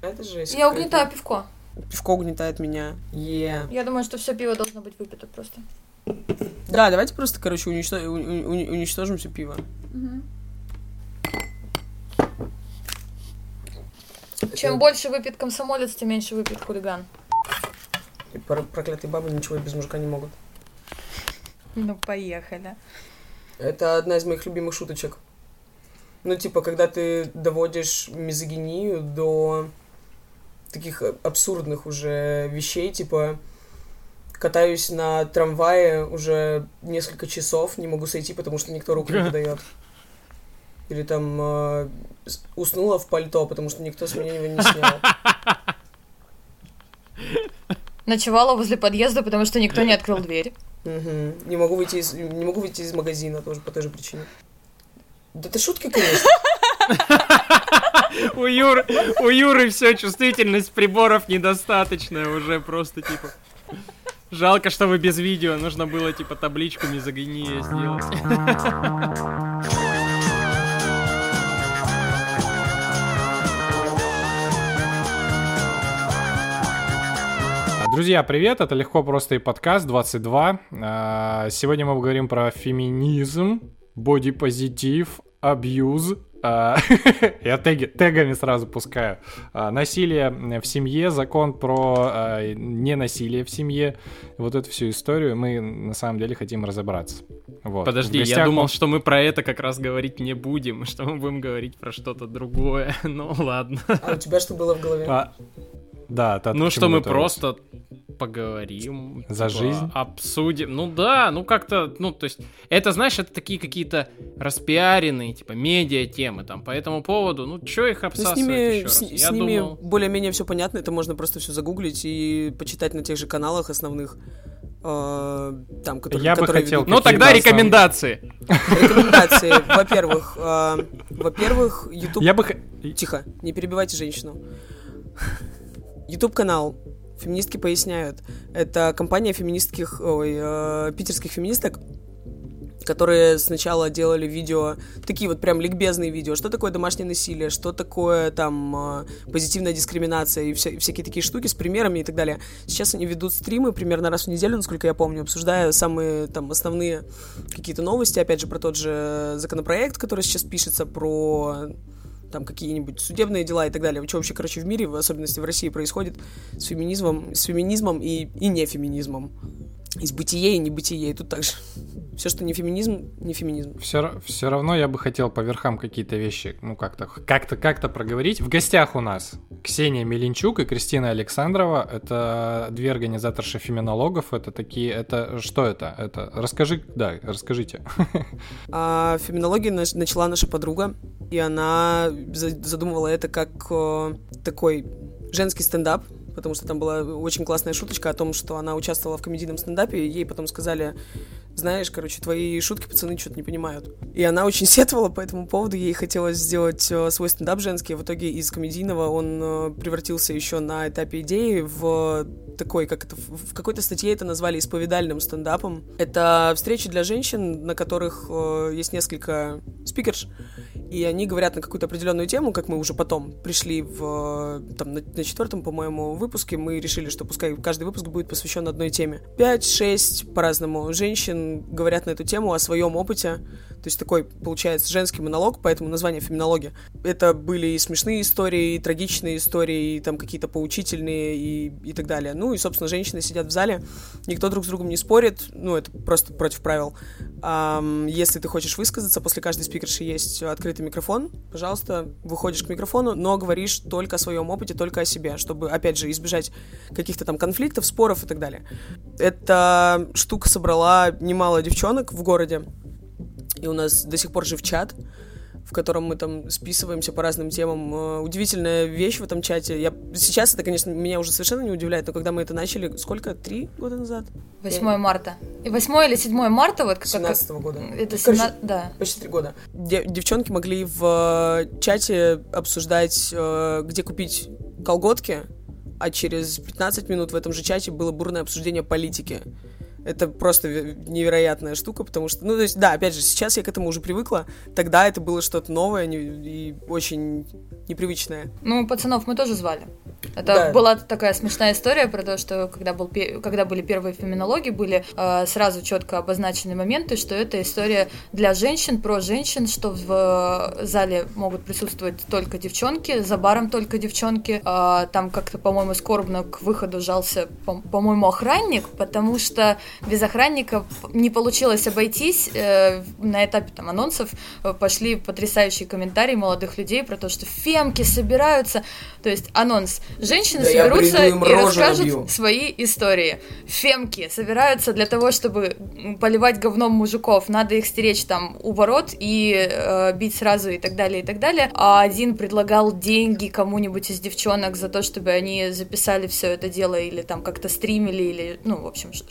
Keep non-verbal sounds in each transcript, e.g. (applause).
Это жесть. Я угнетаю пивко. Пивко угнетает меня. Е. Я думаю, что все пиво должно быть выпито просто. Да, давайте просто, короче, уничто- у- у- уничтожим все пиво. Чем больше выпьет комсомолец, тем меньше выпьет хулиган. И пр- проклятые бабы ничего без мужика не могут. Ну, поехали. Это одна из моих любимых шуточек. Ну, типа, когда ты доводишь мизогинию до таких абсурдных уже вещей, типа, катаюсь на трамвае уже несколько часов, не могу сойти, потому что никто руку не (laughs) подает. Или там э, уснула в пальто, потому что никто с меня его не снял. Ночевала возле подъезда, потому что никто не открыл дверь. Мгм. Не могу выйти из, не могу выйти из магазина тоже по той же причине. Да это шутки, конечно. (laughs) У Юры, у Юры все, чувствительность приборов недостаточная уже просто, типа. Жалко, что вы без видео, нужно было, типа, табличку мизогиния сделать. Друзья, привет, это Легко Просто и подкаст 22. А, Сегодня мы говорим про феминизм, бодипозитив, абьюз. А, (laughs) Я теги, тегами сразу пускаю. А, Насилие в семье, закон про а, ненасилие в семье. Вот эту всю историю мы на самом деле хотим разобраться. Вот. Подожди, я думал, что мы про это как раз говорить не будем, (laughs) что мы будем говорить про что-то другое. (laughs) Ну ладно. А у тебя что было в голове? А, Да, та- Ну что мы просто поговорим. За типа, жизнь? Обсудим. Ну да, ну как-то, ну то есть, это, знаешь, это такие какие-то распиаренные, типа, медиа темы там по этому поводу. Ну чё их Ну, обсасывать с ними, еще с, раз? с Я ними думал... более-менее все понятно, это можно просто все загуглить и почитать на тех же каналах основных, э, там, которые, Я бы которые хотел ведут Ну тогда рекомендации. рекомендации. Во-первых, э, во-первых, YouTube... Я бы... Тихо, не перебивайте женщину. YouTube канал Феминистки поясняют. Это компания феминистских, ой, э, питерских феминисток, которые сначала делали видео, такие вот прям ликбезные видео, что такое домашнее насилие, что такое там э, позитивная дискриминация и вся- всякие такие штуки с примерами и так далее. Сейчас они ведут стримы примерно раз в неделю, насколько я помню, обсуждая самые там основные какие-то новости, опять же, про тот же законопроект, который сейчас пишется, про там какие-нибудь судебные дела и так далее. Что вообще, короче, в мире, в особенности в России, происходит с феминизмом, с феминизмом и, и не феминизмом. Из бытие и небытие. И тут также все, что не феминизм, не феминизм. Все, все равно я бы хотел по верхам какие-то вещи, ну, как-то, как-то, как-то проговорить. В гостях у нас Ксения Меленчук и Кристина Александрова. Это две организаторши феминологов. Это такие, это, что это? Это, расскажи, да, расскажите. (laughs) А феминологию нач- начала наша подруга, и она за- задумывала это как э, такой женский стендап, потому что там была очень классная шуточка о том, что она участвовала в комедийном стендапе, и ей потом сказали, знаешь, короче, твои шутки пацаны что-то не понимают. И она очень (laughs) сетовала по этому поводу, ей хотелось сделать э, свой стендап женский, в итоге из комедийного он э, превратился еще на этапе идеи в такой, как это, в какой-то статье это назвали исповедальным стендапом. Это встречи для женщин, на которых э, есть несколько спикерш, и они говорят на какую-то определенную тему, как мы уже потом пришли в, э, там, на, на четвертом, по-моему, выпуске, мы решили, что пускай каждый выпуск будет посвящен одной теме. Пять-шесть по-разному женщин говорят на эту тему о своем опыте, то есть такой, получается, женский монолог, поэтому название феминология. Это были и смешные истории, и трагичные истории, и там какие-то поучительные и, и так далее. Ну и, собственно, женщины сидят в зале, никто друг с другом не спорит, ну это просто против правил. Ам, если ты хочешь высказаться, после каждой спикерши есть открытый микрофон, пожалуйста, выходишь к микрофону, но говоришь только о своем опыте, только о себе, чтобы, опять же, избежать каких-то там конфликтов, споров и так далее. Эта штука собрала немало девчонок в городе, и у нас до сих пор жив чат, в котором мы там списываемся по разным темам. Э, Удивительная вещь в этом чате. Я... Сейчас это, конечно, меня уже совершенно не удивляет, но когда мы это начали, сколько? Три года назад? 8 марта. И 8 или 7 марта, вот как... 17 года. Это Короче, 17... Да. Почти три года. Де- девчонки могли в э, чате обсуждать, э, где купить колготки, а через 15 минут в этом же чате было бурное обсуждение политики. Это просто невероятная штука, потому что, ну, то есть, да, опять же, сейчас я к этому уже привыкла, тогда это было что-то новое и очень непривычное. Ну, пацанов мы тоже звали. Это Да. была такая смешная история про то, что когда, был, когда были первые феминологи, были э, сразу четко обозначены моменты, что это история для женщин, про женщин, что в зале могут присутствовать только девчонки, за баром только девчонки. Э, там как-то, по-моему, скорбно к выходу жался, по- по-моему, охранник, потому что без охранника не получилось обойтись. Э, на этапе там анонсов э, пошли потрясающие комментарии молодых людей про то, что фемки собираются. То есть анонс. Женщины Да соберутся и расскажут набью. свои истории. Фемки собираются для того, чтобы поливать говном мужиков. Надо их стеречь там у ворот и э, бить сразу и так далее, и так далее. А один предлагал деньги кому-нибудь из девчонок за то, чтобы они записали все это дело или там как-то стримили, или, ну, в общем, ш-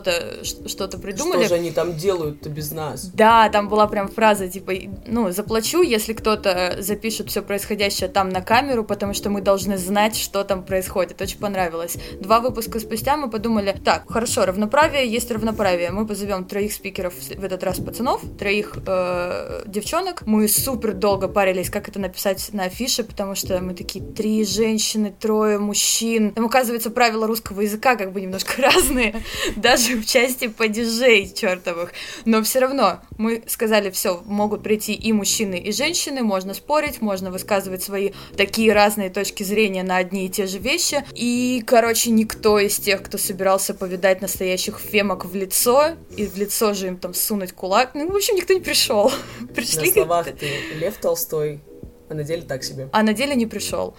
что-то что-то придумали. Что же они там делают-то без нас? Да, там была прям фраза типа, ну, заплачу, если кто-то запишет все происходящее там на камеру, потому что мы должны знать, что там происходит. Очень понравилось. Два выпуска спустя мы подумали, так, хорошо, равноправие есть равноправие. Мы позовем троих спикеров в этот раз пацанов, троих э, девчонок. Мы супер долго парились, как это написать на афише, потому что мы такие три женщины, трое мужчин. Там, оказывается, правила русского языка как бы немножко (laughs) разные, даже в части падежей чертовых. Но все равно мы сказали, все, могут прийти и мужчины, и женщины, можно спорить, можно высказывать свои такие разные точки зрения на одни и те же вещи. И, короче, никто из тех, кто собирался повидать настоящих фемок в лицо, и в лицо же им там сунуть кулак, ну, в общем, никто не пришел. (laughs) На Пришли, словах ты Лев Толстой, а на деле так себе. а на деле не пришел.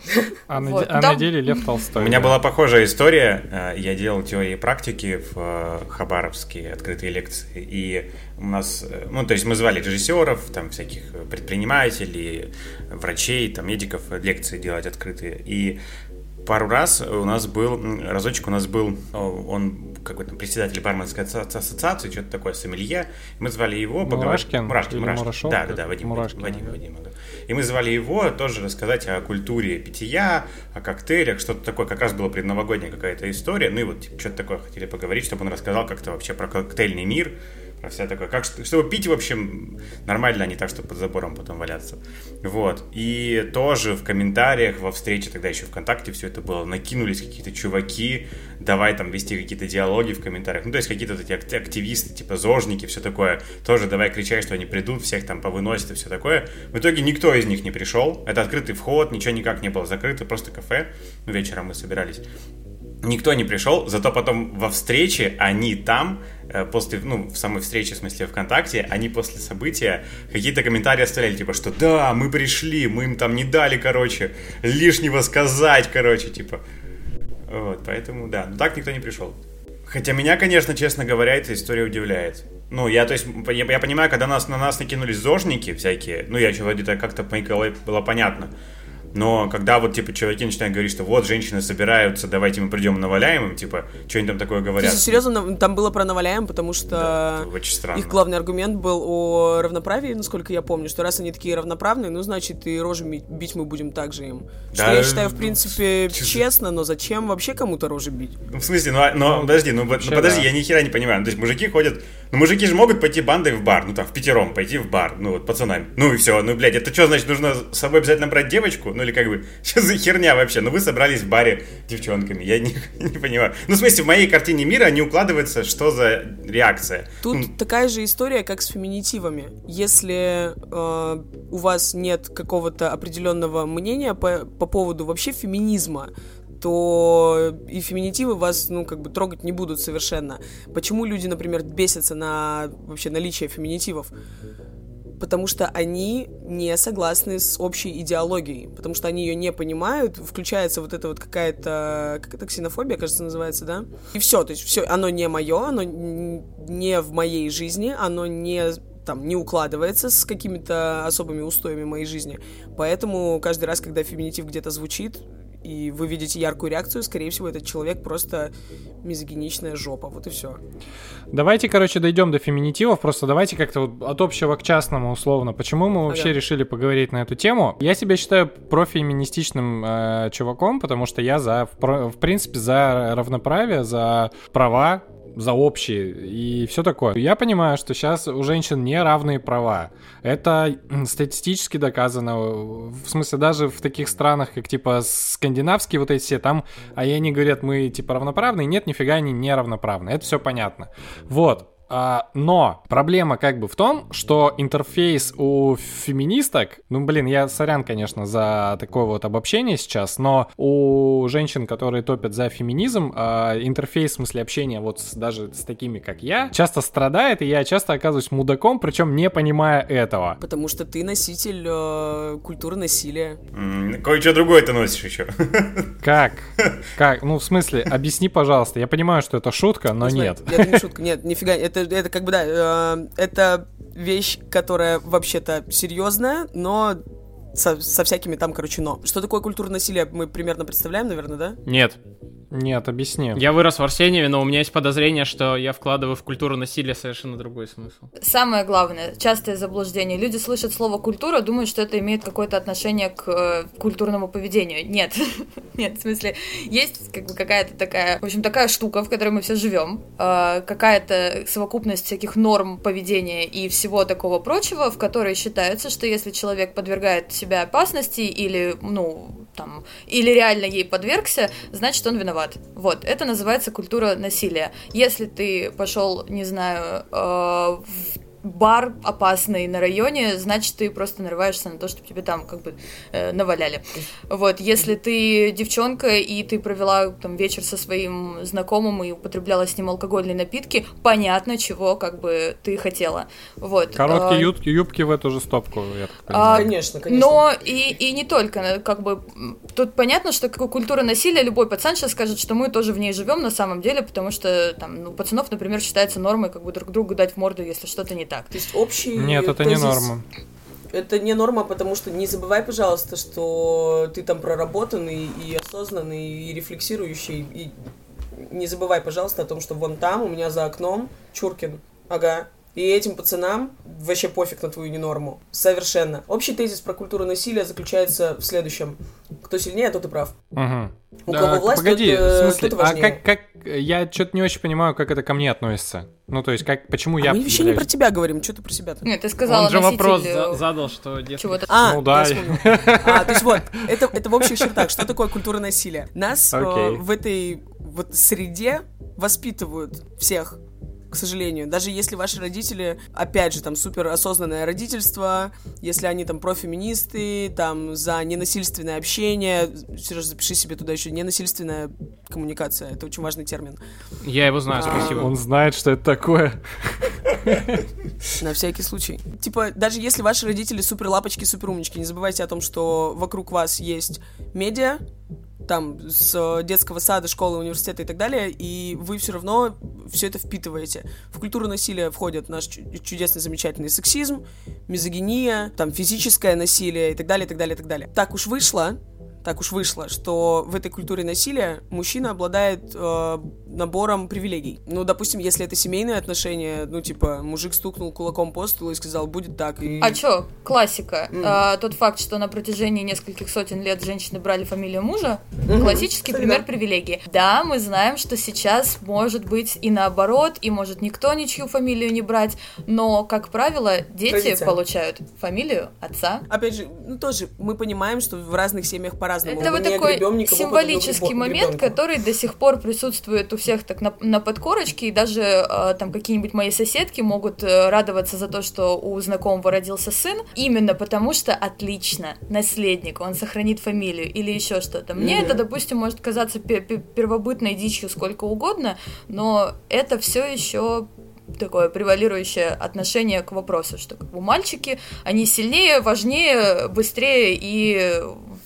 А, на, Вот. а Там- на деле Лев Толстой. У меня была похожая история. Э, Я делал теории практики в э, Хабаровске, открытые лекции. И у нас, э, ну, то есть мы звали режиссеров, там, всяких предпринимателей, врачей, там, медиков лекции делать открытые. И пару раз у нас был, разочек у нас был, он какой-то председатель барменской ассоциации, что-то такое, сомелье. Мы звали его. Мурашкин Мурашкин, Мурашкин. Мурашов, Да, да, да, Вадим, Мурашкин, Вадим, да. Вадим, ага. И мы звали его тоже рассказать о культуре питья, о коктейлях, что-то такое. Как раз была предновогодняя какая-то история. Ну и вот типа, что-то такое хотели поговорить, чтобы он рассказал как-то вообще про коктейльный мир, про все такое. Как, что- чтобы пить, в общем, нормально, а не так, чтобы под забором потом валяться. Вот. И тоже в комментариях, во встрече, тогда еще ВКонтакте все это было, накинулись какие-то чуваки, давай там вести какие-то диалоги в комментариях. Ну, то есть какие-то вот эти ак- активисты, типа зожники, все такое. Тоже давай кричать, что они придут, всех там повыносят и все такое. В итоге никто из них не пришел. Это открытый вход, ничего никак не было закрыто, просто кафе. Ну, вечером мы собирались. Никто не пришел, зато потом во встрече они там, после, ну, в самой встрече, в смысле, ВКонтакте, они после события какие-то комментарии оставляли, типа, что да, мы пришли, мы им там не дали, короче, лишнего сказать, короче, типа. Вот, поэтому, да, но так никто не пришел. Хотя меня, конечно, честно говоря, эта история удивляет. Ну, я, то есть, я, я понимаю, когда нас, на нас накинулись зожники всякие, ну, я еще вроде так как-то по голове было понятно. Но когда вот, типа, чуваки начинают говорить, что вот, женщины собираются, давайте мы придем наваляем им, типа, что они там такое говорят? Слушай, серьезно, там было про наваляем, потому что Да, очень странно. их главный аргумент был о равноправии, насколько я помню, что раз они такие равноправные, ну, значит, и рожи бить мы будем так же им. Что Да, я считаю, в ну, принципе, за- честно, но зачем вообще кому-то рожи бить? Ну, в смысле, ну, а- но, подожди, ну, вот- вообще, ну, подожди, да. я ни хера не понимаю. Ну, То есть мужики ходят, ну, мужики же могут пойти бандой в бар, ну, там, в пятером пойти в бар, ну, вот, пацанами. Ну, и все, ну, блядь, это что, значит, нужно с собой обязательно брать девочку? Ну, или как бы, (laughs) что за херня вообще? Ну, вы собрались в баре девчонками, я не, (laughs) не понимаю. Ну, в смысле, в моей картине мира не укладывается, что за реакция. Тут Ну, такая же история, как с феминитивами. Если э, у вас нет какого-то определенного мнения по, по поводу вообще феминизма, то и феминитивы вас, ну, как бы трогать не будут совершенно. Почему люди, например, бесятся на вообще наличие феминитивов? Потому что они не согласны с общей идеологией, потому что они ее не понимают, включается вот это вот какая-то, как это, ксенофобия, кажется, называется, да? И все, то есть все, оно не мое, оно не в моей жизни, оно не там не укладывается с какими-то особыми устоями моей жизни. Поэтому каждый раз, когда феминитив где-то звучит, и вы видите яркую реакцию, скорее всего, этот человек просто мизогиничная жопа. Вот и все. Давайте, короче, дойдем до феминитивов. Просто давайте как-то вот от общего к частному условно. Почему мы вообще Ага. решили поговорить на эту тему? Я себя считаю профеминистичным э, чуваком, потому что я за, в, в принципе, за равноправие, за права за общие и все такое. Я понимаю, что сейчас у женщин не равные права. Это статистически доказано. В смысле, даже в таких странах, как типа скандинавские вот эти все, там, а они говорят, мы типа равноправные. Нет, нифига они не равноправны. Это все понятно. Вот. А, но проблема как бы в том, что интерфейс у феминисток, ну блин, я сорян, конечно, за такое вот обобщение сейчас, но у женщин, которые топят за феминизм, а, интерфейс в смысле общения вот с, даже с такими, как я, часто страдает, и я часто оказываюсь мудаком, причем не понимая этого. Потому что ты носитель э, культуры насилия. М, Кое-что другое ты носишь еще. (laughs) Как? Как? Ну, в смысле, объясни, пожалуйста. Я понимаю, что это шутка, но Смотри, нет. Это не (laughs) шутка, нет, нифига. Это, это как бы, да, э, это вещь, которая вообще-то серьезная, но со, со всякими там, короче, но. Что такое культура насилия, мы примерно представляем, наверное, да? Нет. Нет, объясни. Я вырос в Арсеньеве, но у меня есть подозрение, что я вкладываю в культуру насилия совершенно другой смысл. Самое главное, частое заблуждение. Люди слышат слово культура, думают, что это имеет какое-то отношение к э, культурному поведению. Нет. (laughs) Нет, в смысле, есть как бы какая-то такая, в общем, такая штука, в которой мы все живем, э, какая-то совокупность всяких норм поведения и всего такого прочего, в которой считается, что если человек подвергает себя опасности или, ну, там, или реально ей подвергся, значит, он виноват. Вот, это называется культура насилия. Если ты пошел, не знаю, э, в бар опасный на районе, значит, ты просто нарываешься на то, чтобы тебе там как бы э, наваляли. Вот, если ты девчонка и ты провела там вечер со своим знакомым и употребляла с ним алкогольные напитки, понятно, чего как бы ты хотела. Вот. Короткие э, юбки, юбки в эту же стопку, я так а, понимаю. Конечно, конечно. Но и, и не только, как бы, тут понятно, что культура насилия, любой пацан сейчас скажет, что мы тоже в ней живем на самом деле, потому что там, ну, пацанов, например, считается нормой как бы друг другу дать в морду, если что-то не так. То есть общий Нет, это не тезис- норма. Это не норма, потому что не забывай, пожалуйста, что ты там проработанный и осознанный, и рефлексирующий. И не забывай, пожалуйста, о том, что вон там, у меня за окном, Чуркин. Ага. И этим пацанам вообще пофиг на твою ненорму. Совершенно. Общий тезис про культуру насилия заключается в следующем. Кто сильнее, тот и прав. Мгм. У кого А, власть, Погоди, тот, э, в смысле, тот а важнее. как, как, я что-то не очень понимаю, как это ко мне относится. Ну, то есть, как, почему я... А мы вообще не про являюсь- тебя говорим, что ты про себя-то? Нет, ты сказала Он же вопрос э, за- задал, что чего-то. А, Ну да. я. А, то есть вот, это, это в общих чертах. Что такое культура насилия? Нас э, Окей. в этой вот среде воспитывают всех к сожалению. Даже если ваши родители, опять же, там, супер осознанное родительство, если они там профеминисты, там, за ненасильственное общение, Сереж, запиши себе туда еще ненасильственная коммуникация, это очень важный термин. я его знаю, А, спасибо. Он знает, что это такое. На всякий случай. Типа, даже если ваши родители супер лапочки, супер умнички, не забывайте о том, что вокруг вас есть медиа, там, с э, детского сада, школы, университета и так далее, и вы все равно все это впитываете. В культуру насилия входит наш чу- чудесный, замечательный сексизм, мизогиния, там, физическое насилие и так далее, и так далее, и так далее. Так уж вышло, так уж вышло, что в этой культуре насилия мужчина обладает э, набором привилегий. Ну, допустим, если это семейные отношения, ну, типа, мужик стукнул кулаком по столу и сказал, будет так. И... А чё, классика. Мгм. А, тот факт, что на протяжении нескольких сотен лет женщины брали фамилию мужа, Мгм. классический Кстати, пример привилегии. Да, мы знаем, что сейчас может быть и наоборот, и может никто ничью фамилию не брать, но, как правило, дети Традиция. получают фамилию отца. Опять же, ну, тоже, мы понимаем, что в разных семьях по-разному. Это вот такой символический момент, гребенку. который до сих пор присутствует у всех так на, на подкорочке, и даже э, там какие-нибудь мои соседки могут э, радоваться за то, что у знакомого родился сын, именно потому что отлично, наследник, он сохранит фамилию или еще что-то. Мне Мгм. это, допустим, может казаться пе- пе- первобытной дичью сколько угодно, но это все еще такое превалирующее отношение к вопросу, что как бы мальчики, они сильнее, важнее, быстрее и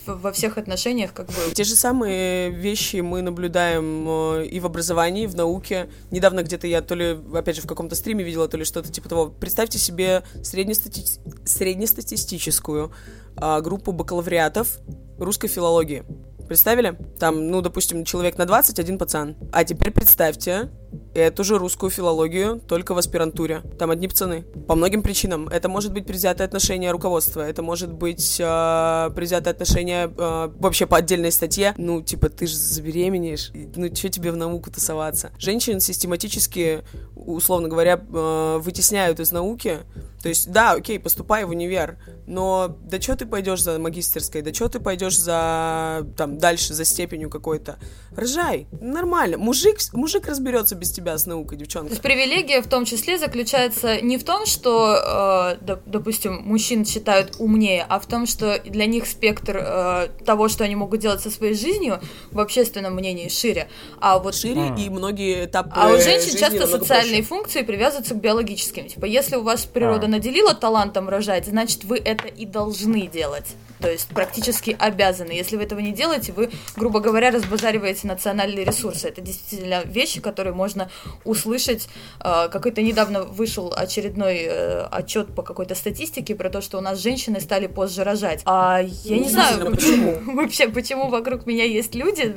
во всех отношениях как бы... Те же самые вещи мы наблюдаем э, и в образовании, и в науке. Недавно где-то я то ли, опять же, в каком-то стриме видела, то ли что-то типа того. Представьте себе среднестати- среднестатистическую а, группу бакалавриатов русской филологии. Представили? Там, ну, допустим, человек на 20, один пацан. А теперь представьте эту же русскую филологию, только в аспирантуре. Там одни пацаны. По многим причинам. Это может быть предвзятое отношение руководства, это может быть э, предвзятое отношение э, вообще по отдельной статье. Ну, типа, ты же забеременеешь, ну, что тебе в науку тусоваться? Женщин систематически, условно говоря, э, вытесняют из науки, то есть, да, окей, поступай в универ, но да что ты пойдешь за магистерской, да что ты пойдешь за, там, дальше, за степенью какой-то. Рожай, нормально. Мужик, мужик разберется без тебя с наукой, девчонка. То есть привилегия в том числе заключается не в том, что, э, допустим, мужчин считают умнее, а в том, что для них спектр э, того, что они могут делать со своей жизнью, в общественном мнении шире. А вот шире а. и многие этапы А у женщин часто социальные проще. функции привязываются к биологическим. Типа, если у вас природа а наделила талантом рожать, значит, вы это и должны делать. То есть практически обязаны. Если вы этого не делаете, вы, грубо говоря, разбазариваете национальные ресурсы. Это действительно вещи, которые можно услышать. А, какой-то недавно вышел очередной э, отчет по какой-то статистике про то, что у нас женщины стали позже рожать. А я не знаю, почему. (laughs) Вообще, почему вокруг меня есть люди,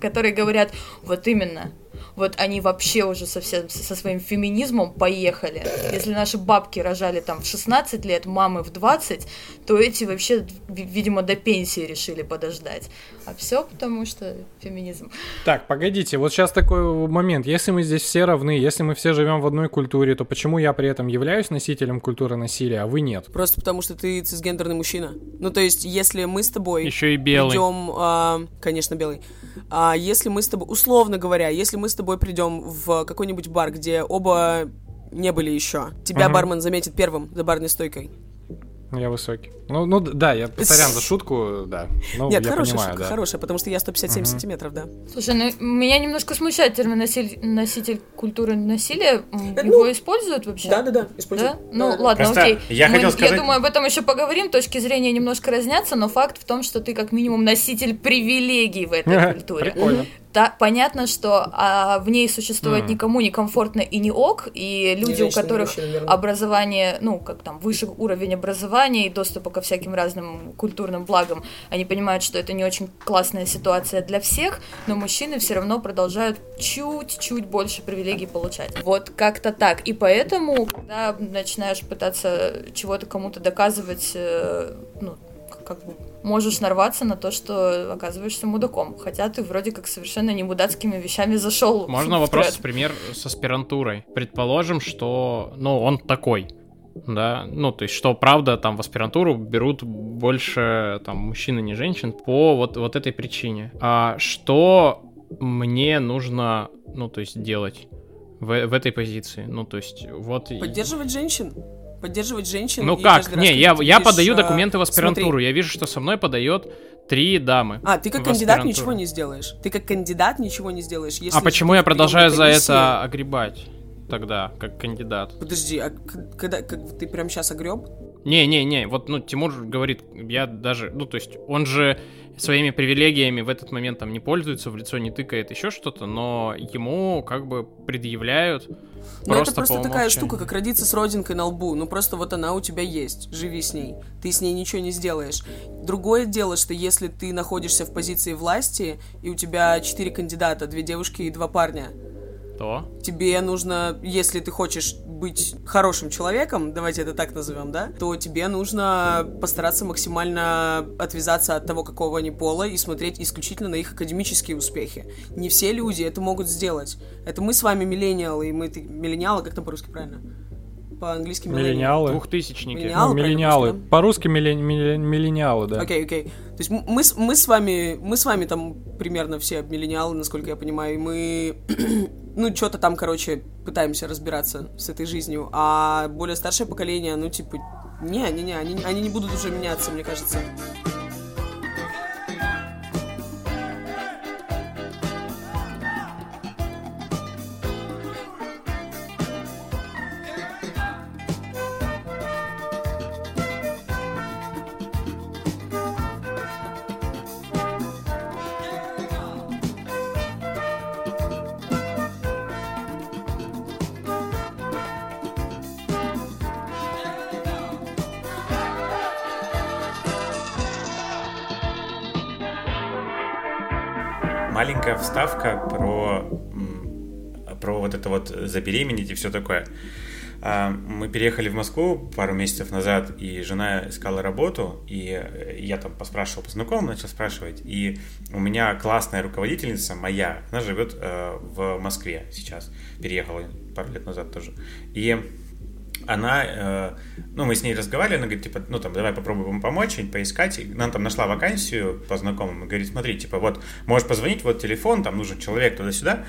которые говорят, вот именно, вот они вообще уже совсем со своим феминизмом поехали. Если наши бабки рожали там в 16 лет, мамы в 20, то эти вообще, видимо, до пенсии решили подождать. А все потому что феминизм. Так, погодите, вот сейчас такой момент. Если мы здесь все равны, если мы все живем в одной культуре, то почему я при этом являюсь носителем культуры насилия, а вы нет? Просто потому что ты цисгендерный мужчина. Ну, то есть, если мы с тобой... Еще и белый. Идем, а, конечно, белый. А если мы с тобой, условно говоря, если мы с тобой придем в какой-нибудь бар, где оба не были еще, тебя угу. бармен заметит первым за барной стойкой. Я высокий. Ну, ну да, я сорян за (laughs) шутку, да. Ну, Нет, я хорошая понимаю, шутка, да. хорошая, потому что я 157 угу. сантиметров, да. Слушай, ну меня немножко смущает термин носитель, носитель культуры насилия. Это, Его ну, используют вообще? Да, да, да, используют. Да? Ну да, да. ладно, Просто окей. Я, Мы, хотел сказать... я думаю, об этом еще поговорим. Точки зрения немножко разнятся, но факт в том, что ты как минимум носитель привилегий в этой (laughs) культуре. Прикольно. Да, понятно, что а, в ней существовать mm. никому не комфортно и не ок, и люди, у которых образование, ну, как там, выше уровень образования и доступа ко всяким разным культурным благам, они понимают, что это не очень классная ситуация для всех, но мужчины все равно продолжают чуть-чуть больше привилегий получать. Вот как-то так. И поэтому, когда начинаешь пытаться чего-то кому-то доказывать, э, ну, как бы можешь нарваться на то, что оказываешься мудаком. Хотя ты вроде как совершенно не мудацкими вещами зашел. Можно вопрос, например, с аспирантурой. Предположим, что, ну, он такой, да, ну, то есть, что правда, там, в аспирантуру берут больше, там, мужчин, а не женщин по вот, вот этой причине. А что мне нужно, ну, то есть, делать в, в этой позиции? Ну, то есть, вот... Поддерживать женщин поддерживать женщин. Ну как? Не, я, я подаю документы в аспирантуру. Смотри. Я вижу, что со мной подает три дамы. А, ты как кандидат ничего не сделаешь. Ты как кандидат ничего не сделаешь. Если а почему я продолжаю за это огребать тогда, как кандидат? Подожди, а когда как, ты прям сейчас огреб? Не-не-не, вот, ну, Тимур говорит, я даже, ну, то есть, он же своими привилегиями в этот момент там не пользуется, в лицо не тыкает, еще что-то, но ему как бы предъявляют ну, это просто такая штука, как родиться с родинкой на лбу. Ну, просто вот она у тебя есть. Живи с ней. Ты с ней ничего не сделаешь. Другое дело, что если ты находишься в позиции власти, и у тебя четыре кандидата, две девушки и два парня, то? Тебе нужно, если ты хочешь быть хорошим человеком, давайте это так назовем, да, то тебе нужно постараться максимально отвязаться от того, какого они пола, и смотреть исключительно на их академические успехи. Не все люди это могут сделать. Это мы с вами миллениалы, и мы миллениалы, как там по-русски правильно? По-английски миллениалы. Двухтысячники. Миллениалы, ну, миллениалы. Да? По-русски миллен, миллен, миллениалы, да. Окей, okay, окей. Okay. То есть мы, мы с вами, мы с вами там примерно все миллениалы, насколько я понимаю, и мы, (clears throat) ну, что-то там, короче, пытаемся разбираться с этой жизнью, а более старшее поколение, ну, типа, не-не-не, они, они не будут уже меняться, мне кажется. Вставка про про вот это вот забеременеть и все такое. А, мы переехали в Москву пару месяцев назад, и жена искала работу, и я там поспрашивал по знакомым, начал спрашивать, и у меня классная руководительница моя, она живет э, в Москве сейчас, переехала пару лет назад тоже, и она, э, ну, мы с ней разговаривали, она говорит, типа, ну, там, давай попробуем помочь, поискать. И она там нашла вакансию по знакомым и говорит, смотри, типа, вот, можешь позвонить, вот телефон, там нужен человек туда-сюда.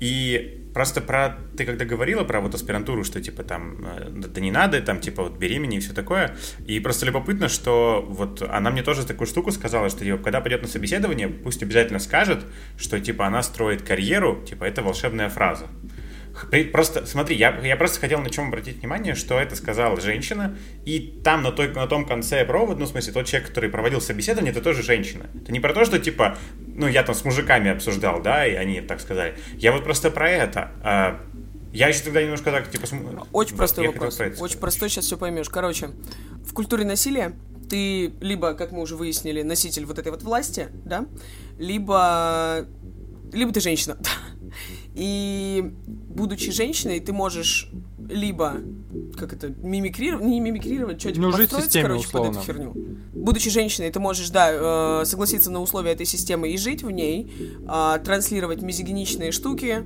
И просто про, ты когда говорила про вот аспирантуру, что, типа, там, э, да не надо, там, типа, вот беременни и все такое. И просто любопытно, что вот она мне тоже такую штуку сказала, что, типа, когда пойдет на собеседование, пусть обязательно скажет, что, типа, она строит карьеру, типа, это волшебная фраза. Просто, смотри, я, я просто хотел на чем обратить внимание, что это сказала женщина, и там на, той, на том конце провод, ну, в смысле, тот человек, который проводил собеседование, это тоже женщина. Это не про то, что, типа, ну, я там с мужиками обсуждал, да, и они так сказали. Я вот просто про это. А, я еще тогда немножко так, типа... Очень простой вопрос. Очень простой, сейчас все поймешь. Короче, в культуре насилия ты либо, как мы уже выяснили, носитель вот этой вот власти, да, либо, либо ты женщина. (laughs) И будучи женщиной, ты можешь либо как это, мимикрировать, не мимикрировать, что типа ну, жить системе, короче, условно. под эту херню. Будучи женщиной, ты можешь, да, э, согласиться на условия этой системы и жить в ней, э, транслировать мизогиничные штуки,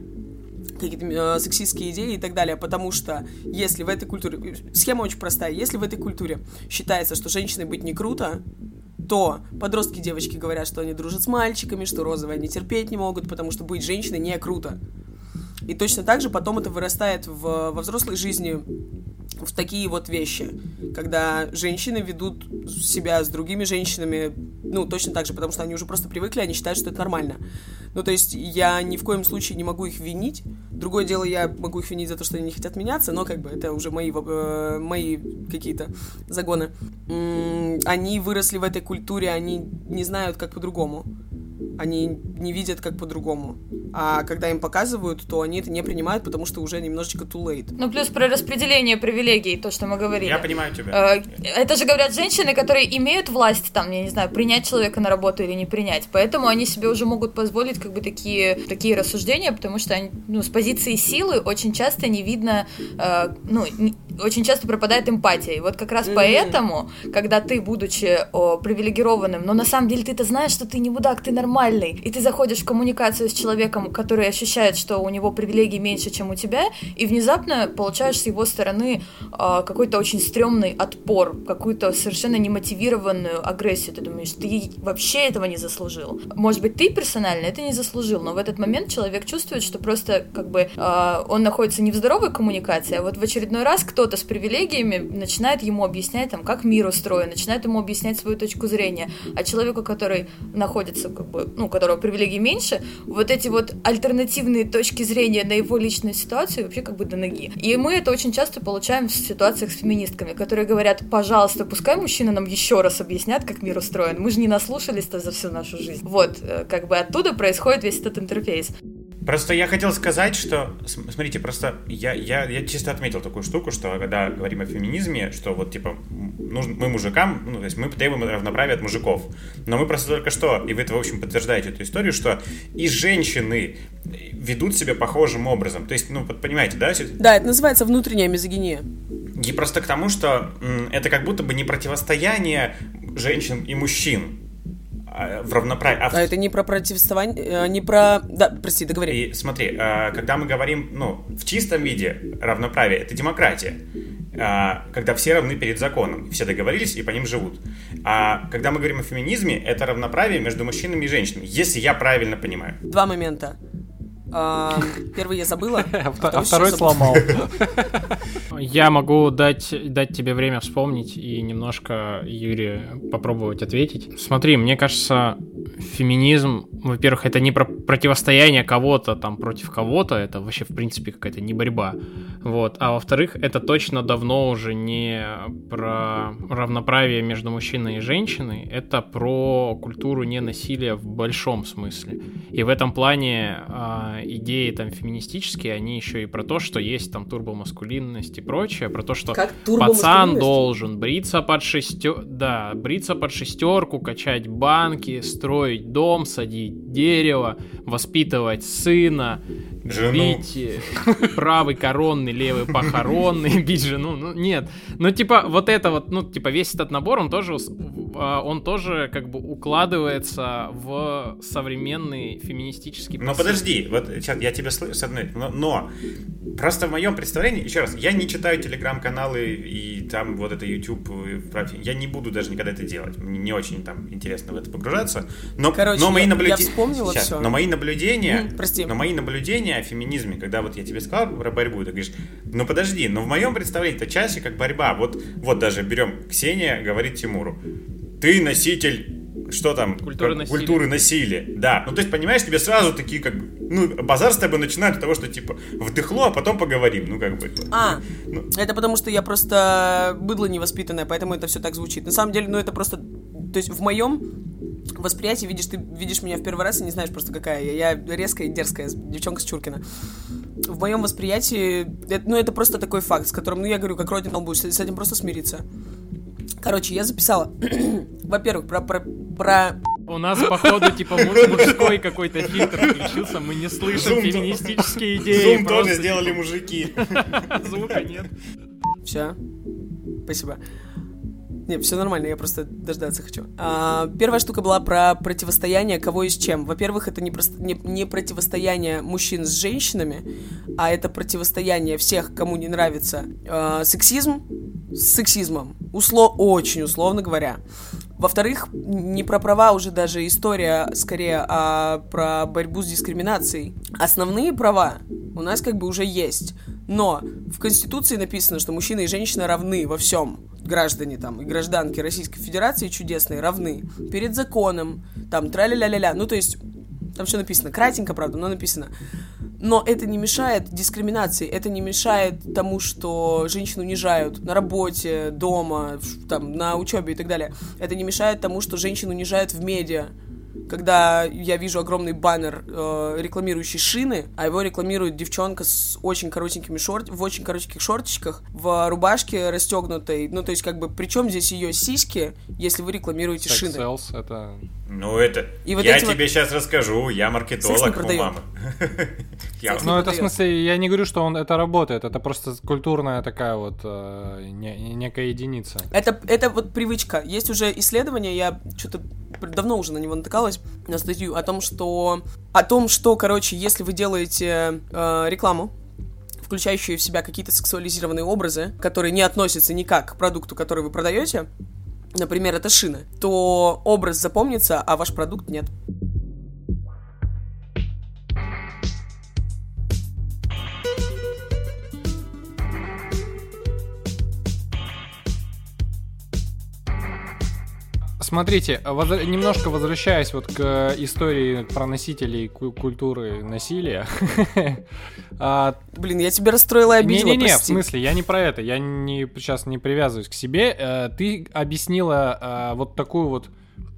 какие-то э, сексистские идеи и так далее, потому что если в этой культуре, схема очень простая, если в этой культуре считается, что женщиной быть не круто, то подростки девочки говорят, что они дружат с мальчиками, что розовые они терпеть не могут, потому что быть женщиной не круто. И точно так же потом это вырастает в, во взрослой жизни в такие вот вещи, когда женщины ведут себя с другими женщинами, ну, точно так же, потому что они уже просто привыкли, они считают, что это нормально. Ну, то есть я ни в коем случае не могу их винить. Другое дело, я могу их винить за то, что они не хотят меняться, но как бы это уже мои, э, мои какие-то загоны. М-м, они выросли в этой культуре, они не знают, как по-другому они не видят как по-другому. А когда им показывают, то они это не принимают, потому что уже немножечко too late. Ну, плюс про распределение привилегий, то, что мы говорили. Я понимаю тебя. Э, это же говорят женщины, которые имеют власть, там, я не знаю, принять человека на работу или не принять. Поэтому они себе уже могут позволить как бы такие, такие рассуждения, потому что они, ну, с позиции силы очень часто не видно, э, ну, не, очень часто пропадает эмпатия. И вот как раз mm-hmm. поэтому, когда ты, будучи о, привилегированным, но на самом деле ты-то знаешь, что ты не мудак, ты нормальный, и ты заходишь в коммуникацию с человеком, который ощущает, что у него привилегий меньше, чем у тебя, и внезапно получаешь с его стороны э, какой-то очень стрёмный отпор, какую-то совершенно немотивированную агрессию. Ты думаешь, ты вообще этого не заслужил. Может быть, ты персонально это не заслужил, но в этот момент человек чувствует, что просто как бы э, он находится не в здоровой коммуникации, а вот в очередной раз кто-то с привилегиями начинает ему объяснять, там, как мир устроен, начинает ему объяснять свою точку зрения. А человеку, который находится как бы ну, у которого привилегий меньше, вот эти вот альтернативные точки зрения на его личную ситуацию вообще как бы до ноги. И мы это очень часто получаем в ситуациях с феминистками, которые говорят, пожалуйста, пускай мужчины нам еще раз объяснят, как мир устроен. Мы же не наслушались-то за всю нашу жизнь. Вот, э, как бы оттуда происходит весь этот интерфейс. Просто я хотел сказать, что, смотрите, просто я, я, я чисто отметил такую штуку, что когда говорим о феминизме, что вот, типа, нужно, мы мужикам, ну, то есть мы требуем равноправия от мужиков. Но мы просто только что, и вы это, в общем, подтверждаете эту историю, что и женщины ведут себя похожим образом. То есть, ну, понимаете, да? Да, это называется внутренняя мизогиния. И просто к тому, что это как будто бы не противостояние женщин и мужчин, в равноправии. А, а это не про противостояние, э, не про... Да, прости, договори. И смотри, а, когда мы говорим, ну, в чистом виде равноправие, это демократия. Когда все равны перед законом, все договорились и по ним живут. А когда мы говорим о феминизме, это равноправие между мужчинами и женщинами, если я правильно понимаю. Два момента. Первый я забыла, (laughs) а второй сломал. (laughs) Я могу дать, дать тебе время вспомнить и немножко, Юрий, попробовать ответить. Смотри, мне кажется, феминизм, во-первых, это не про противостояние кого-то там против кого-то, это вообще, в принципе, какая-то не борьба. Вот. А во-вторых, это точно давно уже не про равноправие между мужчиной и женщиной, это про культуру ненасилия в большом смысле. И в этом плане э, идеи там феминистические, они еще и про то, что есть там турбомаскулинность и прочее, про то, что пацан должен бриться под шестерку, да, бриться под шестерку, качать банки, строить дом, садить дерево, воспитывать сына, Жену. бить э, правый коронный, левый похоронный, (laughs) бить жену. Ну, нет. Ну, типа, вот это вот, ну, типа, весь этот набор, он тоже, а, он тоже как бы укладывается в современный феминистический Но посыл. подожди, вот сейчас я тебя слышу, с одной, но, но просто в моем представлении, еще раз, я не читаю телеграм-каналы и там вот это YouTube, э, я не буду даже никогда это делать, мне не очень там интересно в это погружаться, но, Короче, но мои я- наблюдения, но мои наблюдения, прости. но мои наблюдения о феминизме, когда вот я тебе сказал про борьбу, ты говоришь, ну подожди, но в моем представлении это чаще как борьба, вот, вот даже берем Ксения, говорит Тимуру, ты носитель что там? Культуры как- насилия. Культуры насилия. Да. Ну, то есть, понимаешь, тебе сразу такие, как бы, ну, базар с тобой начинают с того, что, типа, вдыхло, а потом поговорим. Ну, как бы. А, Ну. это потому что я просто быдло невоспитанное, поэтому это все так звучит. На самом деле, ну это просто... То есть в моем восприятии, видишь, ты видишь меня в первый раз и не знаешь просто какая я. Я резкая и дерзкая, девчонка с Чуркина. В моем восприятии, это- ну это просто такой факт, с которым, ну я говорю, как родина лбу, с с этим просто смириться. Короче, я записала, (clears throat) во-первых, про, про, про У нас, походу, типа муж- мужской какой-то фильтр включился, мы не слышим Zoom- феминистические идеи. Зум тоже просто сделали мужики. Звука нет. Все. Спасибо. Не, все нормально, я просто дождаться хочу. А, первая штука была про противостояние кого и с чем. Во-первых, это не, просто, не, не противостояние мужчин с женщинами, а это противостояние всех, кому не нравится а, сексизм с сексизмом. Усло, очень условно говоря. Во-вторых, не про права уже даже история, скорее, а про борьбу с дискриминацией. Основные права у нас как бы уже есть. Но в Конституции написано, что мужчина и женщина равны во всем. Граждане там и гражданки Российской Федерации чудесные равны перед законом, там тра-ля-ля-ля-ля. Ну, то есть, там все написано. Кратенько, правда, но написано. Но это не мешает дискриминации, это не мешает тому, что женщин унижают на работе, дома, там, на учебе и так далее. Это не мешает тому, что женщин унижают в медиа. Когда я вижу огромный баннер, э, рекламирующий шины, а его рекламирует девчонка с очень коротенькими шорт, в очень коротеньких шортичках, в рубашке расстегнутой. Ну, то есть, как бы, причем здесь ее сиськи, если вы рекламируете Sex шины? sells, это... Ну, это... И вот я эти вот- тебе сейчас расскажу, я маркетолог у мамы. Ну, это в смысле, я не говорю, что он это работает, это просто культурная такая вот э, не- некая единица. Это, это вот привычка. Есть уже исследования, я что-то давно уже на него натыкалась, на статью, о том, что, о том, что, короче, если вы делаете э, рекламу, включающую в себя какие-то сексуализированные образы, которые не относятся никак к продукту, который вы продаете, например, это шины, то образ запомнится, а ваш продукт нет. Смотрите, возра- немножко возвращаясь вот к истории про носителей ку- культуры насилия. (laughs) А, Блин, я тебя расстроила и обидела, Не-не-не, в смысле, я не про это, я не, сейчас не привязываюсь к себе. Э, Ты объяснила э, вот такую вот,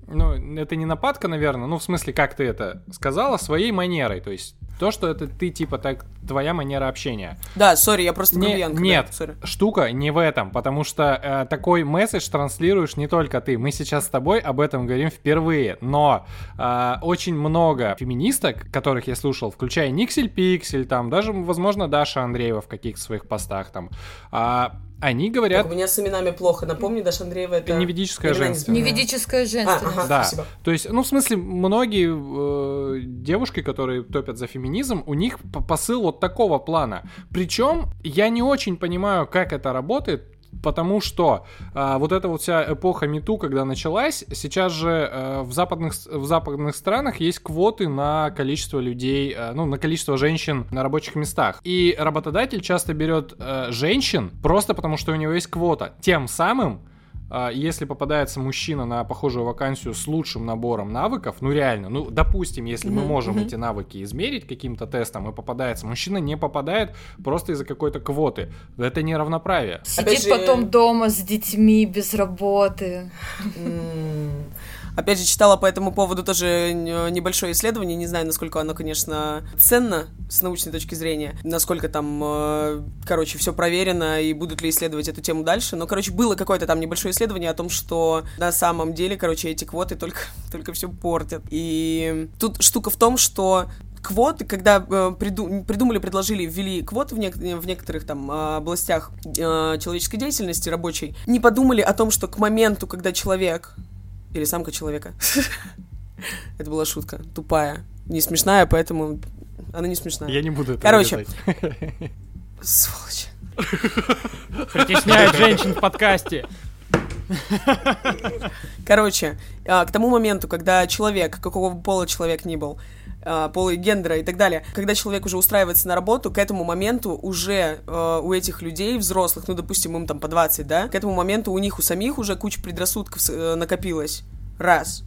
ну, это не нападка, наверное, ну, в смысле, как ты это сказала, своей манерой, то есть то, что это ты, типа, так, твоя манера общения. Да, сори, я просто Не- грубиянка, да, нет, сори. штука не в этом, потому что э, такой месседж транслируешь не только ты. Мы сейчас с тобой об этом говорим впервые, но э, очень много феминисток, которых я слушал, включая Никсель Пиксель, там, даже, возможно, Даша Андреева в каких-то своих постах там, а, они говорят... Так, у меня с именами плохо. Напомни, Даша Андреева, это... Не ведическая имена не женственная. знаю. Неведическая А, ага, Да, спасибо. то есть, ну, в смысле, многие э, девушки, которые топят за феминизм, у них посыл вот такого плана. Причем я не очень понимаю, как это работает, потому что а, вот эта вот вся эпоха Мету, когда началась, сейчас же э, в, западных, в западных странах есть квоты на количество людей, э, ну, на количество женщин на рабочих местах. И работодатель часто берет э, женщин просто потому, что у него есть квота. Тем самым если попадается мужчина на похожую вакансию с лучшим набором навыков, ну реально, ну допустим, если мы можем эти навыки измерить каким-то тестом и попадается, мужчина не попадает просто из-за какой-то квоты. Это неравноправие. Сидит же- потом дома с детьми без работы. Опять же, читала по этому поводу тоже н- небольшое исследование. Не знаю, насколько оно, конечно, ценно с научной точки зрения. Насколько там, э, короче, все проверено и будут ли исследовать эту тему дальше. Но, короче, было какое-то там небольшое исследование о том, что на самом деле, короче, эти квоты только, (laughs) только все портят. И тут штука в том, что квоты, когда э, приду, придумали, предложили, ввели квоты в, нек- в некоторых там э, областях э, человеческой деятельности рабочей, не подумали о том, что к моменту, когда человек или самка человека, (laughs) это была шутка, тупая, не смешная, поэтому она не смешная. Я не буду это Короче. (laughs) Сволочь. Притесняют женщин в подкасте. (laughs) Короче, а, к тому моменту, когда человек, какого бы пола человек ни был, а, пола и гендера и так далее, когда человек уже устраивается на работу, к этому моменту уже а, у этих людей, взрослых, ну, допустим, им там по 20, да, к этому моменту у них у самих уже куча предрассудков э, накопилась. Раз.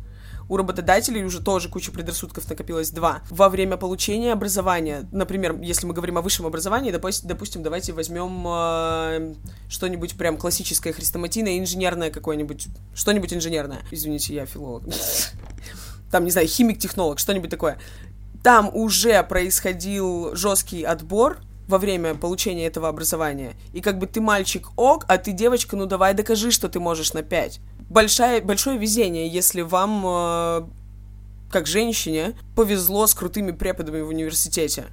У работодателей уже тоже куча предрассудков накопилось. Два. Во время получения образования, например, если мы говорим о высшем образовании, допустим, давайте возьмем э, что-нибудь прям классическое, хрестоматийное, инженерное какое-нибудь, что-нибудь инженерное. Извините, я филолог. Там, не знаю, химик-технолог, что-нибудь такое. Там уже происходил жесткий отбор, во время получения этого образования. И как бы ты мальчик ок, а ты девочка, ну давай докажи, что ты можешь на 5. Большая, большое везение, если вам, э, как женщине, повезло с крутыми преподами в университете.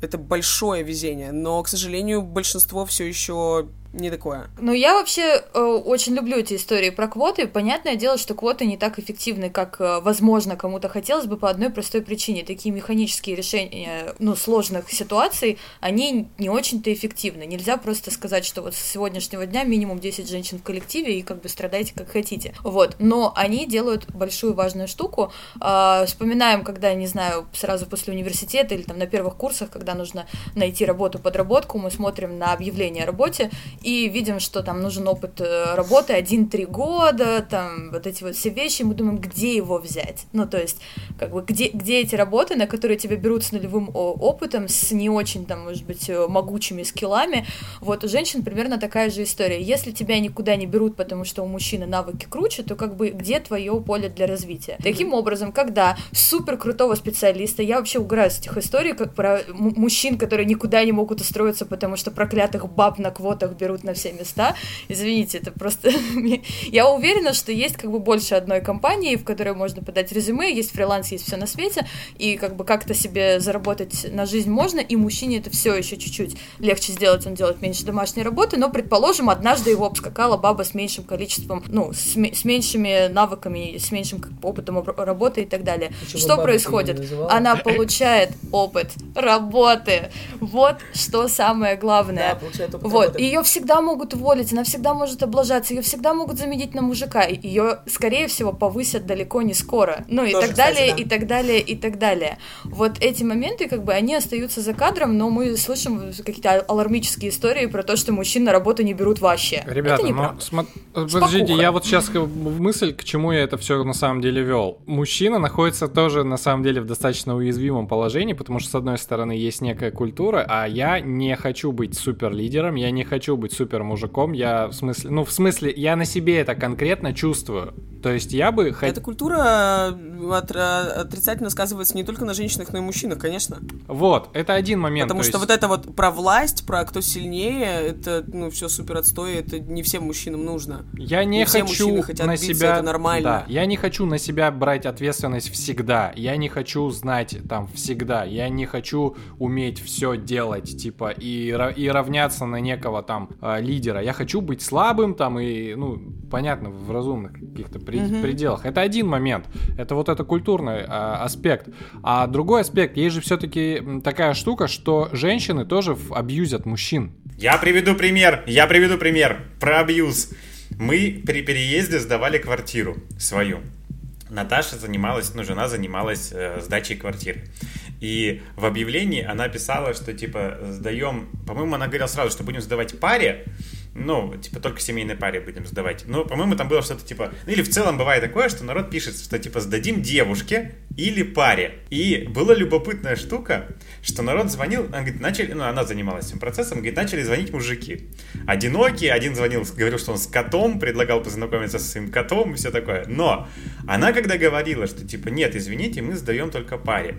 Это большое везение, но, к сожалению, большинство все еще не такое. Ну, я вообще э, очень люблю эти истории про квоты. Понятное дело, что квоты не так эффективны, как, э, возможно, кому-то хотелось бы по одной простой причине. Такие механические решения, ну, сложных ситуаций, они не очень-то эффективны. Нельзя просто сказать, что вот с сегодняшнего дня минимум 10 женщин в коллективе, и как бы страдайте как хотите. Вот. Но они делают большую важную штуку. Э, вспоминаем, когда, не знаю, сразу после университета или там на первых курсах, когда нужно найти работу, подработку, мы смотрим на объявление о работе, и видим, что там нужен опыт э, работы 1-3 года, там вот эти вот все вещи, мы думаем, где его взять? Ну, то есть, как бы, где, где эти работы, на которые тебя берут с нулевым опытом, с не очень, там, может быть, э, могучими скиллами, вот у женщин примерно такая же история. Если тебя никуда не берут, потому что у мужчины навыки круче, то как бы где твое поле для развития? Таким образом, когда супер крутого специалиста, я вообще угораю с этих историй, как про мужчин, которые никуда не могут устроиться, потому что проклятых баб на квотах берут на все места. Извините, это просто... (laughs) Я уверена, что есть как бы больше одной компании, в которой можно подать резюме, есть фриланс, есть все на свете, и как бы как-то себе заработать на жизнь можно, и мужчине это все еще чуть-чуть легче сделать, он делает меньше домашней работы, но, предположим, однажды его обскакала баба с меньшим количеством, ну, с, с меньшими навыками, с меньшим опытом работы и так далее. Почему что происходит? Она получает опыт работы. Вот что самое главное. Да, вот. Ее всегда всегда могут уволить, она всегда может облажаться, ее всегда могут заменить на мужика, ее, скорее всего, повысят далеко не скоро. Ну и Тоже, так далее, кстати, да. и так далее, и так далее. Вот эти моменты, как бы, они остаются за кадром, но мы слышим какие-то алармические истории про то, что мужчин на работу не берут вообще. Ребята, это но смо... подождите, я вот сейчас в мысль, к чему я это все на самом деле вел. Мужчина находится тоже на самом деле в достаточно уязвимом положении, потому что с одной стороны есть некая культура, а я не хочу быть супер лидером, я не хочу быть супер мужиком, я в смысле, ну в смысле, я на себе это конкретно чувствую. То есть я бы хотел... Эта культура э, от, отрицательно сказывается не только на женщинах, но и мужчинах, конечно. Вот, это один момент. Потому что есть... вот это вот про власть, про кто сильнее, это, ну, все супер отстой, это не всем мужчинам нужно. Я не, не хочу на биться, себя... это нормально. Да, я не хочу на себя брать ответственность всегда. Я не хочу знать там всегда. Я не хочу уметь все делать, типа, и, и равняться на некого там э, лидера. Я хочу быть слабым там и, ну, понятно, в разумных каких-то mm-hmm. пределах. Это один момент. Это вот это культурный а, аспект. А другой аспект, есть же все-таки такая штука, что женщины тоже абьюзят мужчин. Я приведу пример. Я приведу пример про абьюз. Мы при переезде сдавали квартиру свою. Наташа занималась, ну, жена занималась э, сдачей квартиры. И в объявлении она писала, что типа сдаем, по-моему, она говорила сразу, что будем сдавать паре, ну, типа, только семейной паре будем сдавать. Ну, по-моему, там было что-то типа... Ну, или в целом бывает такое, что народ пишет, что, типа, сдадим девушке или паре. И была любопытная штука, что народ звонил, она говорит, начали, ну, она занималась этим процессом, говорит, начали звонить мужики. Одинокие, один звонил, говорил, что он с котом, предлагал познакомиться со своим котом и все такое. Но она, когда говорила, что, типа, нет, извините, мы сдаем только паре,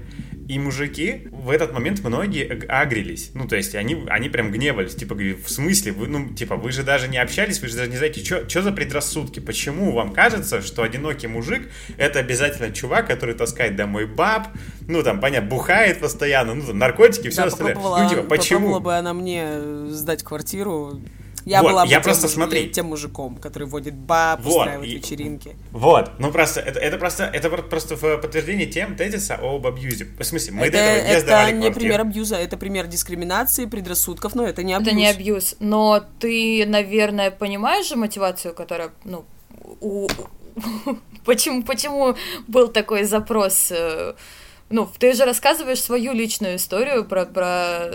И мужики в этот момент многие агрились. Ну, то есть они, они прям гневались. Типа, в смысле? Вы, ну, типа, вы же даже не общались, вы же даже не знаете, что за предрассудки. Почему вам кажется, что одинокий мужик — это обязательно чувак, который таскает домой баб, ну, там, понятно, бухает постоянно, ну, там, наркотики, все да, остальное. Ну, типа, почему? Попробовала бы она мне сдать квартиру, я вот, была бы я тем, просто смотри. тем мужиком, который водит баб, вот, устраивает и... вечеринки. Вот, ну просто это, это просто это просто в подтверждение тем тезиса об абьюзе. В смысле, мы это, до этого не это сдавали не квартиру. пример абьюза, это пример дискриминации, предрассудков, но это не абьюз. Это не абьюз, но ты, наверное, понимаешь же мотивацию, которая, ну, у... (laughs) почему, почему был такой запрос э, ну, ты же рассказываешь свою личную историю про, про...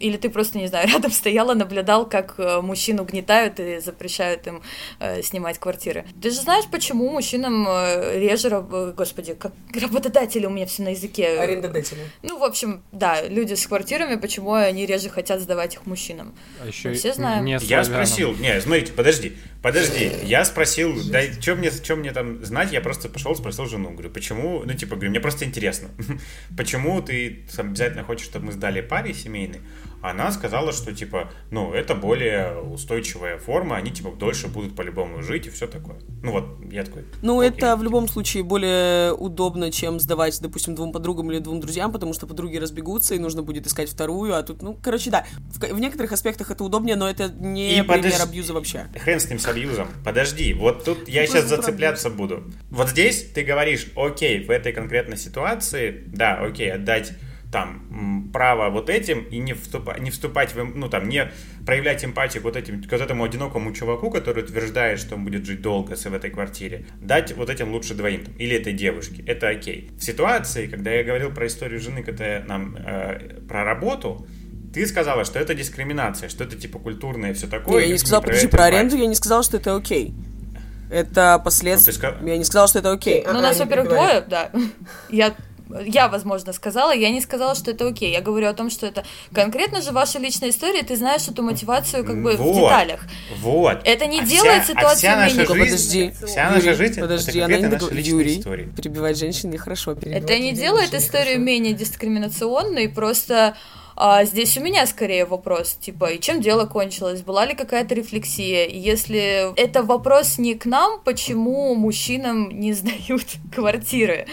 Или ты просто, не знаю, (laughs) рядом стояла, наблюдал, как э, мужчин угнетают и запрещают им э, снимать квартиры. Ты же знаешь, почему мужчинам э, реже... Раб... Господи, как работодатели у меня все на языке. Арендодатели. Ну, в общем, да, люди с квартирами, почему они реже хотят сдавать их мужчинам. А еще Мы все знаем. Не Я спросил, не, смотрите, подожди, подожди, я спросил, да, что мне, что мне там знать, я просто пошел, спросил жену, говорю, почему, ну, типа, говорю, мне просто интересно, (laughs) почему ты обязательно хочешь, чтобы мы сдали паре семейной, она сказала, что, типа, ну, это более устойчивая форма, они, типа, дольше будут по-любому жить и все такое. Ну, вот, я такой... Ну, окей. это в любом случае более удобно, чем сдавать, допустим, двум подругам или двум друзьям, потому что подруги разбегутся, и нужно будет искать вторую, а тут, ну, короче, да, в, в некоторых аспектах это удобнее, но это не И пример подожди. абьюза вообще. Хрен с ним с абьюзом. Подожди, вот тут я Ну, сейчас просто зацепляться буду. Вот здесь ты говоришь, окей, в этой конкретной ситуации, да, окей, отдать там право вот этим и не, вступа- не вступать в, ну там, не проявлять эмпатию к вот, этим, к вот этому одинокому чуваку, который утверждает, что он будет жить долго с- в этой квартире, дать вот этим лучше двоим, там, или этой девушке, это окей. В ситуации, когда я говорил про историю жены, когда нам э, про работу, ты сказала, что это дискриминация, что это типа культурное и все такое. Не, я не сказала, про подожди, про аренду я не сказала, что это окей. Это последствия. Ну, ты ска- Я не сказала, что это окей. Ну, А, нас, во-первых, двое, да. Я я, возможно, сказала, я не сказала, что это окей. Я говорю о том, что это конкретно же ваша личная история, ты знаешь эту мотивацию как бы в Вот. деталях. Вот. Это не А делает вся- а ситуацию вся наша менее- жизнь- подожди. Вся наша Юрий, жизнь подожди, это она не личные Юрий, истории. перебивать женщин нехорошо. перебивать Это не делает нехорошо. историю менее дискриминационной, просто а, здесь у меня скорее вопрос, типа, и чем дело кончилось? Была ли какая-то рефлексия? И если это вопрос не к нам, почему мужчинам не сдают (laughs) квартиры?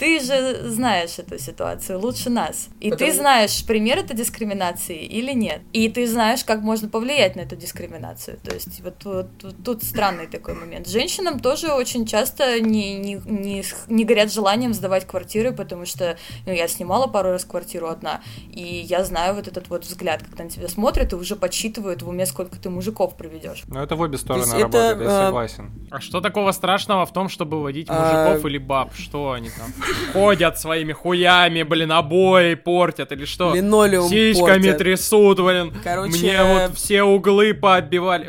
Ты же знаешь эту ситуацию лучше нас. И Потому- ты знаешь, пример это дискриминации или нет. И ты знаешь, как можно повлиять на эту дискриминацию. То есть вот, вот- вот тут странный такой момент. Женщинам тоже очень часто не, не, не, не горят желанием сдавать квартиры, потому что ну, я снимала пару раз квартиру одна, и я знаю вот этот вот взгляд, когда на тебя смотрят и уже подсчитывают в уме, сколько ты мужиков приведешь. Ну, это в обе стороны есть это, работает, я э, согласен. А что такого страшного в том, чтобы водить А, мужиков или баб? Что они там? Ходят своими хуями, блин, обои портят или что? Линолеум Сиськами портят. трясут, блин. Короче, Мне вот все углы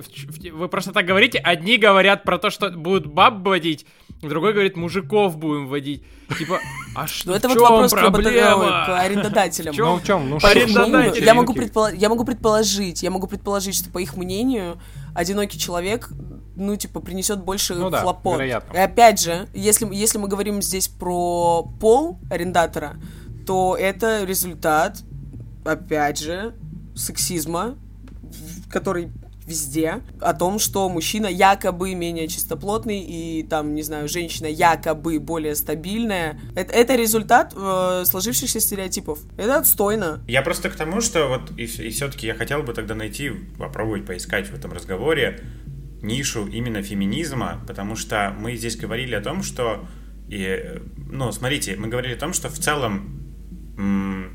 в- Вы просто так говорите? Одни говорят про то, что будут баб водить, другой говорит, мужиков будем водить. Типа, (laughs) а что, Ну, это вот вопрос проблема? ой, к арендодателям. Ну, в чем? Ну, предполо- я могу предположить, я могу предположить, что по их мнению одинокий человек, ну, типа, принесет больше Ну да, хлопот. вероятно. И опять же, если, если мы говорим здесь про пол арендатора, то это результат, опять же, сексизма, который везде, о том, что мужчина якобы менее чистоплотный и там, не знаю, женщина якобы более стабильная. Это, это результат э, сложившихся стереотипов. Это отстойно. Я просто к тому, что вот и, все-таки я хотел бы тогда найти, попробовать поискать в этом разговоре нишу именно феминизма, потому что мы здесь говорили о том, что, и, ну, смотрите, мы говорили о том, что в целом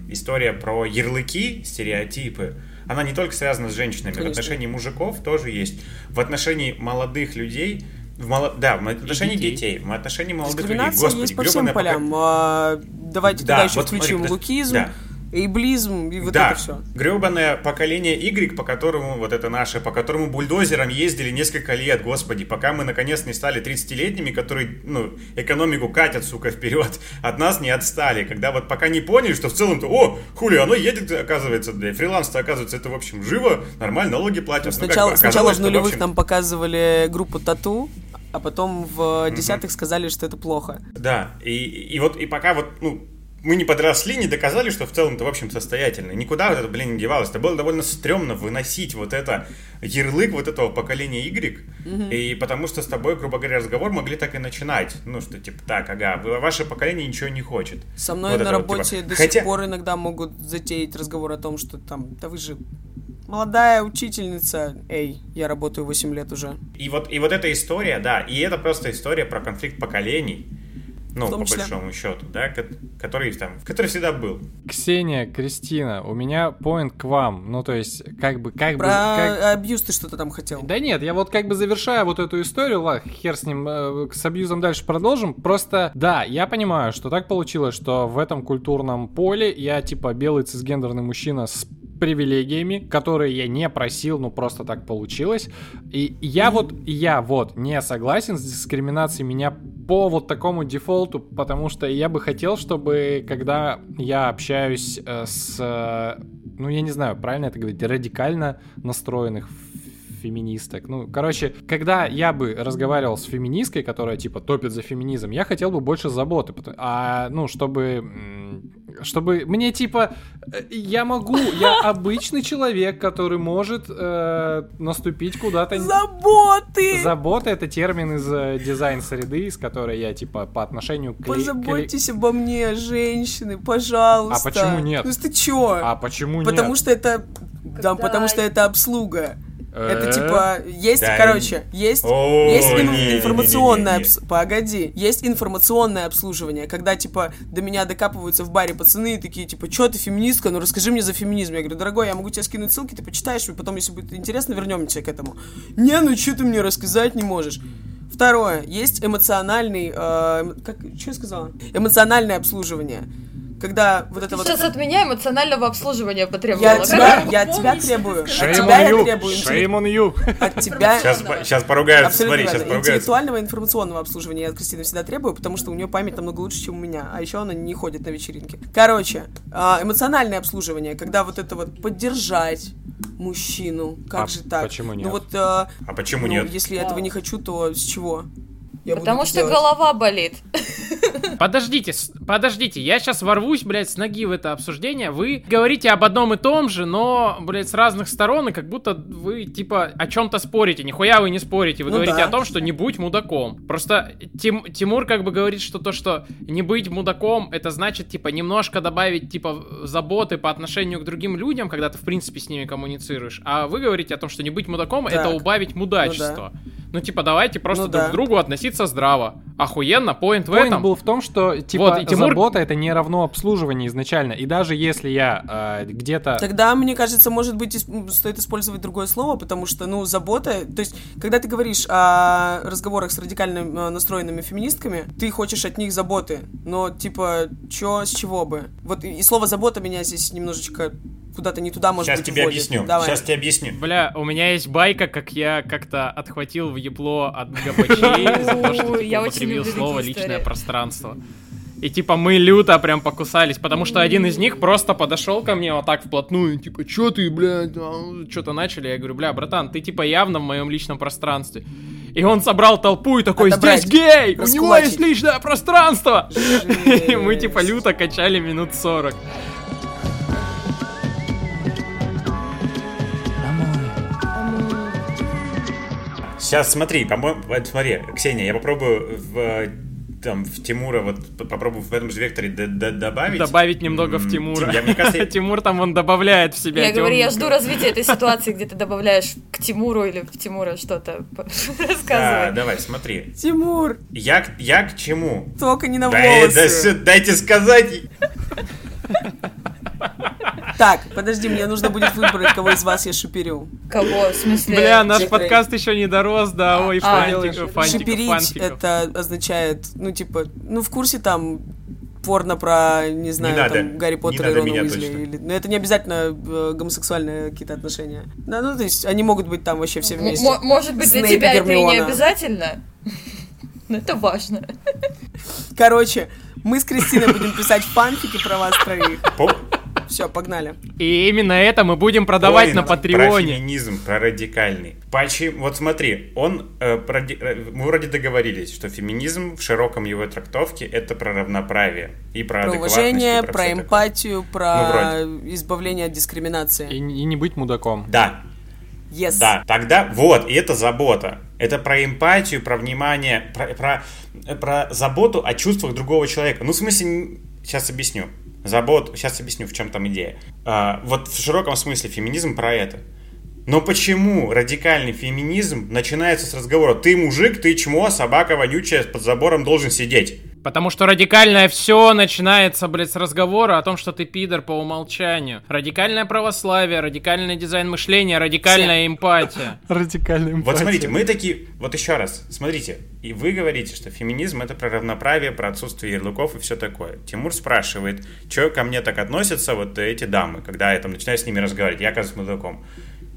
история про ярлыки, стереотипы, она не только связана с женщинами, Конечно. в отношении мужиков тоже есть, в отношении молодых людей, в мало... да, в отношении детей. детей, в отношении молодых людей. Господи, есть по всем грёбаная пока- полям. А, давайте Да, туда еще вот смотри, включим подожди, лукизм, да. Эйблизм и вот да, это все. гребаное поколение Y, по которому, вот это наше, по которому бульдозером ездили несколько лет, господи, пока мы наконец не стали 30-летними, которые, ну, экономику катят, сука, вперед, от нас не отстали, когда вот пока не поняли, что в целом-то, о, хули, оно едет, оказывается, да, фриланс-то, оказывается, это, в общем, живо, нормально, налоги платят. Ну, как Сначала, бы, сначала в нулевых общем, нам показывали группу Тату, а потом в десятых сказали, что это плохо. Да, и, и вот и пока вот, ну, мы не подросли, не доказали, что в целом-то, в общем, состоятельны. Никуда вот это, блин, не девалось. Это было довольно стрёмно выносить вот это ярлык вот этого поколения Y. Угу. И потому что с тобой, грубо говоря, разговор могли так и начинать. Ну, что типа, так, ага, ваше поколение ничего не хочет. Со мной вот на работе вот, типа. до Хотя... сих пор иногда могут затеять разговор о том, что там, да вы же молодая учительница, эй, я работаю 8 лет уже. И вот, и вот эта история, да, и это просто история про конфликт поколений. Ну, по числе. большому счету, да, который там, который всегда был. Ксения, Кристина, у меня поинт к вам. Ну, то есть, как бы, как Про бы... Как... абьюз ты что-то там хотел. Да нет, я вот как бы завершаю вот эту историю, ладно, хер с ним, э, с абьюзом дальше продолжим. Просто, да, я понимаю, что так получилось, что в этом культурном поле я, типа, белый цисгендерный мужчина с привилегиями, которые я не просил, ну просто так получилось. И я вот, я вот не согласен с дискриминацией меня по вот такому дефолту, потому что я бы хотел, чтобы когда я общаюсь э, с, э, ну я не знаю, правильно это говорить, радикально настроенных феминисток. Ну, короче, когда я бы разговаривал с феминисткой, которая, типа, топит за феминизм, я хотел бы больше заботы. А, ну, чтобы чтобы мне типа э, я могу, я (laughs) обычный человек, который может э, наступить куда-то. Заботы. Забота это термин из э, дизайн среды, из которой я типа по отношению к. Позаботьтесь к... обо мне, женщины, пожалуйста. А почему нет? Ну ты чё? А почему нет? Потому что это, да, потому что это обслуга. Это типа есть, короче, есть есть информационное погоди, есть информационное обслуживание, когда типа до меня докапываются в баре пацаны и такие типа, что ты феминистка, ну расскажи мне за феминизм. Я говорю, дорогой, я могу тебе скинуть ссылки, ты почитаешь, и потом, если будет интересно, вернемся к этому. Не, ну что ты мне рассказать не можешь? Второе, есть эмоциональный, э, как, что я сказала? Эмоциональное обслуживание когда вот это вот... Сейчас от меня эмоционального обслуживания потребовала. Я тебя, я от тебя требую. От тебя я требую. Shame on you. От тебя... Сейчас, сейчас поругаются, смотри, сейчас поругаются. Интеллектуального информационного обслуживания я от Кристины всегда требую, потому что у нее память намного лучше, чем у меня. А еще она не ходит на вечеринки. Короче, а, эмоциональное обслуживание, когда вот это вот поддержать мужчину, как а же так? Почему нет? Ну вот... А, а почему ну, нет? Если я этого не хочу, то с чего? Я Потому что делать. голова болит. Подождите, подождите, я сейчас ворвусь, блядь, с ноги в это обсуждение. Вы говорите об одном и том же, но, блядь, с разных сторон, и как будто вы, типа, о чем-то спорите. Нихуя вы не спорите. Вы ну говорите да. о том, что не будь мудаком. Просто Тим, Тимур как бы говорит, что то, что не быть мудаком, это значит, типа, немножко добавить, типа, заботы по отношению к другим людям, когда ты, в принципе, с ними коммуницируешь. А вы говорите о том, что не быть мудаком, так. это убавить мудачество. Ну, да. ну, типа, давайте просто ну, друг да. к другу относиться относиться здраво. Охуенно, поинт в этом. был в том, что, типа, вот, и Тимур... забота это не равно обслуживание изначально. И даже если я э, где-то... Тогда, мне кажется, может быть, стоит использовать другое слово, потому что, ну, забота... То есть, когда ты говоришь о разговорах с радикально э, настроенными феминистками, ты хочешь от них заботы. Но, типа, чё, с чего бы? Вот и слово забота меня здесь немножечко куда-то не туда, может Сейчас быть, тебе вводит. объясню. Давай. Сейчас тебе объясню. Бля, у меня есть байка, как я как-то отхватил в ебло от габачей за то, что я употребил слово «личное пространство». И типа мы люто прям покусались, потому что один из них просто подошел ко мне вот так вплотную, типа, чё ты, блядь, а, что-то начали. Я говорю, бля, братан, ты типа явно в моем личном пространстве. И он собрал толпу и такой, здесь гей, у него есть личное пространство. И мы типа люто качали минут сорок. Сейчас смотри, по-моему, смотри, Ксения, я попробую в там в Тимура вот попробую в этом же векторе добавить. Добавить немного в Тимура. Я, мне кажется, (laughs) Тимур там он добавляет в себя. Я говорю, я жду развития этой (laughs) ситуации, где ты добавляешь к Тимуру или в Тимура что-то. (laughs) Рассказывай. Да, давай, смотри. Тимур. Я, я к чему? Только не на волосы. дайте сказать. Так, подожди, мне нужно будет выбрать, кого из вас я шиперю. Кого? В смысле? Бля, наш подкаст еще не дорос, да, ой, а, фантик, фантик, Шиперить это означает, ну, типа, ну, в курсе там порно про, не знаю, не там, надо. Гарри Поттера и Рона Уизли. Или... Но это не обязательно э, гомосексуальные какие-то отношения. Да, ну, то есть они могут быть там вообще все вместе. М- может быть, для Снейп тебя это и не обязательно? (laughs) Но это важно. Короче, мы с Кристиной будем писать фанфики про вас троих. Все, погнали. И именно это мы будем продавать Понял. на Про Патреоне. феминизм, про радикальный. Почему? Вот смотри, он, э, про э, мы вроде договорились, что феминизм в широком его трактовке это про равноправие и про, Про уважение, и про всё такое. эмпатию, про Ну, избавление от И, дискриминации. и не быть мудаком. Да, Yes. Да, тогда вот, и это забота. Это про эмпатию, про внимание, про, про, про заботу о чувствах другого человека. Ну, в смысле, сейчас объясню. Забот, сейчас объясню, в чем там идея. А, вот в широком смысле феминизм про это. Но почему радикальный феминизм начинается с разговора «ты мужик, ты чмо, собака вонючая, под забором должен сидеть». Потому что радикальное все начинается, блядь, с разговора о том, что ты пидор по умолчанию. Радикальное православие, радикальный дизайн мышления, радикальная эмпатия. (laughs) Радикальный Вот смотрите, мы такие, вот еще раз, смотрите, и вы говорите, что феминизм это про равноправие, про отсутствие ярлыков и все такое. Тимур спрашивает, что ко мне так относятся вот эти дамы, когда я там начинаю с ними разговаривать, я оказываюсь мудаком.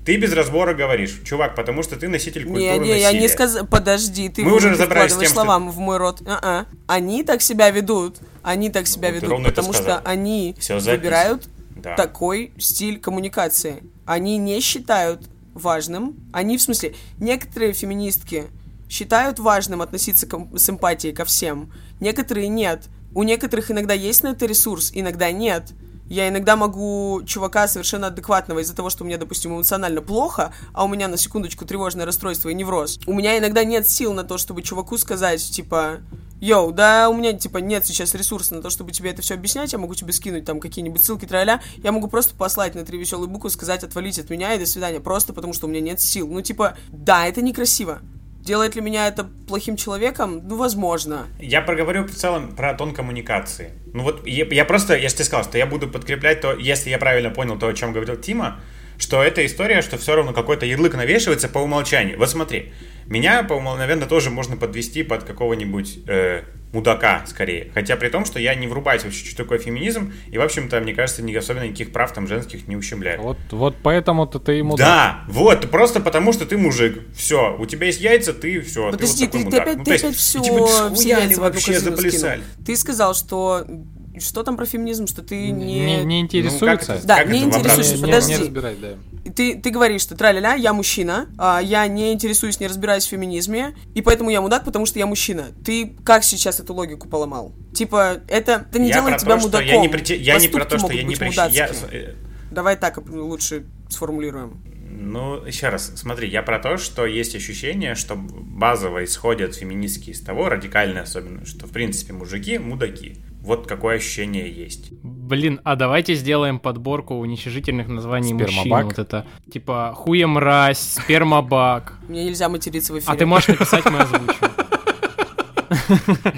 Ты без разбора говоришь, чувак, потому что ты носитель культуры Не, не, я не насилия. сказал. Подожди, ты Мы уже разобрались тем, что- словам в мой рот. А-а. Они так себя ведут. Они так себя Вот ты ведут, потому что они записано. выбирают Да. такой стиль коммуникации. Они не считают важным. Они, в смысле, некоторые феминистки считают важным относиться к- с эмпатией ко всем. Некоторые нет. У некоторых иногда есть на это ресурс, иногда нет. Я иногда могу чувака совершенно адекватного из-за того, что мне, допустим, эмоционально плохо, а у меня на секундочку тревожное расстройство и невроз. У меня иногда нет сил на то, чтобы чуваку сказать, типа, Йоу, да, у меня, типа, нет сейчас ресурса на то, чтобы тебе это все объяснять, я могу тебе скинуть там какие-нибудь ссылки, тролля, я могу просто послать на три веселые буквы, сказать, отвалить от меня и до свидания, просто потому что у меня нет сил. Ну, типа, да, это некрасиво. Делает ли меня это плохим человеком? Ну, возможно. Я проговорю в целом про тон коммуникации. Ну вот я, я просто, если ты сказал, что я буду подкреплять то, если я правильно понял то, о чем говорил Тима, что эта история, что все равно какой-то ярлык навешивается по умолчанию. Вот смотри, меня, по наверное, тоже можно подвести под какого-нибудь э, мудака, скорее. Хотя при том, что я не врубаюсь вообще, что такое феминизм, и, в общем-то, мне кажется, не особенно никаких прав там женских не ущемляю. Вот, вот поэтому-то ты ему... Да, вот, просто потому что ты мужик. Все, у тебя есть яйца, ты все. Подожди, ты, ты, вот ты такой мудак. опять, Ну, ты то есть, опять все, типа, все яйца вообще заплясали. Ты сказал, что что там про феминизм, что ты Не, не... не интересуется. Ну, как Да, как не интересуешься, не, подожди. не разбирать, да. Ты, ты говоришь, что траля-ля, я мужчина, а, я не интересуюсь, не разбираюсь в феминизме, и поэтому я мудак, потому что я мужчина. Ты как сейчас эту логику поломал? Типа, это, это не я делает тебя то, что мудаком. Я не, прите- я не про то, что я не прищ- я- э, Давай так лучше сформулируем. Ну, еще раз, смотри, я про то, что есть ощущение, что базово исходят феминистки из того, радикальные особенно, что, в принципе, мужики – мудаки. Вот какое ощущение есть. Блин, а давайте сделаем подборку уничижительных названий мужчин. Спермобак. Вот это, типа, хуемразь, спермобак. Мне нельзя материться в эфире. А ты можешь написать, мы озвучим.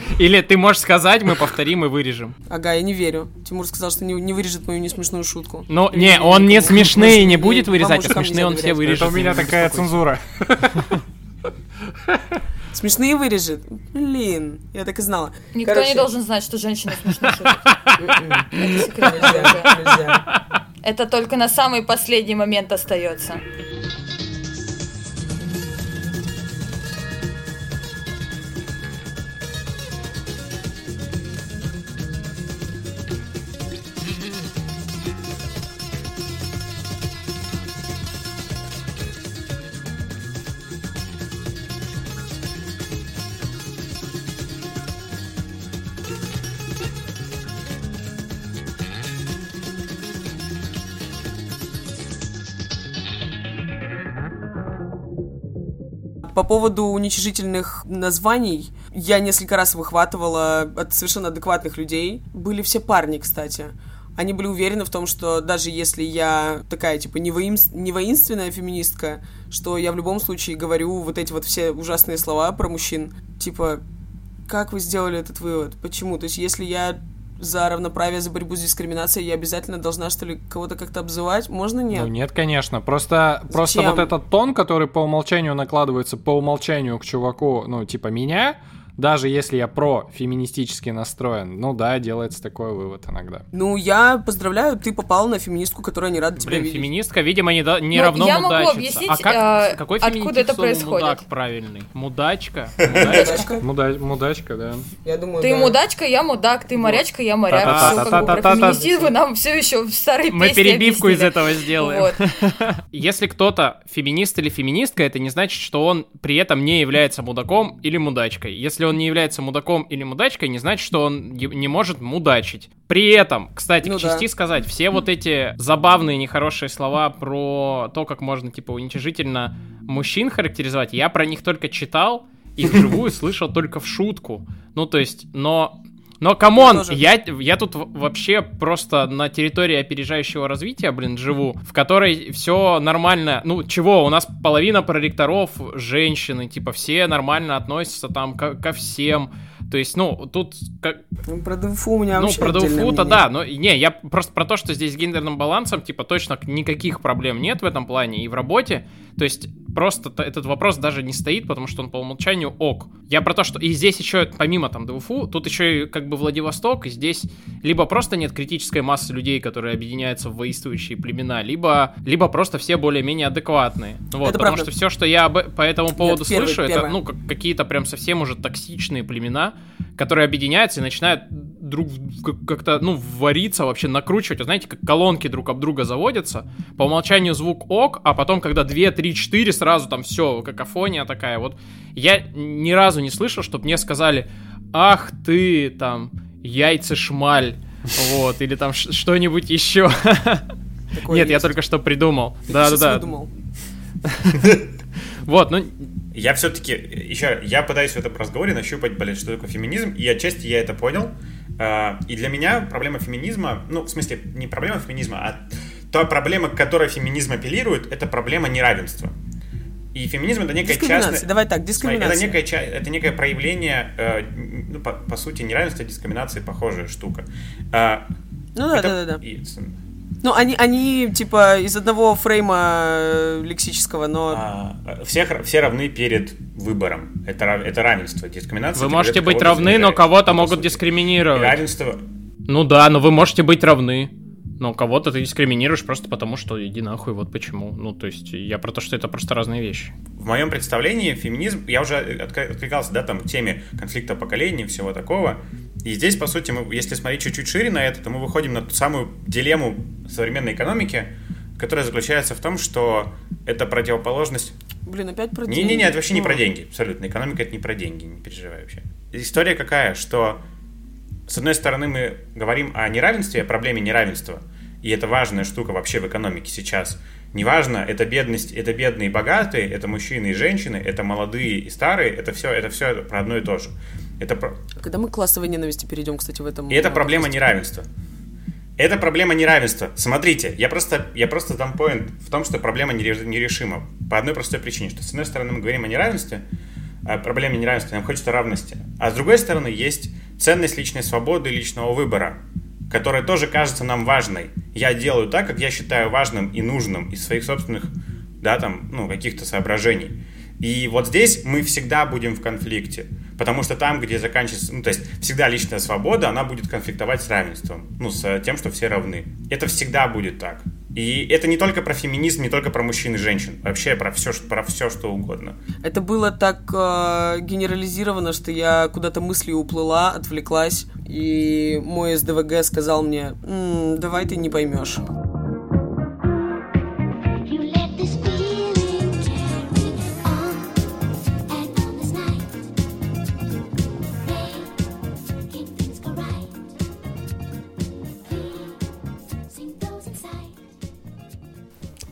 (laughs) Или ты можешь сказать, мы повторим и вырежем. Ага, я не верю. Тимур сказал, что не, не вырежет мою несмешную шутку. Ну, не, он не смешные не будет вырезать, а смешные он все вырежет. Это у меня такая цензура. (laughs) Смешные вырежет? Блин, я так и знала. Никто Короче, не должен знать, что женщина смешно нельзя. Это только на самый последний момент остается. По поводу уничижительных названий, я несколько раз выхватывала от совершенно адекватных людей. Были все парни, кстати. Они были уверены в том, что даже если я такая, типа, не, воинс- не воинственная феминистка, что я в любом случае говорю вот эти вот все ужасные слова про мужчин. Типа, как вы сделали этот вывод? Почему? То есть, если я за равноправие, за борьбу с дискриминацией, я обязательно должна, что ли, кого-то как-то обзывать? Можно нет? Ну нет, конечно. Просто, просто Зачем? вот этот тон, который по умолчанию накладывается по умолчанию к чуваку, ну, типа меня, даже если я про феминистически настроен, ну да, делается такой вывод иногда. Ну, я поздравляю, ты попал на феминистку, которая не рада тебя Блин, видеть. феминистка, видимо, не, да- не Ну, равно я могу мудачиться. объяснить, а как, э, какой откуда это происходит. мудак правильный? Мудачка? (laughs) Мудачка? Муда- мудачка, да. Я думаю, Ты да. мудачка, я мудак, ты морячка, я моряк. Все как бы про феминитивы нам все еще в старой Мы песне перебивку из этого сделаем. (laughs) Если кто-то феминист или феминистка, это не значит, что он при этом не является мудаком или мудачкой. Если он не является мудаком или мудачкой, не значит, что он не может мудачить. При этом, кстати, Ну к да. чести сказать, все вот эти забавные, нехорошие слова про то, как можно, типа, уничижительно мужчин характеризовать, я про них только читал и вживую (laughs) слышал только в шутку. Ну, то есть, но... Но, come on, тоже. я, я тут вообще просто на территории опережающего развития, блин, живу, в которой все нормально. Ну, чего, у нас половина проректоров женщины, типа, все нормально относятся там ко, ко всем. То есть, ну, тут как, Ну, Про ДВФУ у меня ну, вообще про мнение. да, но не, я просто про то, что здесь с гендерным балансом, типа, точно никаких проблем нет в этом плане и в работе. То есть, просто этот вопрос даже не стоит, потому что он по умолчанию ок. Я про то, что и здесь еще, помимо там ДВФУ, тут еще и как бы Владивосток, и здесь либо просто нет критической массы людей, которые объединяются в воинствующие племена, либо, либо просто все более-менее адекватные. Вот, Это потому правда. что все, что я об- по этому поводу первый- слышу, это, первое. ну, как- какие-то прям совсем уже токсичные племена, которые объединяются и начинают друг как- как-то, ну, вариться, вообще накручивать. Вот знаете, как колонки друг об друга заводятся. По умолчанию звук ок, а потом, когда 2, 3, 4, сразу там все, какофония такая. Вот я ни разу не слышал, чтобы мне сказали, ах ты, там, яйца шмаль. Вот, или там что-нибудь еще. Такое Нет, я только что придумал. Ты Да, сейчас да, да. выдумал. (laughs) Вот, ну, Я все-таки, еще, я пытаюсь в этом разговоре нащупать, блин, что такое феминизм, и отчасти я это понял. А, И для меня проблема феминизма, ну, в смысле, не проблема феминизма, а та проблема, к которой феминизм апеллирует, это проблема неравенства. И феминизм это некая частная... Давай так, Смотри, дискриминация. Это некое, это некое проявление, э, ну, по, по сути, неравенства дискриминации похожая штука. А, Ну да, это- да, да, да. И, Ну, они, они, типа, из одного фрейма э, лексического, но... а, все, все равны перед выбором. Это, это равенство. Дискриминация. вы можете быть равны, но кого-то могут сути. дискриминировать. Равенство. Ну да, но вы можете быть равны. Но кого-то ты дискриминируешь просто потому, что иди нахуй, вот почему. Ну, то есть, я про то, что это просто разные вещи. В моем представлении феминизм, я уже отк- откликался, да, там, к теме конфликта поколений, всего такого. И здесь, по сути, мы, если смотреть чуть-чуть шире на это, то мы выходим на ту самую дилемму современной экономики, которая заключается в том, что это противоположность Блин, опять про Не-не-не, деньги. это вообще не про деньги, абсолютно. Экономика это не про деньги, не переживай вообще. История какая, что с одной стороны мы говорим о неравенстве, о проблеме неравенства, и это важная штука вообще в экономике сейчас. Неважно, это бедность, это бедные и богатые, это мужчины и женщины, это молодые и старые, это все, это все про одно и то же. Это про- Когда мы к классовой ненависти перейдем, кстати, в этом... и это э, проблема неравенства. Это проблема неравенства. Смотрите, я просто, я просто дам поинт в том, что проблема нере- нерешима. По одной простой причине, что с одной стороны мы говорим о неравенстве, о проблеме неравенства, нам хочется равности. А с другой стороны есть ценность личной свободы и личного выбора, которая тоже кажется нам важной. Я делаю так, как я считаю важным и нужным из своих собственных, да, там, ну, каких-то соображений. И вот здесь мы всегда будем в конфликте, потому что там, где заканчивается, ну, то есть всегда личная свобода, она будет конфликтовать с равенством, ну, с тем, что все равны. Это всегда будет так. И это не только про феминизм, не только про мужчин и женщин, вообще про все, про все, что угодно. Это было так э, генерализировано, что я куда-то мыслью уплыла, отвлеклась, и мой СДВГ сказал мне, «М, давай ты не поймешь.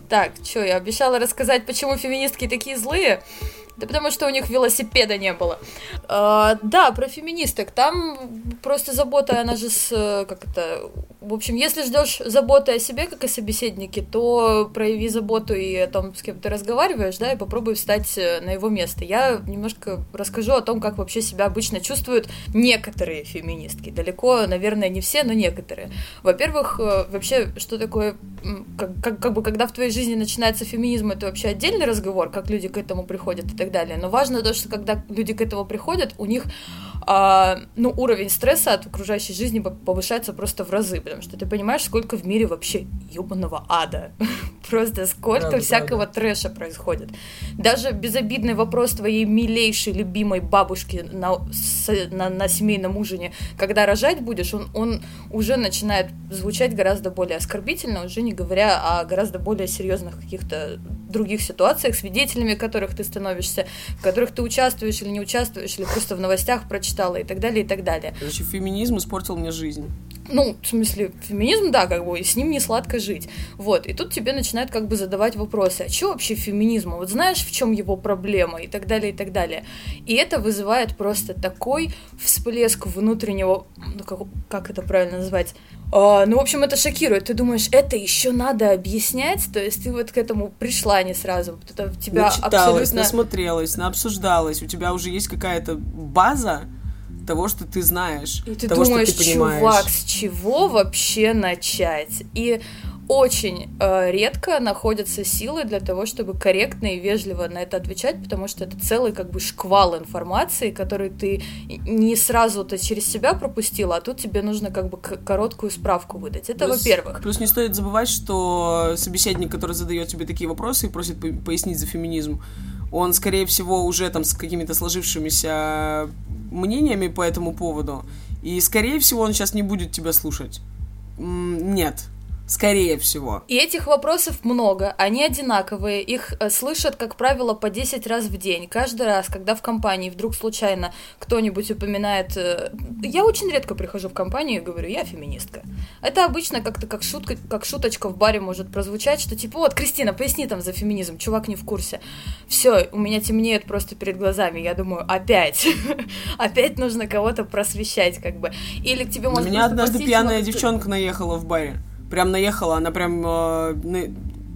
Так, что, я обещала рассказать, почему феминистки такие злые? Да потому что у них велосипеда не было. А, да, про феминисток. Там просто забота, она же с... Как это... В общем, если ждешь заботы о себе, как о собеседнике, то прояви заботу и о том, с кем ты разговариваешь, да, и попробуй встать э, на его место. Я немножко расскажу о том, как вообще себя обычно чувствуют некоторые феминистки. Далеко, наверное, не все, но некоторые. Во-первых, э, вообще, что такое как, как, как бы когда в твоей жизни начинается феминизм, это вообще отдельный разговор, как люди к этому приходят и так далее. Но важно то, что когда люди к этому приходят, у них а, ну, уровень стресса от окружающей жизни по- повышается просто в разы, потому что ты понимаешь, сколько в мире вообще ебаного ада. (laughs) Просто сколько Правда, всякого трэша происходит. Даже безобидный вопрос твоей милейшей, любимой бабушки на, с- на, на семейном ужине, когда рожать будешь, он, он уже начинает звучать гораздо более оскорбительно, уже не говоря о гораздо более серьезных каких-то других ситуациях, свидетелями которых ты становишься, в которых ты участвуешь или не участвуешь, или просто в новостях прочитала и так далее, и так далее. Короче, феминизм испортил мне жизнь. Ну, в смысле, феминизм, да, как бы, и с ним не сладко жить. Вот, и тут тебе начинают как бы задавать вопросы, а что вообще феминизм? Вот знаешь, в чем его проблема? И так далее, и так далее. И это вызывает просто такой всплеск внутреннего, ну, как, как это правильно назвать? А, ну, в общем, это шокирует. Ты думаешь, это еще надо объяснять? То есть ты вот к этому пришла не сразу. Это тебя Начиталась, абсолютно... насмотрелась, наобсуждалась. У тебя уже есть какая-то база того, что ты знаешь, И ты того, думаешь, что ты понимаешь. чувак, с чего вообще начать? И очень э, редко находятся силы для того, чтобы корректно и вежливо на это отвечать, потому что это целый как бы шквал информации, который ты не сразу-то через себя пропустила, а тут тебе нужно как бы короткую справку выдать. Это во-первых. Плюс не стоит забывать, что собеседник, который задает тебе такие вопросы и просит по- пояснить за феминизм, он, скорее всего, уже там с какими-то сложившимися мнениями по этому поводу. И, скорее всего, он сейчас не будет тебя слушать. Нет. Скорее всего. И этих вопросов много, они одинаковые, их э, слышат, как правило, по 10 раз в день. Каждый раз, когда в компании вдруг случайно кто-нибудь упоминает... э, Я очень редко прихожу в компанию и говорю, я феминистка. Это обычно как-то как, шутка, как шуточка в баре может прозвучать, что типа, вот, Кристина, поясни там за феминизм, чувак не в курсе. Все, у меня темнеет просто перед глазами, я думаю, опять, (laughs) опять нужно кого-то просвещать, как бы. Или к тебе На может меня однажды пьяная девчонка наехала в баре. Прям наехала, она прям... э, на-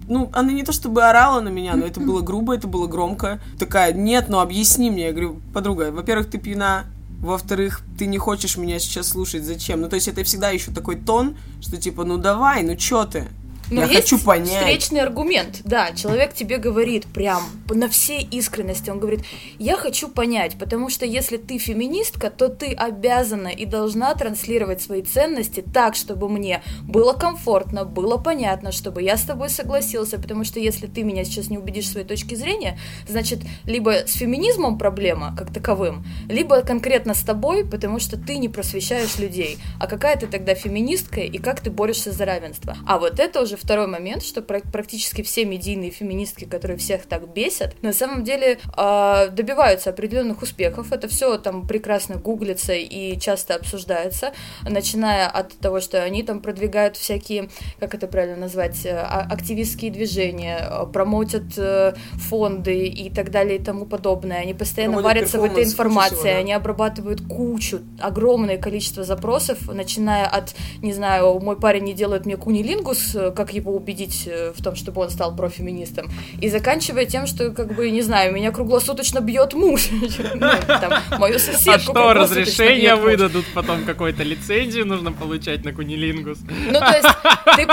Ну, она не то чтобы орала на меня, но это было (laughs) грубо, это было громко. Такая, нет, ну объясни мне. Я говорю, подруга, во-первых, ты пьяна, во-вторых, ты не хочешь меня сейчас слушать, зачем? Ну, то есть это всегда еще такой тон, что типа, ну давай, ну чё ты? Но Я есть хочу понять. встречный аргумент. Да, человек тебе говорит прям на всей искренности. Он говорит, я хочу понять, потому что если ты феминистка, то ты обязана и должна транслировать свои ценности так, чтобы мне было комфортно, было понятно, чтобы я с тобой согласился, потому что если ты меня сейчас не убедишь в своей точки зрения, значит, либо с феминизмом проблема как таковым, либо конкретно с тобой, потому что ты не просвещаешь людей. А какая ты тогда феминистка и как ты борешься за равенство? А вот это уже второй момент, что пра- практически все медийные феминистки, которые всех так бесят, на самом деле э, добиваются определенных успехов. Это все там прекрасно гуглится и часто обсуждается, начиная от того, что они там продвигают всякие, как это правильно назвать, э, а- активистские движения, э, промоутят э, фонды и так далее и тому подобное. Они постоянно Проводят варятся в этой информации, всего, да. они обрабатывают кучу, огромное количество запросов, начиная от, не знаю, мой парень не делает мне кунилингус, э, как его убедить э, в том, чтобы он стал профеминистом, и заканчивая тем, что, как бы, не знаю, меня круглосуточно бьет муж, (laughs) Ну, мою А соседку что, круглосуточно разрешение выдадут потом какой-то лицензию нужно получать на кунилингус? Ну, то есть ты,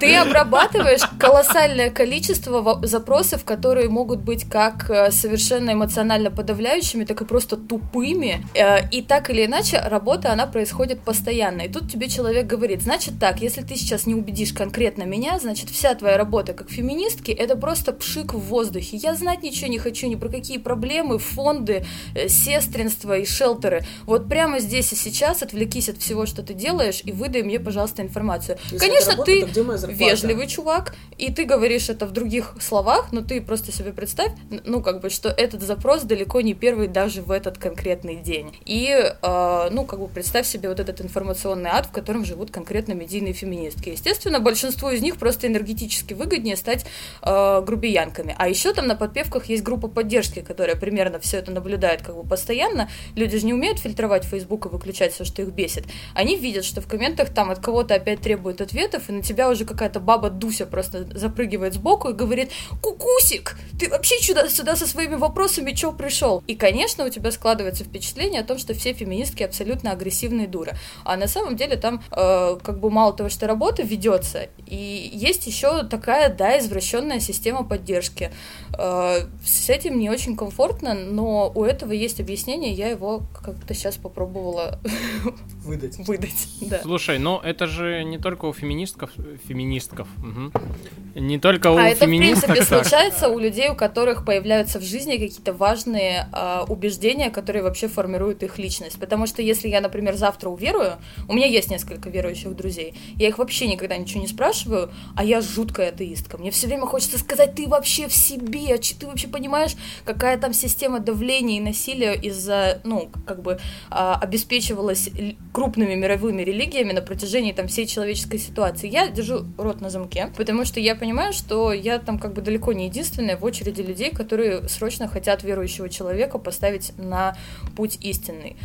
ты (laughs) обрабатываешь колоссальное количество во- запросов, которые могут быть как э, совершенно эмоционально подавляющими, так и просто тупыми. Э, И так или иначе, работа, она происходит постоянно. И тут тебе человек говорит, значит так, если ты сейчас не убедишь конкретно меня, значит, вся твоя работа как феминистки, это просто пшик в воздухе. Я знать ничего не хочу ни про какие проблемы, фонды, э, сестринство и шелтеры. Вот прямо здесь и сейчас отвлекись от всего, что ты делаешь, и выдай мне, пожалуйста, информацию. Если Конечно, работа, ты вежливый чувак, и ты говоришь это в других словах, но ты просто себе представь, ну, как бы, что этот запрос далеко не первый даже в этот конкретный день. И, э, ну, как бы, представь себе вот этот информационный ад, в котором живут конкретно медийные феминистки. Естественно, большинству из них просто энергетически выгоднее стать э, грубиянками. А еще там на подпевках есть группа поддержки, которая примерно все это наблюдает как бы постоянно. Люди же не умеют фильтровать Facebook и выключать все, что их бесит. Они видят, что в комментах там от кого-то опять требуют ответов, и на тебя уже какая-то баба Дуся просто запрыгивает сбоку и говорит «Кукусик, ты вообще сюда, сюда со своими вопросами чё пришел?» И, конечно, у тебя складывается впечатление о том, что все феминистки абсолютно агрессивные дуры. А на самом деле там э, как бы мало того, что работа ведется, и есть еще такая, да, извращенная система поддержки. Э, С этим не очень комфортно, но у этого есть объяснение, я его как-то сейчас попробовала (laughs) Выдать. выдать. Да. Слушай, ну это же не только у феминистков, феминистков, мгм. не только у А это, в феминисток принципе, так. случается у людей, у которых появляются в жизни какие-то важные а, убеждения, которые вообще формируют их личность. Потому что если я, например, завтра уверую, у меня есть несколько верующих друзей, я их вообще никогда ничего не спрашиваю, а я жуткая атеистка. Мне все время хочется сказать, ты вообще в себе, ты вообще понимаешь, какая там система давления и насилия из-за, ну, как бы а, обеспечивалась крупными мировыми религиями на протяжении там всей человеческой ситуации. Я держу рот на замке, потому что я понимаю, что я там как бы далеко не единственная в очереди людей, которые срочно хотят верующего человека поставить на путь истинный.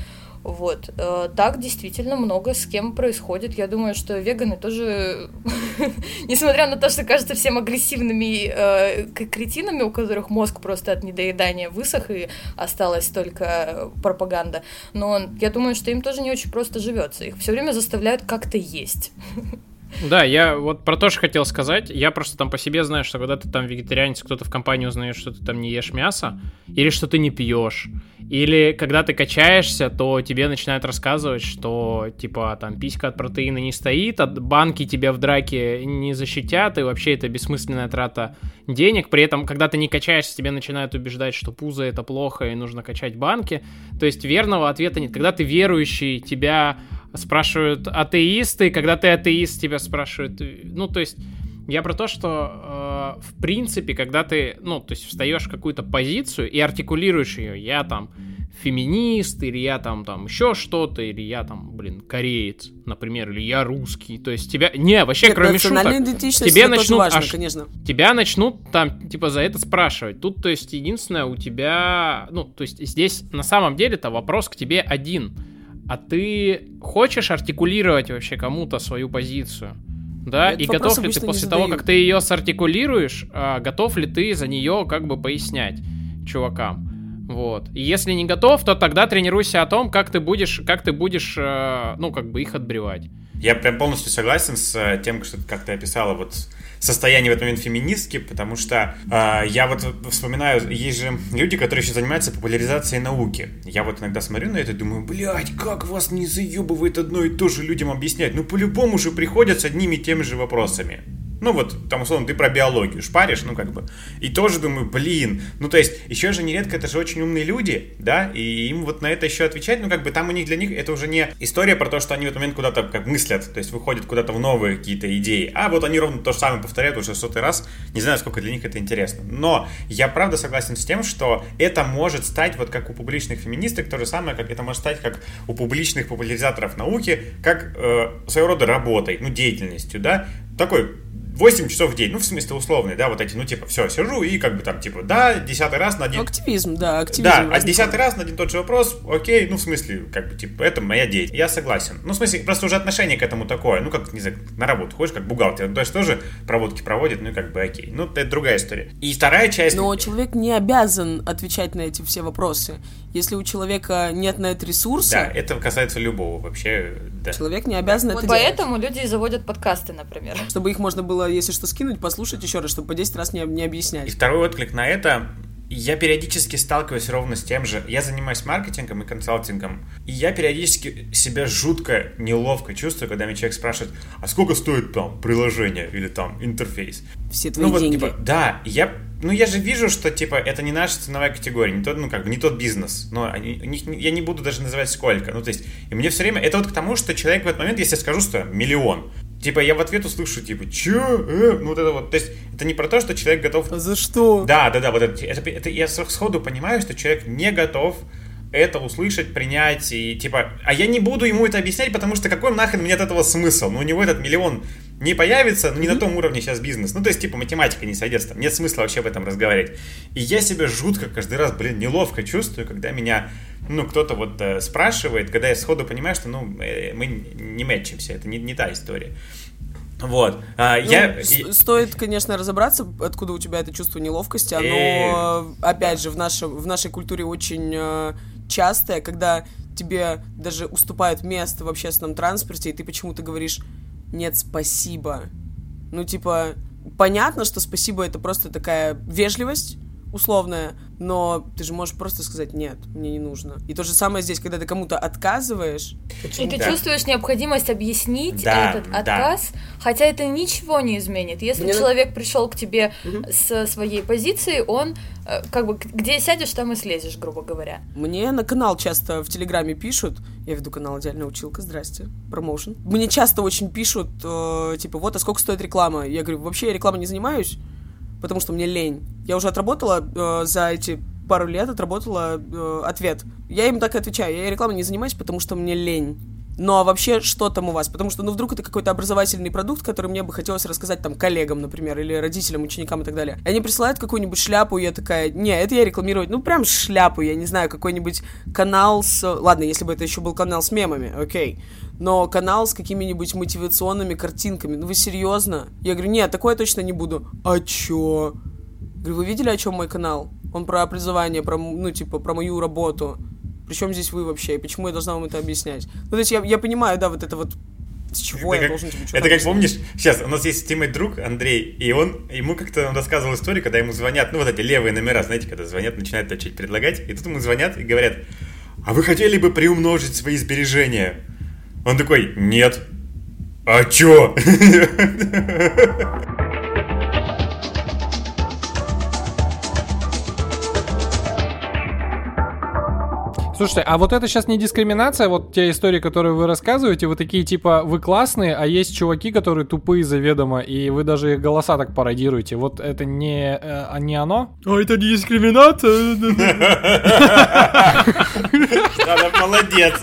Вот. Э, Так действительно много с кем происходит. Я думаю, что веганы тоже, (laughs) несмотря на то, что кажутся всем агрессивными э, кретинами, у которых мозг просто от недоедания высох и осталась только э, пропаганда, но я думаю, что им тоже не очень просто живется. Их все время заставляют как-то есть. (laughs) Да, я вот про то же хотел сказать. Я просто там по себе знаю, что когда ты там вегетарианец, кто-то в компании узнает, что ты там не ешь мясо, или что ты не пьешь, или когда ты качаешься, то тебе начинают рассказывать, что типа там писька от протеина не стоит, от банки тебя в драке не защитят, и вообще это бессмысленная трата денег. При этом, когда ты не качаешься, тебе начинают убеждать, что пузо это плохо и нужно качать банки. То есть верного ответа нет. Когда ты верующий, тебя спрашивают атеисты, когда ты атеист, тебя спрашивают... Ну, то есть, я про то, что, э, в принципе, когда ты, ну, то есть, встаешь в какую-то позицию и артикулируешь ее, я там феминист, или я там, там, еще что-то, или я там, блин, кореец, например, или я русский, то есть, тебя... Не, вообще, Нет, кроме шуток, тебе начнут важно, аж- конечно. тебя начнут там, типа, за это спрашивать. Тут, то есть, единственное, у тебя, ну, то есть, здесь на самом деле-то вопрос к тебе один. А ты хочешь артикулировать вообще кому-то свою позицию? Да, Этот и готов ли ты после того, как ты ее сартикулируешь, а, готов ли ты за нее как бы пояснять чувакам? Вот. И если не готов, то тогда тренируйся о том, как ты будешь, как ты будешь, э, ну, как бы их отбревать. Я прям полностью согласен с э, тем, что как ты описала вот состояние в этот момент феминистки, потому что э, я вот вспоминаю, есть же люди, которые еще занимаются популяризацией науки. Я вот иногда смотрю на это и думаю, блядь, как вас не заебывает одно и то же людям объяснять? Ну, по-любому же приходят с одними и теми же вопросами. Ну вот, там, условно, ты про биологию шпаришь, ну как бы. И тоже думаю, блин, ну то есть, еще же нередко это же очень умные люди, да, и им вот на это еще отвечать, ну как бы там у них для них это уже не история про то, что они в этот момент куда-то как мыслят, то есть выходят куда-то в новые какие-то идеи, а вот они ровно то же самое повторяют уже сотый раз, не знаю, сколько для них это интересно. Но я правда согласен с тем, что это может стать вот как у публичных феминисток, то же самое, как это может стать как у публичных популяризаторов науки, как э, своего рода работой, ну деятельностью, да, такой 8 часов в день, ну, в смысле условный, да, вот эти, ну, типа, все, сижу и как бы там, типа, да, десятый раз на один... Активизм, да, активизм. Да, а десятый раз на один тот же вопрос, окей, ну, в смысле, как бы, типа, это моя деятельность. Я согласен. Ну, в смысле, просто уже отношение к этому такое, ну, как, не знаю, на работу ходишь, как бухгалтер, то есть тоже проводки проводит, ну, и как бы, окей. Ну, это другая история. И вторая часть... Но человек не обязан отвечать на эти все вопросы. Если у человека нет на это ресурса, Да, это касается любого вообще, да. человек не обязан Вот это делать. поэтому люди и заводят подкасты, например. Чтобы их можно было, если что, скинуть, послушать еще раз, чтобы по 10 раз не, не И объяснять. второй отклик на это, я периодически сталкиваюсь ровно с тем же. Я занимаюсь маркетингом и консалтингом, и я периодически себя жутко неловко чувствую, когда меня человек спрашивает, а сколько стоит там приложение или там интерфейс? Все твои ну вот, деньги. типа, да, я, ну я же вижу, что, типа, это не наша ценовая категория, не тот, ну как бы, не тот бизнес, но они, у них, я не буду даже называть сколько, ну то есть, и мне все время, это вот к тому, что человек в этот момент, если я скажу, что миллион, типа, я в ответ услышу, типа, чё, э? ну вот это вот, то есть, это не про то, что человек готов А за что? да, да, да, вот это, это, это я сходу понимаю, что человек не готов это услышать, принять, и типа, а я не буду ему это объяснять, потому что какой нахрен мне от этого смысл? Ну, у него этот миллион не появится, ну, не на том уровне сейчас бизнес. Ну, то есть, типа, математика не сойдется, там нет смысла вообще об этом разговаривать. И я себя жутко каждый раз, блин, неловко чувствую, когда меня, ну, кто-то вот э, спрашивает, когда я сходу понимаю, что, ну, э, мы не мэтчимся, это не, не та история. Вот. А, Ну, я... Стоит, конечно, разобраться, откуда у тебя это чувство неловкости. Э. Оно, опять же, в, нашем, в нашей культуре очень э, частое, когда тебе даже уступают место в общественном транспорте, и ты почему-то говоришь «нет, спасибо». Ну, типа, понятно, что спасибо это просто такая вежливость условная, но ты же можешь просто сказать нет, мне не нужно. И то же самое здесь, когда ты кому-то отказываешь. И ты Да. чувствуешь необходимость объяснить Да, этот да. отказ, хотя это ничего не изменит. Если Мне на- человек пришел к тебе со своей позицией, он э, как бы где сядешь, там и слезешь, грубо говоря. Мне на канал часто в Телеграме пишут, я веду канал «Идеальная училка», здрасте, промоушен. Мне часто очень пишут, э, типа, вот, а сколько стоит реклама? Я говорю, вообще я рекламой не занимаюсь, потому что мне лень. Я уже отработала э, за эти пару лет, отработала э, ответ. Я им так и отвечаю, я рекламой не занимаюсь, потому что мне лень. Ну а вообще, что там у вас? Потому что, ну, вдруг это какой-то образовательный продукт, который мне бы хотелось рассказать там коллегам, например, или родителям, ученикам и так далее. Они присылают какую-нибудь шляпу, и я такая, не, это я рекламировать, ну, прям шляпу, я не знаю, какой-нибудь канал с... Ладно, если бы это еще был канал с мемами, окей. Но канал с какими-нибудь мотивационными картинками. Ну, вы серьезно? Я говорю, нет, такое точно не буду. А чё? Говорю, вы видели, о чем мой канал? Он про образование, про, ну, типа, про мою работу. Причем здесь вы вообще? И почему я должна вам это объяснять? Ну, то есть я, я понимаю, да, вот это вот с чего Это я как, должен тебе что-то это как объяснять. помнишь, сейчас у нас есть тиммейт друг Андрей, и он ему как-то он рассказывал историю, когда ему звонят, ну вот эти левые номера, знаете, когда звонят, начинают что-то предлагать, и тут ему звонят и говорят, а вы хотели бы приумножить свои сбережения? Он такой, нет. А чё? (laughs) Слушайте, а вот это сейчас не дискриминация, вот те истории, которые вы рассказываете, вы такие типа, вы классные, а есть чуваки, которые тупые заведомо, и вы даже их голоса так пародируете. Вот это не, э, а не оно? А это не дискриминация? Молодец.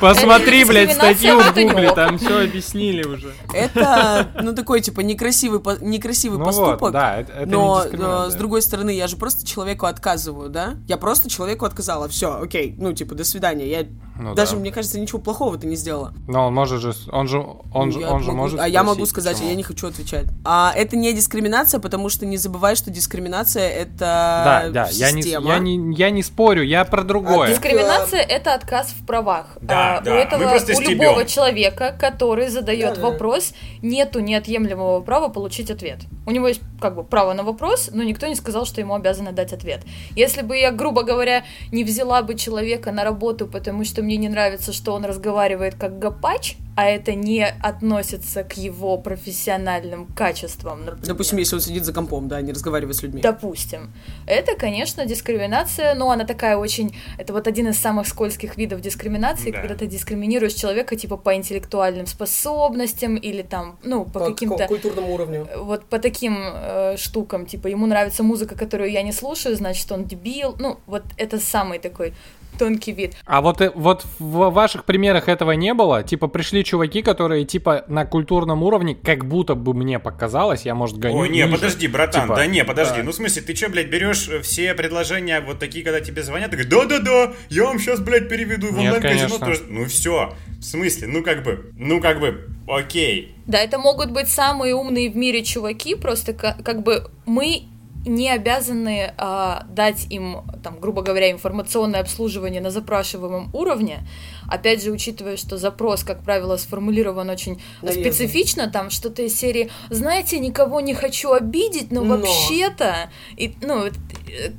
Посмотри, Это блядь, статью в гугле, там все объяснили уже. Это, ну, такой, типа, некрасивый, некрасивый Ну поступок. вот, да, это, это не но, э, с другой стороны, я же просто человеку отказываю, да? Я просто человеку отказала. Все, окей, ну, типа, до свидания. Я Ну даже, да. мне кажется, ничего плохого ты не сделала. Но он может же, он же, он же, Я он же могу- может А я могу сказать, а почему. я не хочу отвечать. А это не дискриминация, потому что не забывай, что дискриминация это Да, да, я не, система. я, не, я не спорю, я про другое. ты- Дискриминация это отказ в правах. Да, А, да, у этого мы просто у стебем. любого человека, который задает Да-да. вопрос, нету неотъемлемого права получить ответ. У него есть как бы право на вопрос, но никто не сказал, что ему обязаны дать ответ. Если бы я, грубо говоря, не взяла бы человека на работу, потому что мне не нравится, что он разговаривает как гопач, а это не относится к его профессиональным качествам, например. Допустим, если он сидит за компом, да, не разговаривает с людьми. Допустим. Это, конечно, дискриминация, но она такая очень... Это вот один из самых скользких видов дискриминации, Да. когда ты дискриминируешь человека типа по интеллектуальным способностям или там, ну, по, каким-то... культурному уровню. Вот по таким э, штукам, типа, ему нравится музыка, которую я не слушаю, значит, он дебил. Ну, вот это самый такой тонкий вид. А вот, э, вот в ваших примерах этого не было? Типа пришли чуваки, которые типа на культурном уровне, как будто бы мне показалось, я, может, гоню Ой, не, ниже. подожди, братан, Типа, да не, подожди. э, Ну, в смысле, ты что, блядь, берешь э, все предложения вот такие, когда тебе звонят, говоришь, да-да-да, я вам сейчас, блядь, переведу в онлайн-казино тоже. Ну, все. В смысле, ну, как бы, ну, как бы, окей. Да, это могут быть самые умные в мире чуваки, просто ка- как бы мы не обязаны а, дать им, там, грубо говоря, информационное обслуживание на запрашиваемом уровне. Опять же, учитывая, что запрос, как правило, сформулирован очень Наверное. специфично, там что-то из серии «Знаете, никого не хочу обидеть, но, Но». вообще-то...» И, ну, э,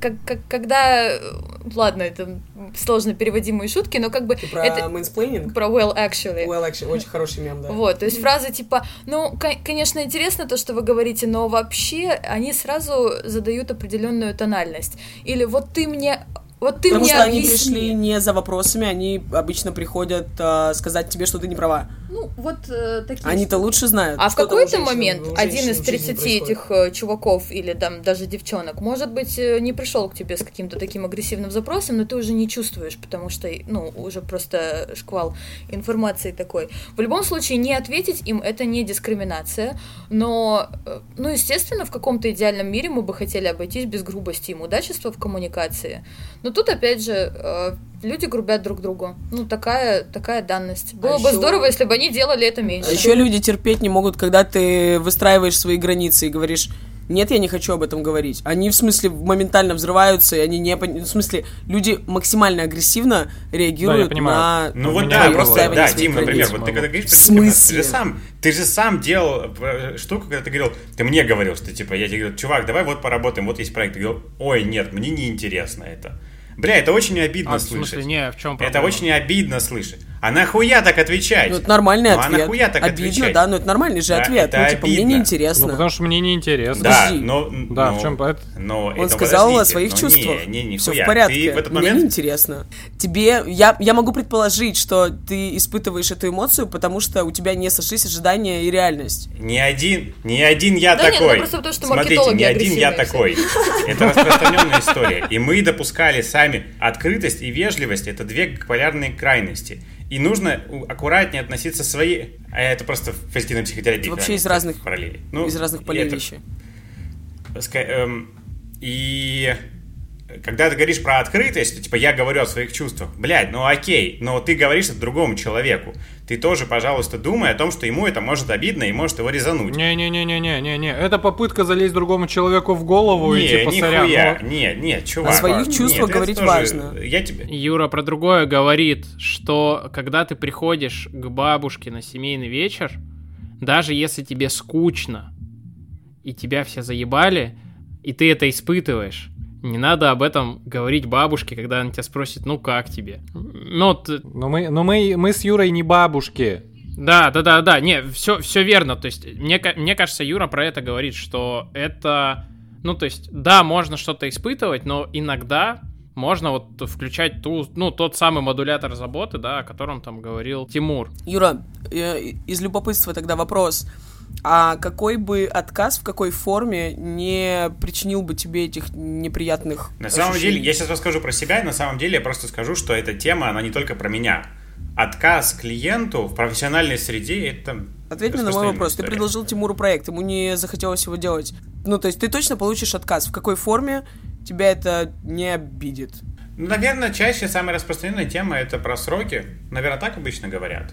как, как- когда... э, Ладно, это сложно переводимые шутки, но как бы... Про это mansplaining? про well, actually. Well, actually, очень хороший мем, да. Вот, то есть фразы типа, ну, ко- конечно, интересно то, что вы говорите, но вообще они сразу задают определенную тональность. Или вот ты мне, вот ты Потому мне что они объясни. пришли не за вопросами, они обычно приходят а, сказать тебе, что ты не права. Ну, вот э, такие. Они-то лучше знают. А в какой-то момент у один женщин из в жизни 30 происходит. этих э, чуваков или там даже девчонок, может быть, э, не пришел к тебе с каким-то таким агрессивным запросом, но ты уже не чувствуешь, потому что, ну, уже просто шквал информации такой. В любом случае, не ответить им это не дискриминация, но, э, ну, естественно, в каком-то идеальном мире мы бы хотели обойтись без грубости и мудачества в коммуникации. Но тут, опять же, э, люди грубят друг другу. Ну, такая, такая данность. Было бы ещё- здорово, если бы они делали это меньше. А еще люди терпеть не могут, когда ты выстраиваешь свои границы и говоришь, нет, я не хочу об этом говорить. Они, в смысле, моментально взрываются, и они не... В смысле, люди максимально агрессивно реагируют понимаю. на... Ну вот да, просто, да, Дим, например, вот ты когда говоришь В про дискриминацию, ты смысле? же сам, ты же сам делал э, штуку, когда ты говорил, ты мне говорил, что типа, я тебе говорю, чувак, давай вот поработаем, вот есть проект. Ты говорил, ой, нет, мне не интересно это. Бля, это очень обидно А, в слышать. смысле, не, в чем Это проблема? очень обидно слышать. А нахуя так отвечать? Ну, это нормальный Ну, а ответ. нахуя так Обидно, отвечать? да, но это нормальный же Да, ответ. это Ну, типа, мне обидно. неинтересно. Ну, потому что мне не интересно. Да, Подожди. но... Да, но- в чем это? но Он это сказал о своих но чувствах. Не, не, Все в порядке. Ты в этот Мне момент... неинтересно. Тебе, я, я могу предположить, что ты испытываешь эту эмоцию, потому что у тебя не сошлись ожидания и реальность. Не один, не один я Да нет, такой. ну просто потому, что Смотрите, не один я такой. Это распространенная история. И мы допускали сами открытость и вежливость. Это две полярные крайности. И нужно аккуратнее относиться к своей... А это просто в позитивной психотерапии. Это вообще из разных- параллелей. Ну, Из разных полей это- вещи. эм, и когда ты говоришь про открытость, то, типа, я говорю о своих чувствах. Блядь, ну окей, но ты говоришь это другому человеку. Ты тоже, пожалуйста, думай о том, что ему это может обидно и может его резануть. Не-не-не-не-не-не. Это попытка залезть другому человеку в голову и Не, типа сорян. нихуя, ну, не, не, чувак. О своих Нет, чувствах это говорить тоже- важно. Я тебе... Юра про другое говорит, что когда ты приходишь к бабушке на семейный вечер, даже если тебе скучно, и тебя все заебали, и ты это испытываешь, не надо об этом говорить бабушке, когда она тебя спросит, ну как тебе? Ну, т- Но мы, но мы, мы с Юрой не бабушки. да, да, да, да, не, все, все верно. То есть, мне, мне кажется, Юра про это говорит, что это, ну, то есть, да, можно что-то испытывать, но иногда можно вот включать ту, ну, тот самый модулятор заботы, да, о котором там говорил Тимур. Юра, э, из любопытства тогда вопрос. А какой бы отказ, в какой форме не причинил бы тебе этих неприятных На самом ощущений? деле, я сейчас расскажу про себя, и на самом деле я просто скажу, что эта тема, она не только про меня. Отказ клиенту в профессиональной среде это Ответь мне на мой вопрос. Ты история. предложил Тимуру проект, ему не захотелось его делать. Ну, то есть ты точно получишь отказ. В какой форме тебя это не обидит? Ну, наверное, чаще самая распространенная тема это про сроки. Наверное, так обычно говорят.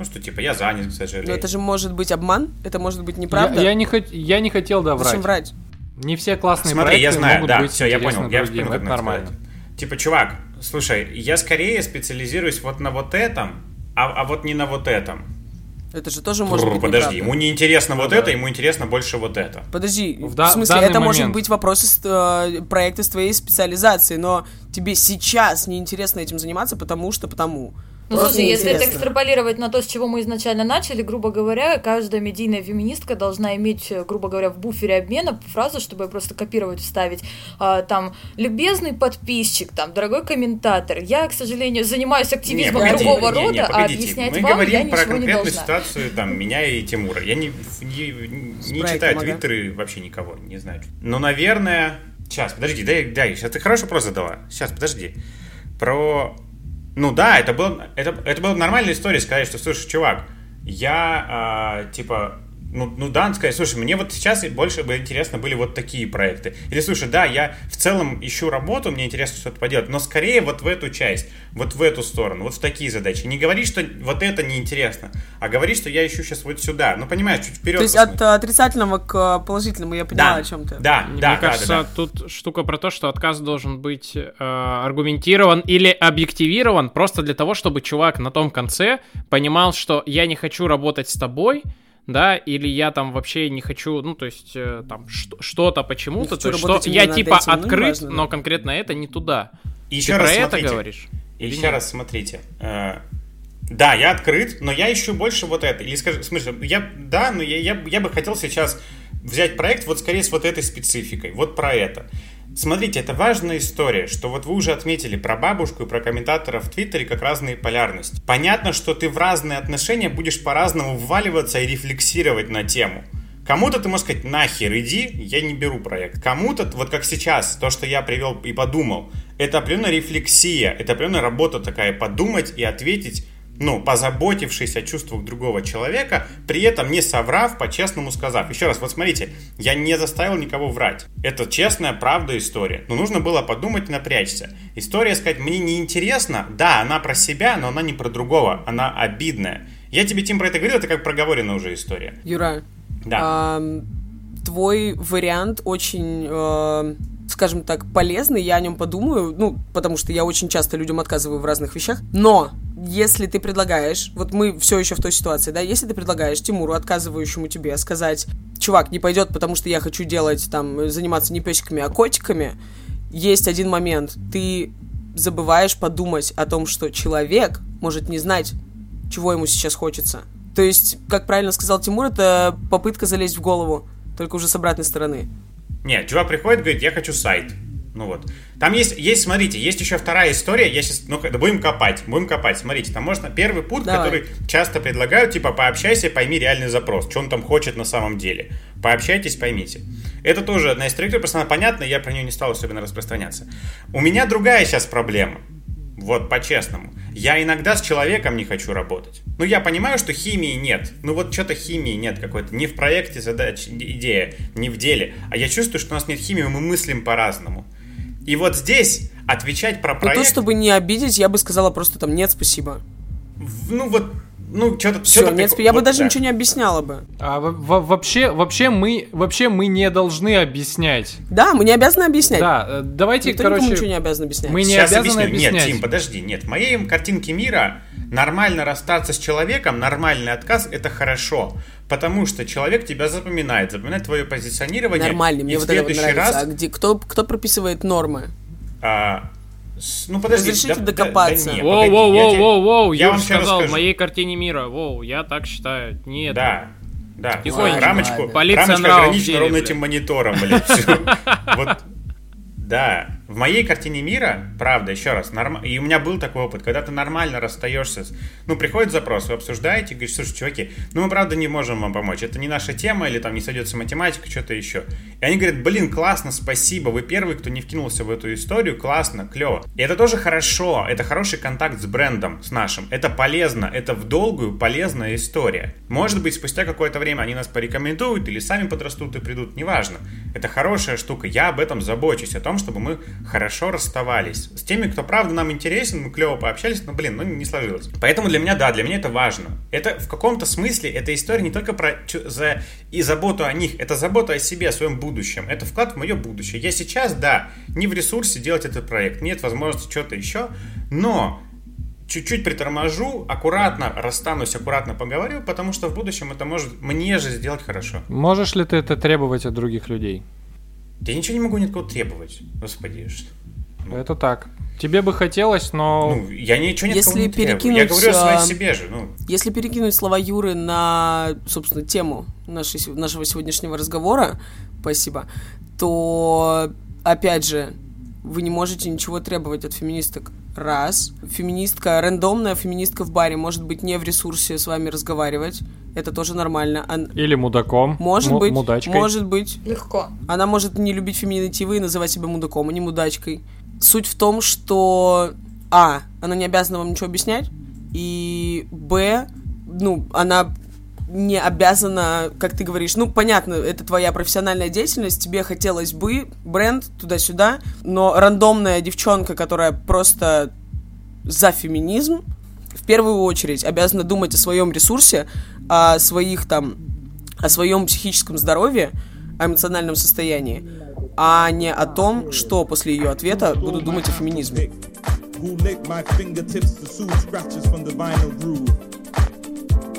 Ну, что типа я занят, к Но сожалению. это же может быть обман, это может быть неправда. Я, я не, хот- я не хотел да Зачем врать. врать? Не все классные Смотри, проекты я знаю, могут да, быть все, я понял, я другим. понял, как Это нормально. сказать. Типа, чувак, слушай, я скорее специализируюсь вот на вот этом, а, а вот не на вот этом. Это же тоже может Бррр, быть подожди, неправда. ему не интересно вот да. это, ему интересно больше вот это. Подожди, В в, да- в смысле, данный это может момент. быть вопрос из э, проекта с твоей специализации, но тебе сейчас неинтересно этим заниматься, потому что потому. Ну, Просто слушай, если это экстраполировать на то, с чего мы изначально начали, грубо говоря, каждая медийная феминистка должна иметь, э, грубо говоря, в буфере обмена фразу, чтобы просто копировать, вставить, а, там, любезный подписчик, там, дорогой комментатор, я, к сожалению, занимаюсь активизмом погоди, другого не, рода, не, а погодите. объяснять Мы вам говорим я про ничего не конкретную должна. ситуацию, там, меня и Тимура. Я не, не, не читаю твиттеры вообще никого, не знаю. Но, наверное... Сейчас, подожди, дай, дай, сейчас ты хороший вопрос задала. Сейчас, подожди. Про... Ну да, это, было, это, это была нормальная история сказать, что, слушай, чувак, я, а, типа, ну, ну да, сказать, слушай, мне вот сейчас больше бы интересно были вот такие проекты. Или, слушай, да, я в целом ищу работу, мне интересно что-то поделать, но скорее вот в эту часть, вот в эту сторону, вот в такие задачи. Не говори, что вот это неинтересно, а говори, что я ищу сейчас вот сюда. Ну, понимаешь, чуть вперед. То есть от э, отрицательного к э, положительному я поняла да, о чем ты. Да, Мне да, да, кажется, да, да. тут штука про то, что отказ должен быть э, аргументирован или объективирован просто для того, чтобы чувак на том конце понимал, что я не хочу работать с тобой, да, или я там вообще не хочу, ну, то есть, э, там, что- что-то почему-то, хочу то есть, что я типа этим, ну, открыт, неважно, да. но конкретно это не туда. И Ты еще про раз это смотрите. говоришь? И Или еще нет? раз смотрите. э, Да, я открыт, но я ищу больше вот это. Или скажи, в смысле, я, да, но я, я, я бы хотел сейчас взять проект вот скорее с вот этой спецификой, вот про это. Смотрите, это важная история, что вот вы уже отметили про бабушку и про комментаторов в Твиттере как разные полярности. Понятно, что ты в разные отношения будешь по-разному вваливаться и рефлексировать на тему. Кому-то ты можешь сказать, нахер иди, я не беру проект. Кому-то, вот как сейчас, то, что я привел и подумал, это определенная рефлексия, это определенная работа такая, подумать и ответить, ну, позаботившись о чувствах другого человека, при этом не соврав, по-честному сказав. Еще раз, вот смотрите, я не заставил никого врать. Это честная правда история. Но нужно было подумать и напрячься. История сказать, мне неинтересно, да, она про себя, но она не про другого, она обидная. Я тебе, Тим, про это говорил, это как проговоренная уже история. Юра, Да. ам, твой вариант очень, э, скажем так, полезный, я о нем подумаю, ну, потому что я очень часто людям отказываю в разных вещах, но если ты предлагаешь, вот мы все еще в той ситуации, да, если ты предлагаешь Тимуру, отказывающему тебе, сказать, чувак, не пойдет, потому что я хочу делать, там, заниматься не песиками, а котиками, есть один момент, ты забываешь подумать о том, что человек может не знать, чего ему сейчас хочется. То есть, как правильно сказал Тимур, это попытка залезть в голову, только уже с обратной стороны. Нет, чувак приходит, говорит, я хочу сайт. Ну вот. Там есть, есть, смотрите, есть еще вторая история. Я сейчас, ну, будем копать, будем копать. Смотрите, там можно первый путь, Давай. который часто предлагают, типа, пообщайся, пойми реальный запрос, что он там хочет на самом деле. Пообщайтесь, поймите. Это тоже одна из структур, просто она понятна, я про нее не стал особенно распространяться. У меня другая сейчас проблема. Вот, по-честному. Я иногда с человеком не хочу работать. Ну, я понимаю, что химии нет. Ну, вот что-то химии нет какой-то. Не в проекте задач, идея, не в деле. А я чувствую, что у нас нет химии, мы мыслим по-разному. И вот здесь отвечать про проект... то, чтобы не обидеть, я бы сказала просто там нет, спасибо. Ну, вот, ну, что-то... Все, нет, спа- я бы даже ничего не объясняла бы. А во- во- вообще, вообще мы, вообще мы не должны объяснять. Да, мы не обязаны объяснять. Да, э, давайте, Никто короче, ничего не обязан объяснять. мы не Сейчас обязаны объясню. объяснять. Нет, Тим, подожди, нет. В моей картинке мира нормально расстаться с человеком, нормальный отказ – это хорошо. Потому что человек тебя запоминает, запоминает твое позиционирование. Нормальный, и мне в вот это вот следующий нравится. раз А где, кто, кто прописывает нормы? А, ну подожди, Разрешите докопаться. нет, Воу, погоди, воу, я воу, тебе- воу, воу, я Юр вам сказал, в моей картине мира, воу, я так считаю. Нет. Да, да. Тихонечко. Рамочку, Полиция рамочка ограничена ровно этим монитором, блядь. (laughs) Вот, да. В моей картине мира, правда, еще раз, норм... и у меня был такой опыт, когда ты нормально расстаешься, с... ну, приходит запрос, вы обсуждаете, говоришь, слушай, чуваки, ну, мы, правда, не можем вам помочь, это не наша тема, или там не сойдется математика, что-то еще. И они говорят, блин, классно, спасибо, вы первый, кто не вкинулся в эту историю, классно, клево. И это тоже хорошо, это хороший контакт с брендом, с нашим, это полезно, это в долгую полезная история. Может быть, спустя какое-то время они нас порекомендуют, или сами подрастут и придут, неважно. Это хорошая штука, я об этом забочусь, о том, чтобы мы хорошо расставались. С теми, кто правда нам интересен, мы клево пообщались, но, блин, ну не сложилось. Поэтому для меня, да, для меня это важно. Это в каком-то смысле, эта история не только про за и заботу о них, это забота о себе, о своем будущем. Это вклад в мое будущее. Я сейчас, да, не в ресурсе делать этот проект, нет возможности что-то еще, но чуть-чуть приторможу, аккуратно расстанусь, аккуратно поговорю, потому что в будущем это может мне же сделать хорошо. Можешь ли ты это требовать от других людей? Я ничего не могу ни от кого требовать. Господи, что- Это так. Тебе бы хотелось, но... Ну, я ничего не от кого Если не требую. Я перекинуть, говорю о своей а, себе же, ну. Если перекинуть слова Юры на, собственно, тему нашей, нашего сегодняшнего разговора, спасибо, то, опять же, вы не можете ничего требовать от феминисток. Раз. Феминистка, рандомная феминистка в баре может быть не в ресурсе с вами разговаривать. Это тоже нормально. А- Или мудаком. Может быть, Мудачкой. может быть. Легко. Она может не любить феминитивы и называть себя мудаком, а не мудачкой. Суть в том, что А. Она не обязана вам ничего объяснять. И Б. Ну, она не обязана, как ты говоришь, ну, понятно, это твоя профессиональная деятельность, тебе хотелось бы бренд туда-сюда, но рандомная девчонка, которая просто за феминизм, в первую очередь обязана думать о своем ресурсе, о своих там, о своем психическом здоровье, о эмоциональном состоянии, а не о том, что после ее ответа буду думать о феминизме.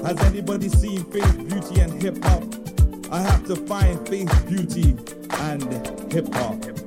Has anybody seen faith, beauty, and hip hop? I have to find faith, beauty, and hip hop.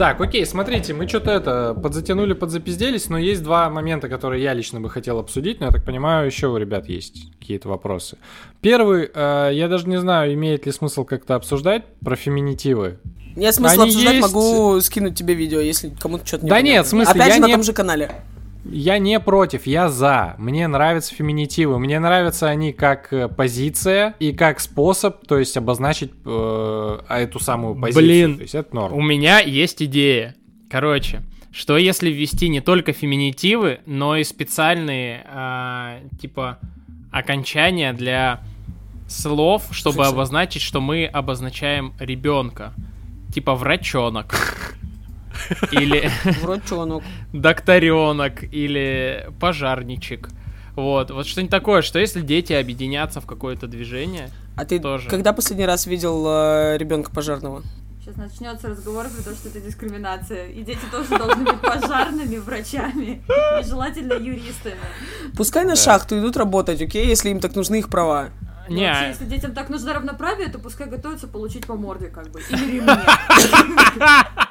Так, окей, смотрите, мы что-то это подзатянули, подзапизделись, но есть два момента, которые я лично бы хотел обсудить, но я так понимаю, еще у ребят есть какие-то вопросы. Первый, э, я даже не знаю, имеет ли смысл как-то обсуждать про феминитивы. Нет смысла Они обсуждать, есть. могу скинуть тебе видео, если кому-то что-то не Да понятно. нет, в смысле, Опять я же, на не- том же канале. Я не против, я за. Мне нравятся феминитивы. Мне нравятся они как э, позиция и как способ, то есть обозначить э, эту самую позицию. Блин, то есть это норм. У меня есть идея. Короче, что если ввести не только феминитивы, но и специальные, а, типа, окончания для слов, чтобы обозначить, что мы обозначаем ребенка. Типа врачонок. Или (laughs) Врачонок. докторенок, или пожарничек. Вот, вот что-нибудь такое, что если дети объединятся в какое-то движение, А ты Тоже. когда последний раз видел э, ребенка пожарного? Сейчас начнется разговор про то, что это дискриминация. И дети тоже должны быть пожарными, врачами, и желательно юристами. Пускай на шахту идут работать, окей, если им так нужны их права. И не, Вообще, если детям так нужно равноправие, то пускай готовятся получить по морде, как бы. Или ремне. (laughs)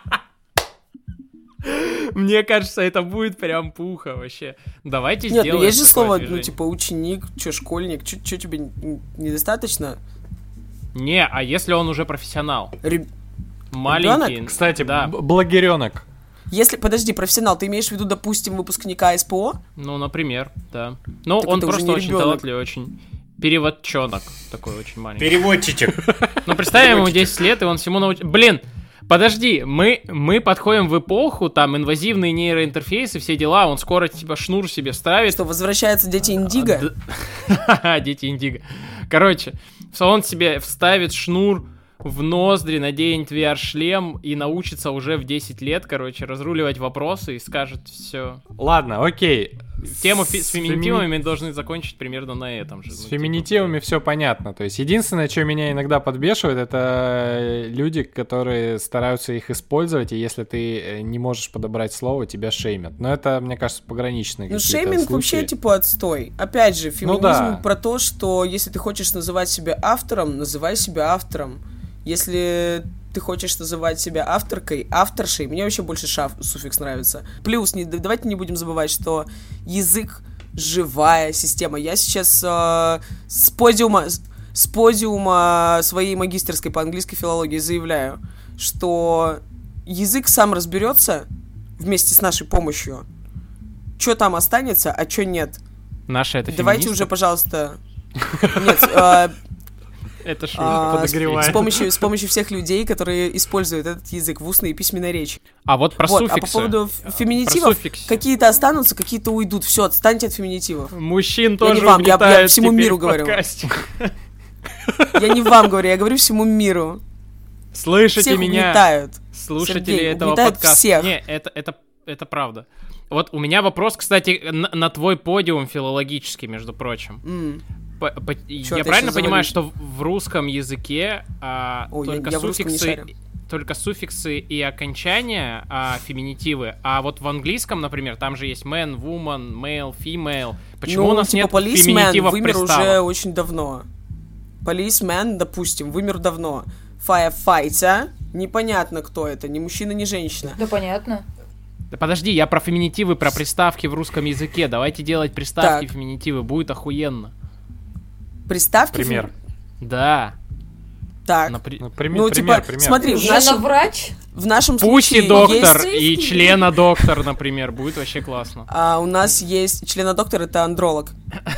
мне кажется, это будет прям пуха вообще. Давайте Нет, сделаем ну есть же слово, ну, движение. типа, ученик, чё, школьник, чё, чё тебе недостаточно? Не, а если он уже профессионал? Реб- Маленький. Кстати, да. благеренок. Если, подожди, профессионал, ты имеешь в виду, допустим, выпускника СПО? Ну, например, да. Ну, Так он просто очень ребенок. талантливый, очень переводчонок такой очень маленький. Переводчичек. Ну, представим, ему переводчик. 10 лет, и он всему научится. Блин, подожди, мы, мы подходим в эпоху, там, инвазивные нейроинтерфейсы, все дела, он скоро, типа, шнур себе ставит. Что, возвращаются дети Индиго? (laughs) Дети Индиго. Короче, он себе вставит шнур в ноздри, наденет VR-шлем и научится уже в 10 лет, короче, разруливать вопросы и скажет все. Ладно, окей. Тему фи- с феминитивами фемини- должны закончить примерно на этом же. С ну, типа. феминитивами все понятно. То есть единственное, что меня иногда подбешивает, это люди, которые стараются их использовать, и если ты э, не можешь подобрать слово, тебя шеймят. Но это, мне кажется, пограничные Ну, шейминг вообще, случаи. типа, отстой. Опять же, феминизм да. про то, что если ты хочешь называть себя автором, называй себя автором. Если ты хочешь называть себя авторкой, авторшей, мне вообще больше шаф суффикс нравится. Плюс, не, давайте не будем забывать, что язык живая система. Я сейчас э, с подиума с- подиума своей магистерской по английской филологии заявляю, что язык сам разберется вместе с нашей помощью. Что там останется, а что нет. Наши это Давайте феминисты? уже, пожалуйста. (laughs) Нет, э, Это шутка. а, с, подогревает. с помощью, с помощью всех людей, которые используют этот язык в устной и письменной речи. А вот про вот, а по суффиксы. поводу феминитивов, суффиксы. какие-то останутся, какие-то уйдут. Все, отстаньте от феминитивов. Мужчин не тоже вам, я- я угнетают всему миру говорю. Я не вам говорю, я говорю всему миру. Слышите Всех меня? угнетают. слушатели Сергей, этого угнетает подкаста. всех. Не, это, это, это правда. Вот у меня вопрос, кстати, на, на твой подиум филологический, между прочим. М. По- по- я ты правильно понимаю, что в русском языке а, Ой, я- только я не суффиксы, только суффиксы и окончания а, феминитивы, а вот в английском, например, там же есть man, woman, male, female. Почему ну, у нас типа, нет феминитивов вымер приставок? уже очень давно. Policeman, допустим, вымер давно. Firefighter, непонятно кто это, ни мужчина, ни женщина. Да понятно. Да подожди, я про феминитивы, про приставки в русском языке. Давайте делать приставки Так. феминитивы, будет охуенно. Приставки... Пример. Да. Так. напри- Ну, прими- Ну, пример, типа, пример. смотри, в нашем, врач? в нашем Пусть и случае доктор, есть- и члена доктор, например, будет вообще классно. А, у нас есть члена доктор, это андролог.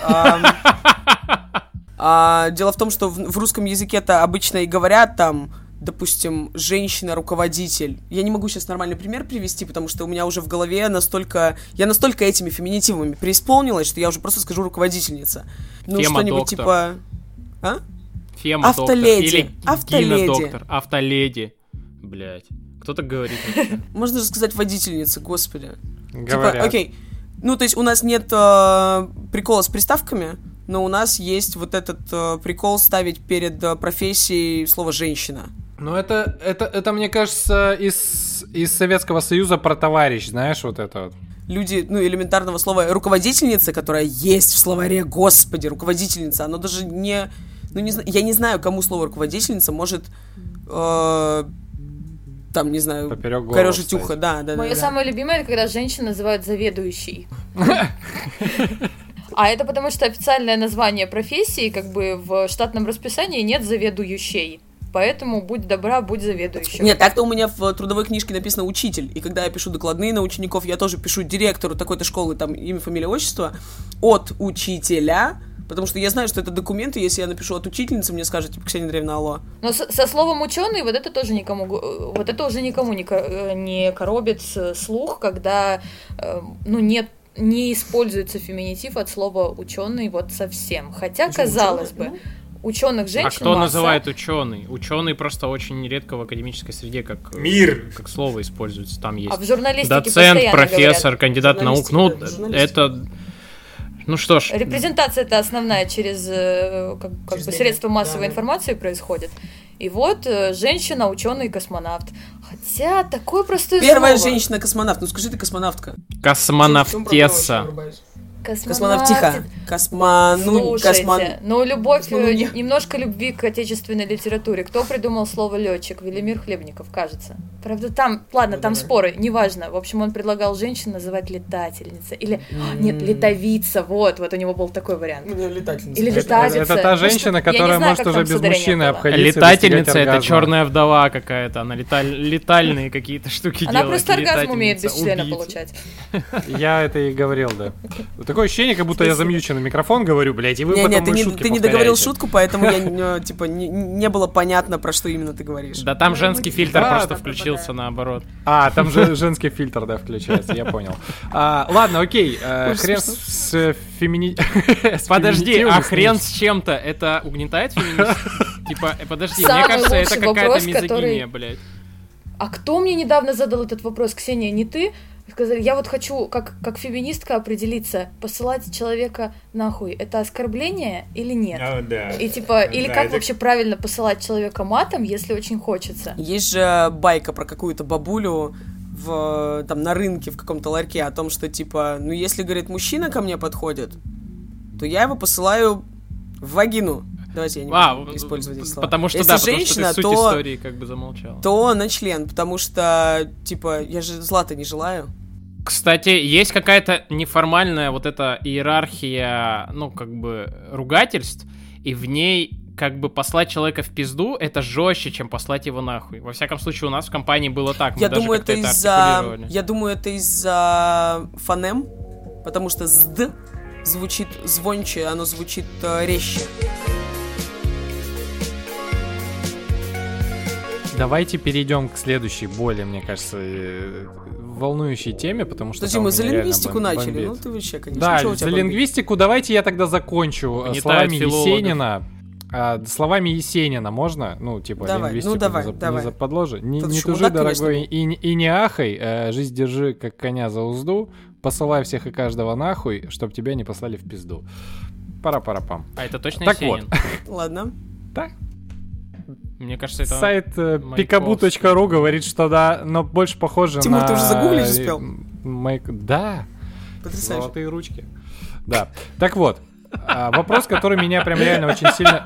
Ам, (laughs) а, дело в том, что в, в русском языке-то обычно и говорят там, допустим, женщина-руководитель. Я не могу сейчас нормальный пример привести, потому что у меня уже в голове настолько... Я настолько этими феминитивами преисполнилась, что я уже просто скажу руководительница. Ну, что-нибудь типа... А? Фема Автоледи. доктор. Или Автоледи. Доктор. Автоледи. Блять. Кто так говорит? (laughs) Можно же сказать водительница, господи. Говорят. Типа, окей. Ну, то есть у нас нет э, прикола с приставками, но у нас есть вот этот э, прикол ставить перед э, профессией слово «женщина». Ну, это, это, это, мне кажется, из, из Советского Союза про товарищ, знаешь, вот это вот. Люди, ну, элементарного слова «руководительница», которая есть в словаре, господи, руководительница, оно даже не... Ну, не знаю, я не знаю, кому слово «руководительница» может... э, там, не знаю, Поперек вставить. ухо, да, да, да. Мое да. самое любимое, это когда женщин называют заведующей. (laughs) А это потому, что официальное название профессии, как бы в штатном расписании нет заведующей. Поэтому будь добра, будь заведующим. Нет, так-то у меня в трудовой книжке написано учитель. И когда я пишу докладные на учеников, я тоже пишу директору такой-то школы, там имя, фамилия, отчество, от учителя, потому что я знаю, что это документы, если я напишу от учительницы, мне скажет, типа, Ксения Андреевна, алло. Но со, со словом ученый вот это тоже никому, э, вот это уже никому не, ко- э, не коробит с- слух, когда э, ну нет не используется феминитив от слова ученый вот совсем. Хотя Почему казалось ученый? бы ученых женщин а кто масса. называет ученый? Ученый просто очень редко в академической среде как, э, Мир. как слово используется. Там есть А в журналистике доцент, профессор, говорят. кандидат наук. Ну, это... Ну что ж, Репрезентация это основная через, э, как, как Через бы средства массовой Да, да. информации происходит. И вот э, женщина, ученый, космонавт. Хотя такое простое Первая слово. женщина-космонавт. Ну скажи ты космонавтка. космонавтесса. Космонавтиха. Космо... Ну, Слушайте, космон... ну любовь, Космонавт. э, немножко любви к отечественной литературе. Кто придумал слово летчик? Велимир Хлебников, кажется. Правда, там, ладно, там споры, неважно. В общем, он предлагал женщин называть летательница. Или, а, нет, летовица, вот, вот у него был такой вариант. Летательница. Или Это, летавица. это та Ну, что- женщина, не которая знаю, может уже без мужчины было. обходиться. Летательница это черная вдова какая-то. Она леталь- летальные какие-то штуки Она делает. просто оргазм умеет без Летательница, члена получать. Я это и говорил, да. (laughs) Такое ощущение, как будто я замьюченный микрофон говорю, блядь, и вы Не, потом не, ты не, шутки ты не договорил шутку, поэтому я, не, (laughs) типа, не, не было понятно, про что именно ты говоришь. Да там женский фильтр Да, просто включился наоборот. А, там же (laughs) женский фильтр, да, включается, я понял. А, ладно, окей, э, хрен с, (laughs) с фемини... Подожди, а хрен с чем-то, это угнетает феминист? Типа, э, подожди, мне кажется, это какая-то мизогиния, блядь. А кто мне недавно задал этот вопрос, Ксения, не ты? Сказали, я вот хочу, как, как феминистка, определиться, посылать человека нахуй, это оскорбление или нет? А, да. И типа, или Да, как это- вообще правильно посылать человека матом, если очень хочется? Есть же байка про какую-то бабулю в, там, на рынке в каком-то ларьке о том, что, типа, ну, если, говорит, мужчина ко мне подходит, то я его посылаю в вагину. Давайте я не А, буду использовать эти слова. потому что, Если да, потому женщина, что ты суть то, истории как бы замолчал. то на член, потому что, типа, я же зла-то не желаю. Кстати, есть какая-то неформальная вот эта иерархия, ну, как бы, ругательств, и в ней как бы послать человека в пизду, это жестче, чем послать его нахуй. Во всяком случае, у нас в компании было так. Мы Я даже думаю, как-то это из-за... Я думаю, это из-за фонем, потому что «зд» звучит звонче, оно звучит э, резче. Давайте перейдем к следующей, более, мне кажется, э, волнующей теме, потому что Подожди, мы за лингвистику бом- начали. бомбит. Ну ты вообще, конечно. Да, за бомбит? лингвистику давайте я тогда закончу э, Угнетает словами филологов. Есенина. А, словами Есенина можно? Ну, типа, Давай, ну лингвистику давай, не, за- не давай. заподложи. Не, Тут не тужи, дорогой, и, не- и не ахай, э, жизнь держи, как коня за узду, посылай всех и каждого нахуй, чтоб тебя не послали в пизду. Пара-пара-пам. А это точно Так Есенин? Ладно. Так, Мне кажется, это... сайт э, pikabu.ru говорит, что да, но больше похоже Тимур, на... ты уже загуглить э, успел? Майк- Да, Потрясающе. Золотые ручки. Да. Так вот, а, вопрос, который меня прям реально очень сильно...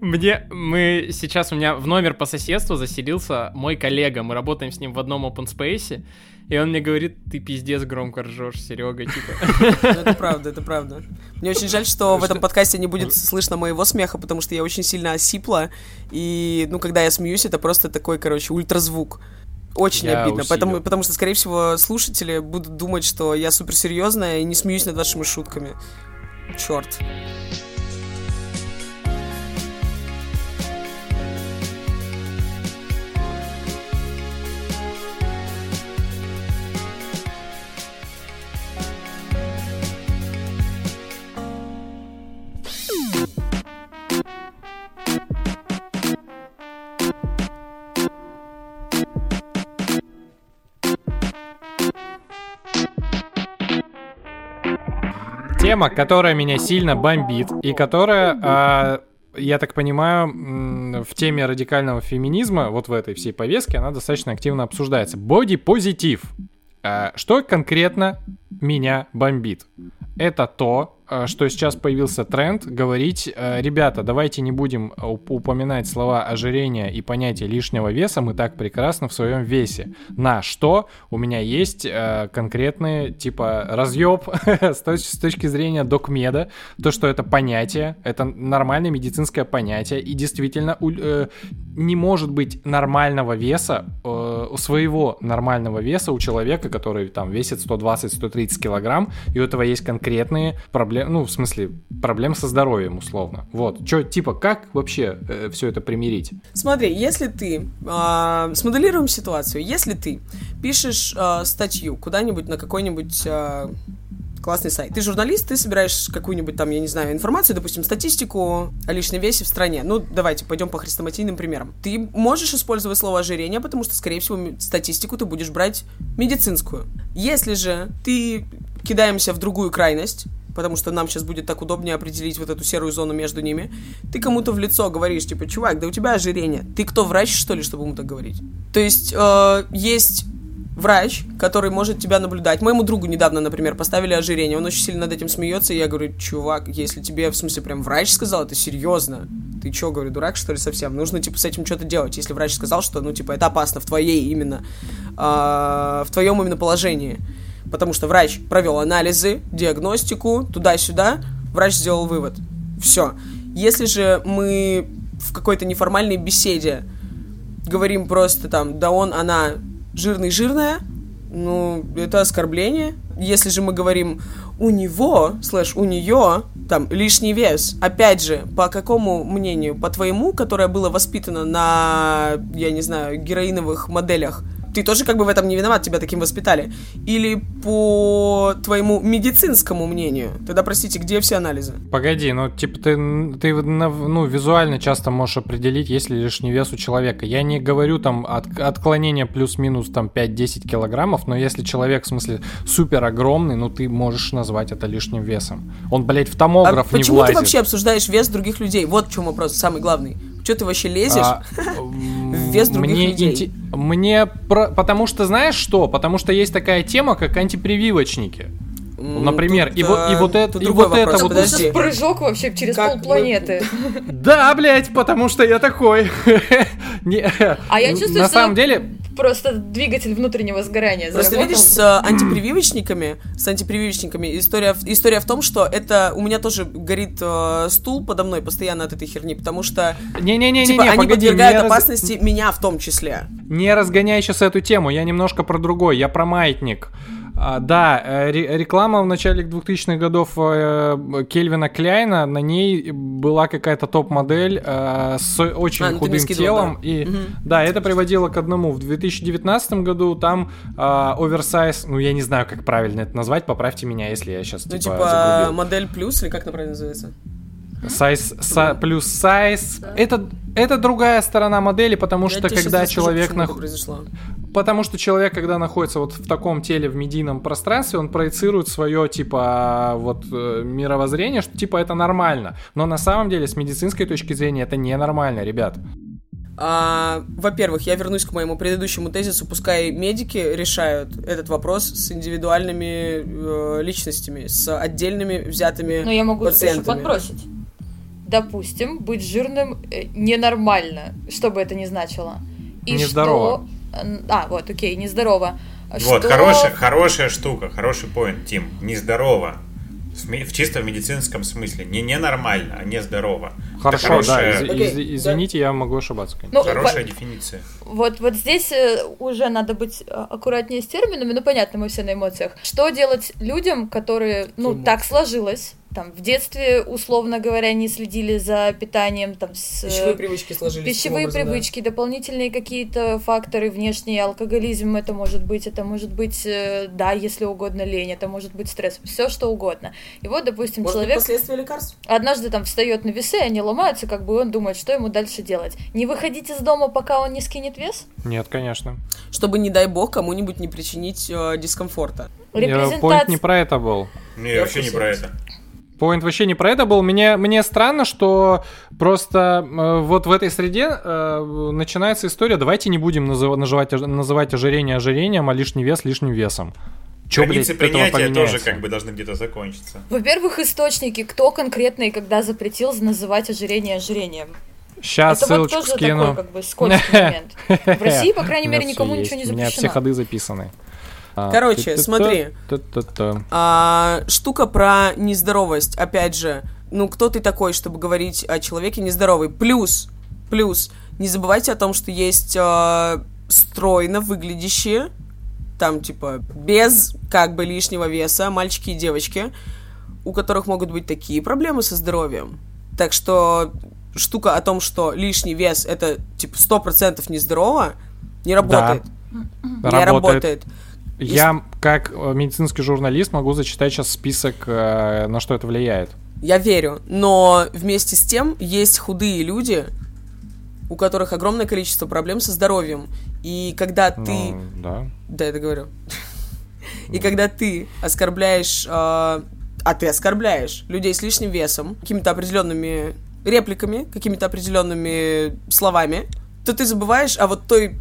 Мне, мы сейчас, у меня в номер по соседству заселился мой коллега, мы работаем с ним в одном open space, и он мне говорит, ты пиздец громко ржешь, Серега, типа. (laughs) Ну, это правда, это правда. Мне очень жаль, что в этом подкасте не будет слышно моего смеха, потому что я очень сильно осипла. И, ну, когда я смеюсь, это просто такой, короче, ультразвук. Очень Я обидно, усилю. потому, потому что, скорее всего, слушатели будут думать, что я суперсерьезная и не смеюсь над вашими шутками. Черт. Тема, которая меня сильно бомбит, и которая, а, я так понимаю, в теме радикального феминизма, вот в этой всей повестке, она достаточно активно обсуждается. Боди-позитив. А, Что конкретно меня бомбит? Это то, что сейчас появился тренд говорить, э, ребята, давайте не будем уп- упоминать слова ожирение и понятие лишнего веса, мы так прекрасно в своем весе. На что у меня есть э, конкретные, типа, разъеб (laughs) с, точ- с точки зрения докмеда, то, что это понятие, это нормальное медицинское понятие, и действительно э, не может быть нормального веса, э, своего нормального веса у человека, который там весит 120-130 килограмм, и у этого есть конкретные проблемы, ну, в смысле, проблемы со здоровьем, условно. Вот. Чё, типа, как вообще все это примирить? Смотри, если ты... а, смоделируем ситуацию. Если ты пишешь а, статью куда-нибудь на какой-нибудь... а, классный сайт. Ты журналист, ты собираешь какую-нибудь там, я не знаю, информацию, допустим, статистику о личном весе в стране. Ну, давайте пойдем по хрестоматийным примерам. Ты можешь использовать слово ожирение, потому что, скорее всего, статистику ты будешь брать медицинскую. Если же ты кидаемся в другую крайность, потому что нам сейчас будет так удобнее определить вот эту серую зону между ними. Ты кому-то в лицо говоришь, типа, чувак, да у тебя ожирение. Ты кто, врач, что ли, чтобы ему так говорить? То есть, э, есть врач, который может тебя наблюдать. Моему другу недавно, например, поставили ожирение. Он очень сильно над этим смеется, и я говорю, чувак, если тебе, в смысле, прям врач сказал, это серьезно. Ты чё, говорю, дурак, что ли, совсем? Нужно, типа, с этим что-то делать. Если врач сказал, что, ну, типа, это опасно в твоей именно, а, в твоем именно положении. Потому что врач провел анализы, диагностику, туда-сюда, врач сделал вывод. Все. Если же мы в какой-то неформальной беседе говорим просто там, да он, она жирный-жирная, ну, это оскорбление. Если же мы говорим у него, слэш, у нее, там, лишний вес, опять же, по какому мнению? По твоему, которое было воспитано на, я не знаю, героиновых моделях, ты тоже как бы в этом не виноват, тебя таким воспитали. Или по твоему медицинскому мнению. Тогда, простите, где все анализы? Погоди, ну типа ты, ты ну, визуально часто можешь определить, есть ли лишний вес у человека. Я не говорю там от, отклонение плюс-минус там 5-10 килограммов, но если человек, в смысле, супер огромный, ну ты можешь назвать это лишним весом. Он, блядь, в А томограф не почему влазит. ты вообще обсуждаешь вес других людей? Вот в чем вопрос, самый главный. Че ты вообще лезешь? А, (laughs) в вес других мне людей. инте- Мне про- потому что знаешь что? Потому что есть такая тема, как антипрививочники. Например, тут, и вот- и вот это- и вот это вопрос, вот- подожди. Сейчас прыжок вообще через Как полпланеты. (laughs) Да, блядь, потому что я такой. (laughs) Не, А я чувствую, На что- самом деле, Просто двигатель внутреннего сгорания Просто заработал. видишь, с а, антипрививочниками, с антипрививочниками история, в- история в том, что это у меня тоже горит э, стул подо мной постоянно от этой херни, потому что не-не-не-не, типа они погоди, подвергают не раз- опасности меня в том числе. Не разгоняй сейчас эту тему, я немножко про другой, я про маятник. А, да, э, ре- реклама в начале 2000-х годов э, Кельвина Кляйна, на ней была какая-то топ-модель э, с очень А, ну худым скидывал, телом. да. И Мгм. да, это приводило к одному. В 2019 году там э, оверсайз, ну я не знаю, как правильно это назвать, поправьте меня, если я сейчас Ну, типа, типа, модель плюс, или как она правильно называется? Сайз са- плюс сайз. Это, это другая сторона модели, потому Я что когда расскажу, человек нах-. Потому что человек, когда находится вот в таком теле, в медийном пространстве, он проецирует свое, типа, вот, э, мировоззрение, что, типа, это нормально. Но на самом деле, с медицинской точки зрения, это ненормально, ребят. А, во-первых, я вернусь к моему предыдущему тезису. Пускай медики решают этот вопрос с индивидуальными э, личностями, с отдельными взятыми Но я могу еще пациентами. подбросить. Допустим, быть жирным э, ненормально, что бы это ни значило. И Нездорово. что- А, вот, окей, нездорово. Вот, Что- хорошая, хорошая штука, хороший поинт, Тим. Нездорово. В, чисто медицинском смысле. Не ненормально, а нездорово. Хорошо, хорошая, да, из- Окей, из- да. извините, я могу ошибаться, конечно. Ну, хорошая во- дефиниция. Вот, вот здесь э, уже надо быть э, аккуратнее с терминами, ну понятно, мы все на эмоциях. Что делать людям, которые, ну, Эмоции. так сложилось, там, в детстве, условно говоря, не следили за питанием, там, с... э, Пищевые привычки сложились. Пищевые образом, да. привычки, дополнительные какие-то факторы, внешний алкоголизм, это может быть, это может быть, э, да, если угодно, лень, это может быть стресс, все что угодно. И вот, допустим, Может быть, человек последствия лекарств? однажды там встает на весы, они ломаются, как бы он думает, что ему дальше делать. Не выходить из дома, пока он не скинет вес? Нет, конечно. Чтобы, не дай бог, кому-нибудь не причинить э, дискомфорта. Поинт не Репрезентация... про это был. Не, Я вообще не про это. Поинт вообще не про это был. Мне, мне странно, что просто э, вот в этой среде э, начинается история. Давайте не будем называ- называть, ож- называть ожирение ожирением, а лишний вес лишним весом. Чё, Границы блядь, принятия тоже как бы должны где-то закончиться. Во-первых, источники, кто конкретно и когда запретил называть ожирение ожирением. Сейчас Это вот ссылочку тоже скину. такой как бы скользкий (laughs) момент. В России, по крайней мере, никому ничего не есть. У меня все запрещено. ходы записаны. А, Короче, смотри. А, штука про нездоровость, опять же, ну кто ты такой, чтобы говорить о человеке нездоровый? Плюс, плюс, не забывайте о том, что есть а, стройно выглядящие, там типа без как бы лишнего веса мальчики и девочки, у которых могут быть такие проблемы со здоровьем. Так что штука о том, что лишний вес это типа 100% нездорово, не работает. Не Работает. работает. Я, как э, медицинский журналист, могу зачитать сейчас список, э, на что это влияет. Я верю, но вместе с тем есть худые люди, у которых огромное количество проблем со здоровьем. И когда ты... Ну, да. Да, я это говорю. (laughs) И когда ты оскорбляешь... э, а ты оскорбляешь людей с лишним весом, какими-то определенными репликами, какими-то определенными словами, то ты забываешь о вот той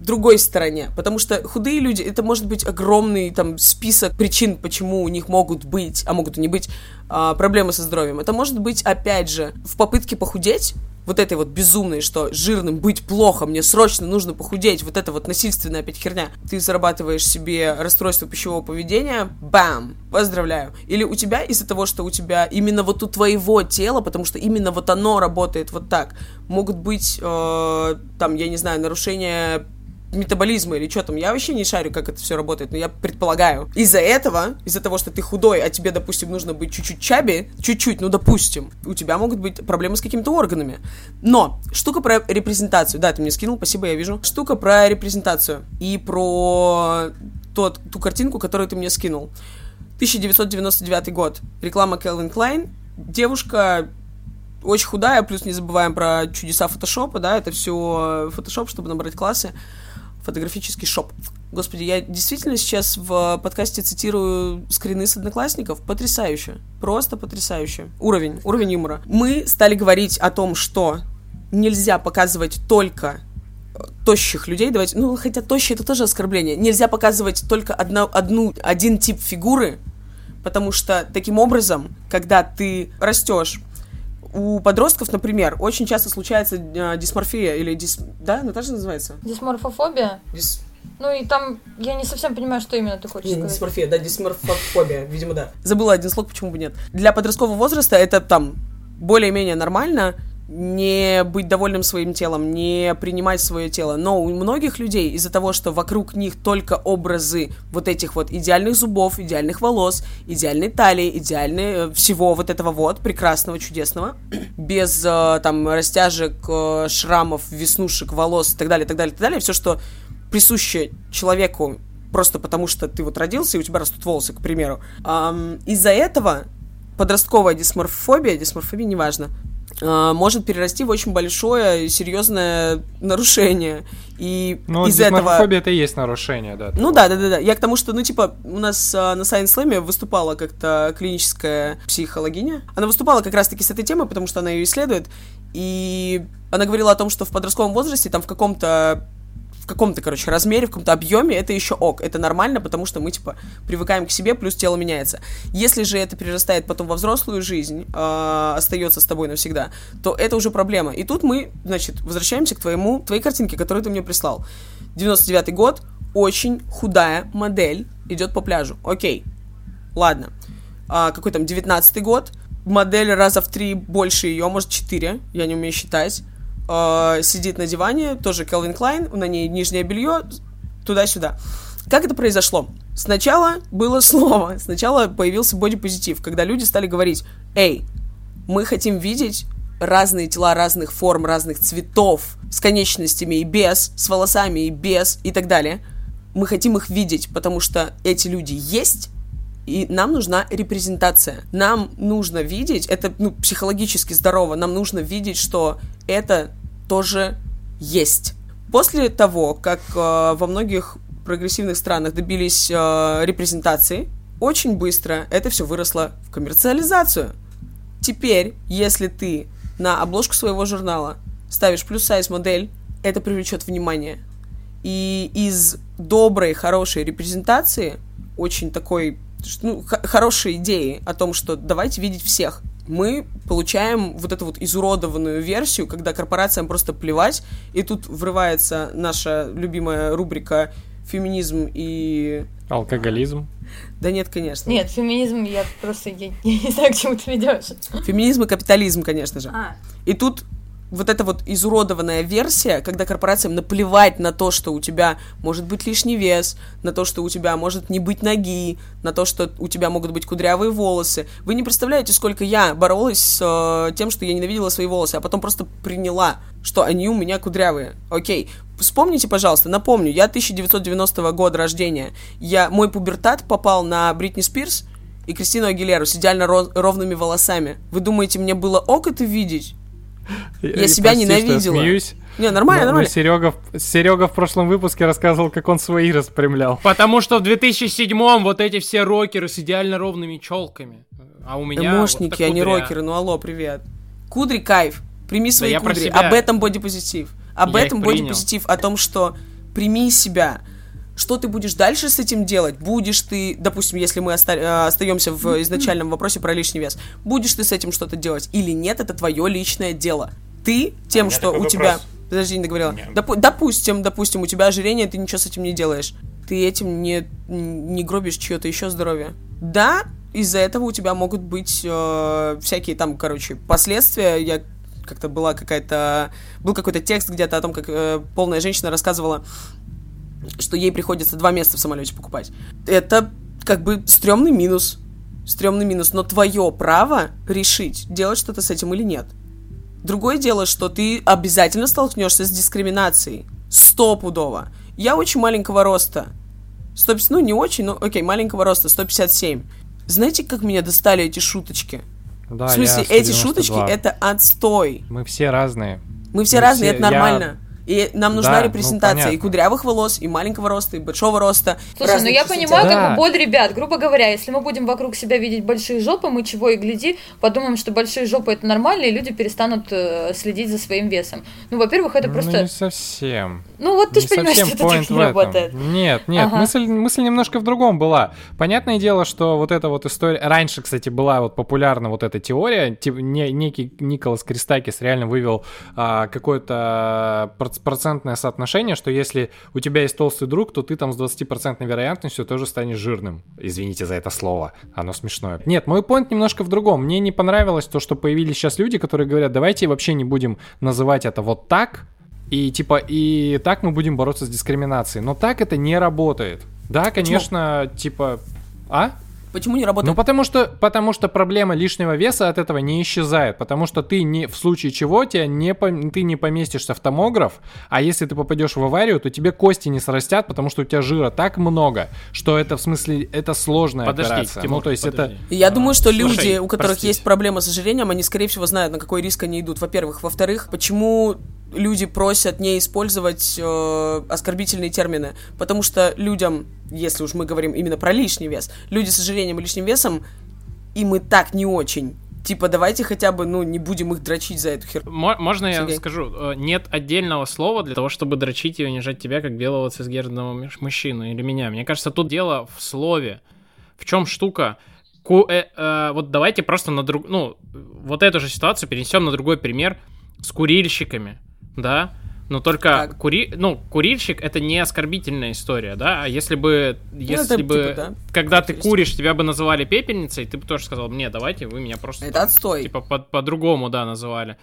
другой стороне. Потому что худые люди, это может быть огромный там список причин, почему у них могут быть, а могут и не быть, а, проблемы со здоровьем. Это может быть, опять же, в попытке похудеть, вот этой вот безумной, что жирным быть плохо, мне срочно нужно похудеть, вот это вот насильственная опять херня. Ты зарабатываешь себе расстройство пищевого поведения, бам, поздравляю. Или у тебя из-за того, что у тебя именно вот у твоего тела, потому что именно вот оно работает вот так, могут быть, э, там, я не знаю, нарушения метаболизма или что там, я вообще не шарю, как это все работает, но я предполагаю. Из-за этого, из-за того, что ты худой, а тебе, допустим, нужно быть чуть-чуть чаби, чуть-чуть, ну, допустим, у тебя могут быть проблемы с какими-то органами. Но штука про репрезентацию, да, ты мне скинул, спасибо, я вижу. Штука про репрезентацию и про тот, ту картинку, которую ты мне скинул. 1999 год. Реклама Calvin Klein. Девушка очень худая, плюс не забываем про чудеса фотошопа, да, это все фотошоп, чтобы набрать классы, фотографический шоп. Господи, я действительно сейчас в подкасте цитирую скрины с одноклассников. Потрясающе. Просто потрясающе. Уровень, уровень юмора. Мы стали говорить о том, что нельзя показывать только э, тощих людей, давайте, ну, хотя тощие это тоже оскорбление, нельзя показывать только одно, одну, один тип фигуры, потому что таким образом, когда ты растешь, у подростков, например, очень часто случается э, дисморфия или дис... Да, тоже называется? Дисморфофобия? Дис... Ну и там я не совсем понимаю, что именно ты хочешь не сказать. дисморфия, да, дисморфофобия, видимо, да. Забыла один слог, почему бы нет. Для подросткового возраста это там более-менее нормально не быть довольным своим телом, не принимать свое тело. Но у многих людей из-за того, что вокруг них только образы вот этих вот идеальных зубов, идеальных волос, идеальной талии, идеальной э, всего вот этого вот прекрасного, чудесного, (clears throat) без э, там растяжек, э, шрамов, веснушек, волос и так далее, так далее, так далее, все, что присуще человеку просто потому, что ты вот родился и у тебя растут волосы, к примеру. Из-за этого подростковая дисморфобия, дисморфобия, неважно, может перерасти в очень большое серьезное нарушение. И Ну, из этого... это и есть нарушение, да. Ну да, да, да, да. Я к тому, что, ну, типа, у нас а, на Science Slam выступала как-то клиническая психологиня. Она выступала как раз-таки с этой темой, потому что она ее исследует. И она говорила о том, что в подростковом возрасте, там, в каком-то каком-то, короче, размере, в каком-то объеме, это еще ок. Это нормально, потому что мы, типа, привыкаем к себе, плюс тело меняется. Если же это перерастает потом во взрослую жизнь, э, остается с тобой навсегда, то это уже проблема. И тут мы, значит, возвращаемся к твоему, твоей картинке, которую ты мне прислал. 99 год, очень худая модель идет по пляжу. Окей, ладно. А, какой там, 19 год, модель раза в три больше ее, может, 4, я не умею считать. А, сидит на диване, тоже Calvin Klein, на ней нижнее белье, туда-сюда. Как это произошло? Сначала было (laughs) слово, сначала появился бодипозитив, когда люди стали говорить, эй, мы хотим видеть разные тела разных форм, разных цветов, с конечностями и без, с волосами и без, и так далее. Мы хотим их видеть, потому что эти люди есть, и нам нужна репрезентация. Нам нужно видеть, это ну, психологически здорово, нам нужно видеть, что это тоже есть. После того, как э, во многих прогрессивных странах добились э, репрезентации, очень быстро это все выросло в коммерциализацию. Теперь, если ты на обложку своего журнала ставишь плюс-сайз модель, это привлечет внимание. И из доброй, хорошей репрезентации очень такой ну, хорошей идеей о том, что давайте видеть всех. Мы получаем вот эту вот изуродованную версию, когда корпорациям просто плевать, и тут врывается наша любимая рубрика феминизм и... Алкоголизм. Да нет, конечно. Нет, феминизм, я просто я, (laughs) я не знаю, к чему ты ведешь. Феминизм и капитализм, конечно же. А, И тут вот эта вот изуродованная версия, когда корпорациям наплевать на то, что у тебя может быть лишний вес, на то, что у тебя может не быть ноги, на то, что у тебя могут быть кудрявые волосы. Вы не представляете, сколько я боролась с э, тем, что я ненавидела свои волосы, а потом просто приняла, что они у меня кудрявые. Окей. Вспомните, пожалуйста, напомню, я 1990 года рождения. Я, мой пубертат попал на Бритни Спирс и Кристину Агилеру с идеально ро- ровными волосами. Вы думаете, мне было ок это видеть? Я себя ненавидела. смеюсь. Не, нормально, Но- но нормально. Серега, в- Серега в прошлом выпуске рассказывал, как он свои распрямлял. Потому что в 2007-м вот эти все рокеры с идеально ровными челками. А у меня... Эмошники, вот они кудря. рокеры. Ну алло, привет. Кудри кайф. Прими свои я про кудри. себя. Об этом бодипозитив. Об Я этом бодипозитив. О том, что прими себя. Что ты будешь дальше с этим делать? Будешь ты, допустим, если мы оста- э, остаемся в изначальном вопросе про лишний вес, будешь ты с этим что-то делать или нет, это твое личное дело. Ты тем, меня что у тебя... вопрос. Подожди, не договорила. Допу- допустим, допустим, у тебя ожирение, ты ничего с этим не делаешь. Ты этим не, не гробишь чье-то еще здоровье. Да, из-за этого у тебя могут быть э, всякие там, короче, последствия. Я как-то была какая-то... Был какой-то текст где-то о том, как э, полная женщина рассказывала, что ей приходится два места в самолете покупать. Это как бы стрёмный минус. Стрёмный минус. Но твое право решить, делать что-то с этим или нет. Другое дело, что ты обязательно столкнешься с дискриминацией. Стопудово. Я очень маленького роста. 150, ну, не очень, но окей, маленького роста, 157. Знаете, как меня достали эти шуточки? Да, в смысле, я эти шуточки 192. это отстой. Мы все разные. Мы все Мы разные, все- это нормально. И нам нужна Да, ну, репрезентация и понятно. кудрявых волос, и маленького роста, и большого роста. Слушай, ну я понимаю, тела. Да. как бы боль ребят. Грубо говоря, если мы будем вокруг себя видеть большие жопы, мы чего и гляди, подумаем, что большие жопы это нормально, и люди перестанут э, следить за своим весом. Ну, во-первых, это Ну, просто... не совсем. Ну, вот ты же понимаешь, что это так не работает. Нет, нет, Ага. мысль, мысль немножко в другом была. Понятное дело, что вот эта вот история... Раньше, кстати, была вот популярна вот эта теория. Типа, не- некий Николас Кристакис реально вывел а, какое-то проц- процентное соотношение, что если у тебя есть толстый друг, то ты там с 20% вероятностью тоже станешь жирным. Извините за это слово, оно смешное. Нет, мой point немножко в другом. Мне не понравилось то, что появились сейчас люди, которые говорят, давайте вообще не будем называть это вот так, и типа, и так мы будем бороться с дискриминацией. Но так это не работает. Да, конечно, типа. А? Почему не работает? Ну потому что, потому что проблема лишнего веса от этого не исчезает, потому что ты не в случае чего тебя не ты не поместишься в томограф, а если ты попадешь в аварию, то тебе кости не срастят, потому что у тебя жира так много, что это в смысле это сложная Подожди, операция. Тимур, ну то есть подожди. И Я А, думаю, что слушай, люди, у которых простите. есть проблемы с ожирением, они, скорее всего, знают, на какой риск они идут. Во-первых. Во-вторых, почему люди просят не использовать э, оскорбительные термины? Потому что людям, если уж мы говорим именно про лишний вес, люди с ожирением и лишним весом, им и так не очень. Типа, давайте хотя бы, ну, не будем их дрочить за эту херню. Мо- Можно я Сергей. скажу? Э, Нет отдельного слова для того, чтобы дрочить и унижать тебя, как белого цисгендерного мужчину или меня. Мне кажется, тут дело в слове. В чем штука? Ку- э, э, вот давайте просто на друг... Ну, вот эту же ситуацию перенесем на другой пример с курильщиками, да? Но только Так. кури... ну, курильщик это не оскорбительная история, да? А если бы, если это бы, типа, да, когда ты куришь, тебя бы называли пепельницей, ты бы тоже сказал, мне, давайте вы меня просто Это отстой. типа по- по-другому, да, называли.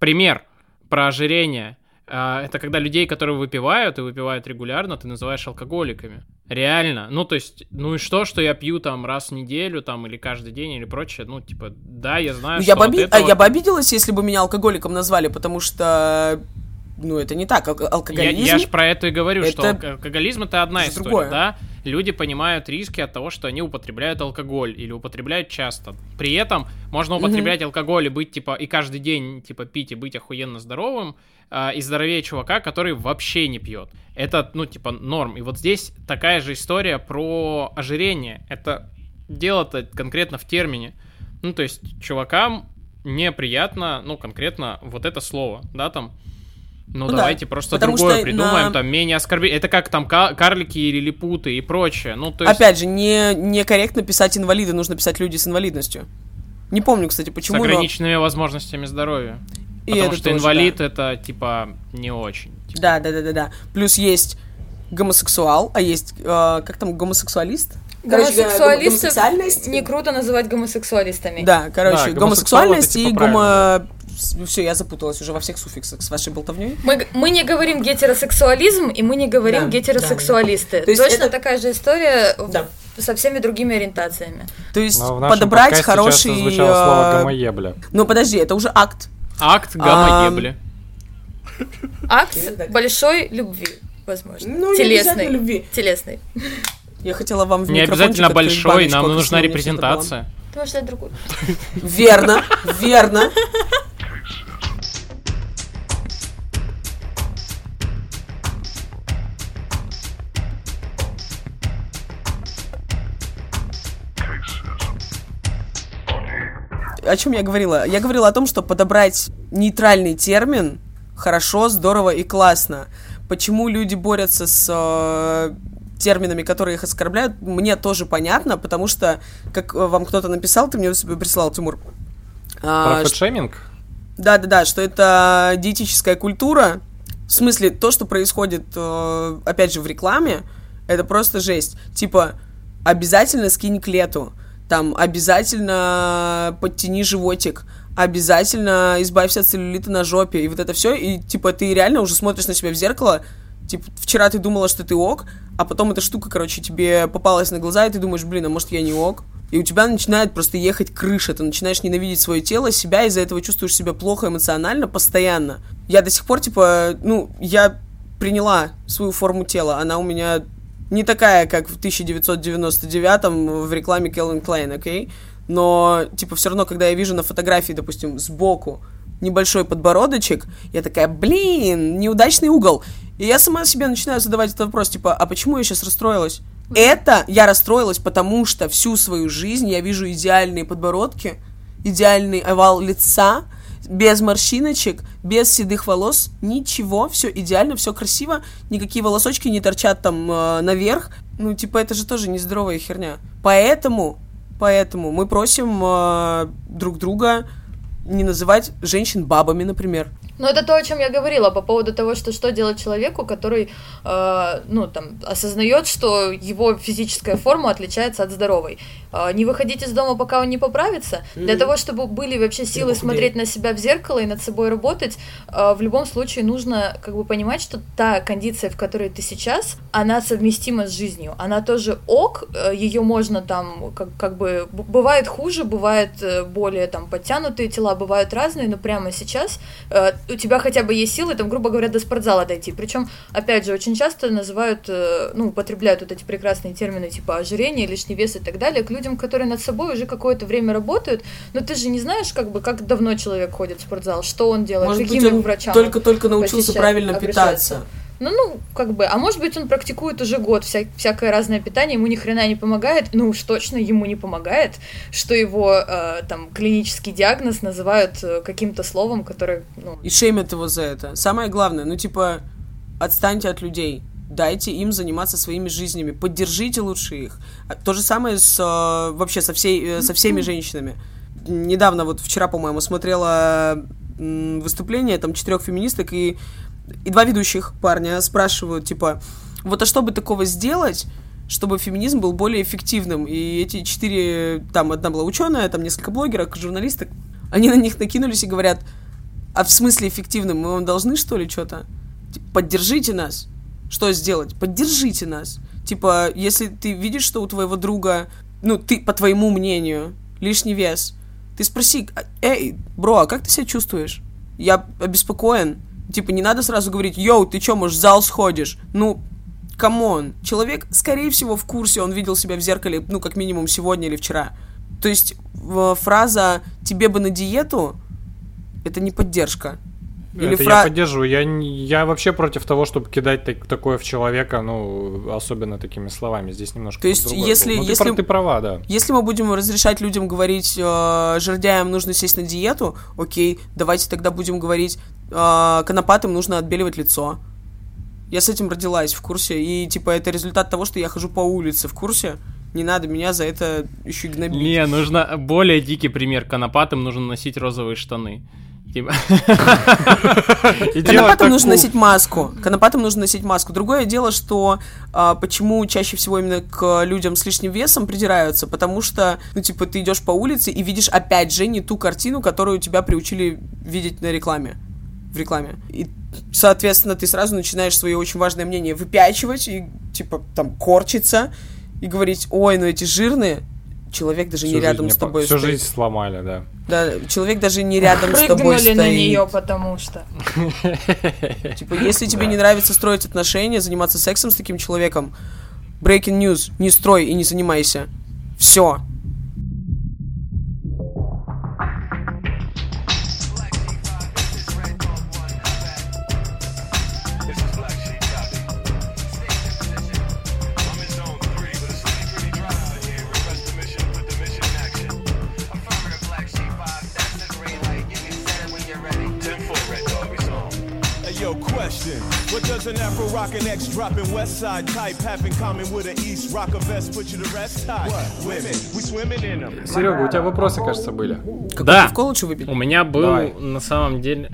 Пример про ожирение. А, Это когда людей, которые выпивают и выпивают регулярно, ты называешь алкоголиками. Реально. Ну, то есть, ну и что, что я пью там раз в неделю, там, или каждый день, или прочее. Ну, типа, да, я знаю, Ну, что я, бы оби- это а, я бы обиделась, если бы меня алкоголиком назвали, потому что, ну, это не так. Я, алкоголизм... я же про это и говорю, что это алко- алкоголизм это одна же история, другое. да? Люди понимают риски от того, что они употребляют алкоголь или употребляют часто. При этом можно употреблять алкоголь и быть типа и каждый день типа пить и быть охуенно здоровым а, и здоровее чувака, который вообще не пьет. Это ну типа норм. И вот здесь такая же история про ожирение. Это дело-то конкретно в термине. Ну то есть чувакам неприятно, ну конкретно вот это слово, да там Ну, Ну да, давайте просто потому другое придумаем, на- там менее оскорбительно. Это как там ка- карлики или лилипуты и прочее. Ну, то есть Опять же, не некорректно писать инвалиды, нужно писать люди с инвалидностью. Не помню, кстати, с почему, но... ограниченными возможностями здоровья. И Потому что тоже, инвалид да. это типа не очень. Типа, Да, да, да, да, да. Плюс есть гомосексуал, а есть, э, как там, гомосексуалист? Короче, Гомосексуалистов гомосексуальность. не круто называть гомосексуалистами. Да, короче, Да, гомосексуальность гомосексуал и типа гомо... Все, я запуталась уже во всех суффиксах с вашей болтовней. Мы, мы не говорим гетеросексуализм, и мы не говорим Да, гетеросексуалисты. да. То есть Точно это- такая же история Да. со всеми другими ориентациями. То есть Но в подобрать хороший... звучало слово э, гомоебля. Ну, подожди, это уже акт. Акт гамма-ебли. Акт большой любви, возможно. Ну, не Телесной. обязательно любви. Телесной. Я хотела вам в Не обязательно большой, нам нужна репрезентация. Ты можешь дать другую. Верно, верно. О чем я говорила? Я говорила о том, что подобрать нейтральный термин хорошо, здорово и классно. Почему люди борются с э, терминами, которые их оскорбляют, мне тоже понятно, потому что, как э, вам кто-то написал, ты мне прислал, Тимур, а, Про фэтшейминг? да-да-да, что это диетическая культура. В смысле, то, что происходит, э, опять же, в рекламе, это просто жесть. Типа, обязательно скинь к лету. Там, обязательно подтяни животик. Обязательно избавься от целлюлита на жопе. И вот это все. И, типа, ты реально уже смотришь на себя в зеркало. Типа, вчера ты думала, что ты ок, а потом эта штука, короче, тебе попалась на глаза, и ты думаешь, блин, а может я не ок? И у тебя начинает просто ехать крыша, ты начинаешь ненавидеть свое тело, себя, из-за этого чувствуешь себя плохо эмоционально постоянно. Я до сих пор, типа, ну, я приняла свою форму тела, она у меня не такая, как в 1999 в рекламе Calvin Klein, окей? Но, типа, все равно, когда я вижу на фотографии, допустим, сбоку небольшой подбородочек, я такая, блин, неудачный угол. И я сама себе начинаю задавать этот вопрос, типа, а почему я сейчас расстроилась? Это я расстроилась, потому что всю свою жизнь я вижу идеальные подбородки, идеальный овал лица, без морщиночек, без седых волос, ничего, все идеально, все красиво, никакие волосочки не торчат там э, наверх. Ну, типа, это же тоже нездоровая херня. Поэтому, поэтому мы просим э, друг друга не называть женщин бабами, например. Ну, это то, о чем я говорила по поводу того, что что делать человеку, который, э, ну, там, осознает, что его физическая форма отличается от здоровой. Э, не выходить из дома, пока он не поправится. Для того, чтобы были вообще силы смотреть на себя в зеркало и над собой работать, э, в любом случае нужно, как бы, понимать, что та кондиция, в которой ты сейчас, она совместима с жизнью. Она тоже ок, ее можно там, как, как бы, бывает хуже, бывает э, более там подтянутые тела, бывают разные, но прямо сейчас э, у тебя хотя бы есть силы, там, грубо говоря, до спортзала дойти. Причем, опять же, очень часто называют, э, ну, употребляют вот эти прекрасные термины типа ожирение, лишний вес и так далее к людям, которые над собой уже какое-то время работают, но ты же не знаешь, как бы, как давно человек ходит в спортзал, что он делает, Может каким быть, он врачам. только-только научился правильно питаться. Ну, ну, как бы, а может быть, он практикует уже год вся- всякое разное питание, ему ни хрена не помогает, ну уж точно ему не помогает, что его э, там клинический диагноз называют э, каким-то словом, которое, ну, И шеймят его за это. Самое главное, ну типа, отстаньте от людей. Дайте им заниматься своими жизнями. Поддержите лучше их. А То же самое с э, вообще со, всей, э, со всеми женщинами. Недавно, вот вчера, по-моему, смотрела выступление там четырех феминисток, и, и два ведущих парня спрашивают, типа, вот а что бы такого сделать, чтобы феминизм был более эффективным? И эти четыре, там одна была ученая, там несколько блогерок, журналисток, они на них накинулись и говорят, а в смысле эффективным? Мы вам должны, что ли, что-то? Типа, Поддержите нас. Что сделать? Поддержите нас. Типа, если ты видишь, что у твоего друга, ну, ты, по твоему мнению, лишний вес, ты спроси, «А, эй, бро, а как ты себя чувствуешь? Я обеспокоен. Типа, не надо сразу говорить, yo, ты чё, может, в зал сходишь? Ну, come on. Человек, скорее всего, в курсе, он видел себя в зеркале, ну, как минимум, сегодня или вчера. То есть, фраза «тебе бы на диету» — это не поддержка. Или это фра- я поддерживаю. Я, я вообще против того, чтобы кидать так- такое в человека, ну, особенно такими словами. Здесь немножко То есть, если-. Ну, ты если- прав- ты права, да. Если мы будем разрешать людям говорить, э, жердяям нужно сесть на диету, окей, давайте тогда будем говорить, а, конопатым нужно отбеливать лицо. Я с этим родилась в курсе, и, типа, это результат того, что я хожу по улице в курсе. Не надо меня за это еще и гнобить. Не, нужно более дикий пример. Конопатым нужно носить розовые штаны. Типа... (laughs) Конопатам нужно носить маску. Конопатам нужно носить маску. Другое дело, что а, почему чаще всего именно к людям с лишним весом придираются, потому что, ну, типа, ты идешь по улице и видишь опять же не ту картину, которую тебя приучили видеть на рекламе. В рекламе. И, соответственно, ты сразу начинаешь свое очень важное мнение выпячивать и, типа, там, корчиться и говорить, ой, ну эти жирные, человек даже Всю не рядом с тобой Всю стоит. жизнь сломали, да. Да, человек даже не рядом с тобой Прыгнули стоит. на нее, потому что. (laughs) (laughs) Типа, если тебе не нравится строить отношения, заниматься сексом с таким человеком, breaking news, не строй и не занимайся. Все. Rockin' X dropping West Side type have in common with an East rocker vest put you to rest? Type? Women. We swimming in them. Серега, у тебя вопросы, кажется, были. Да. Пивко лучше выпить? У меня был Давай. на самом деле.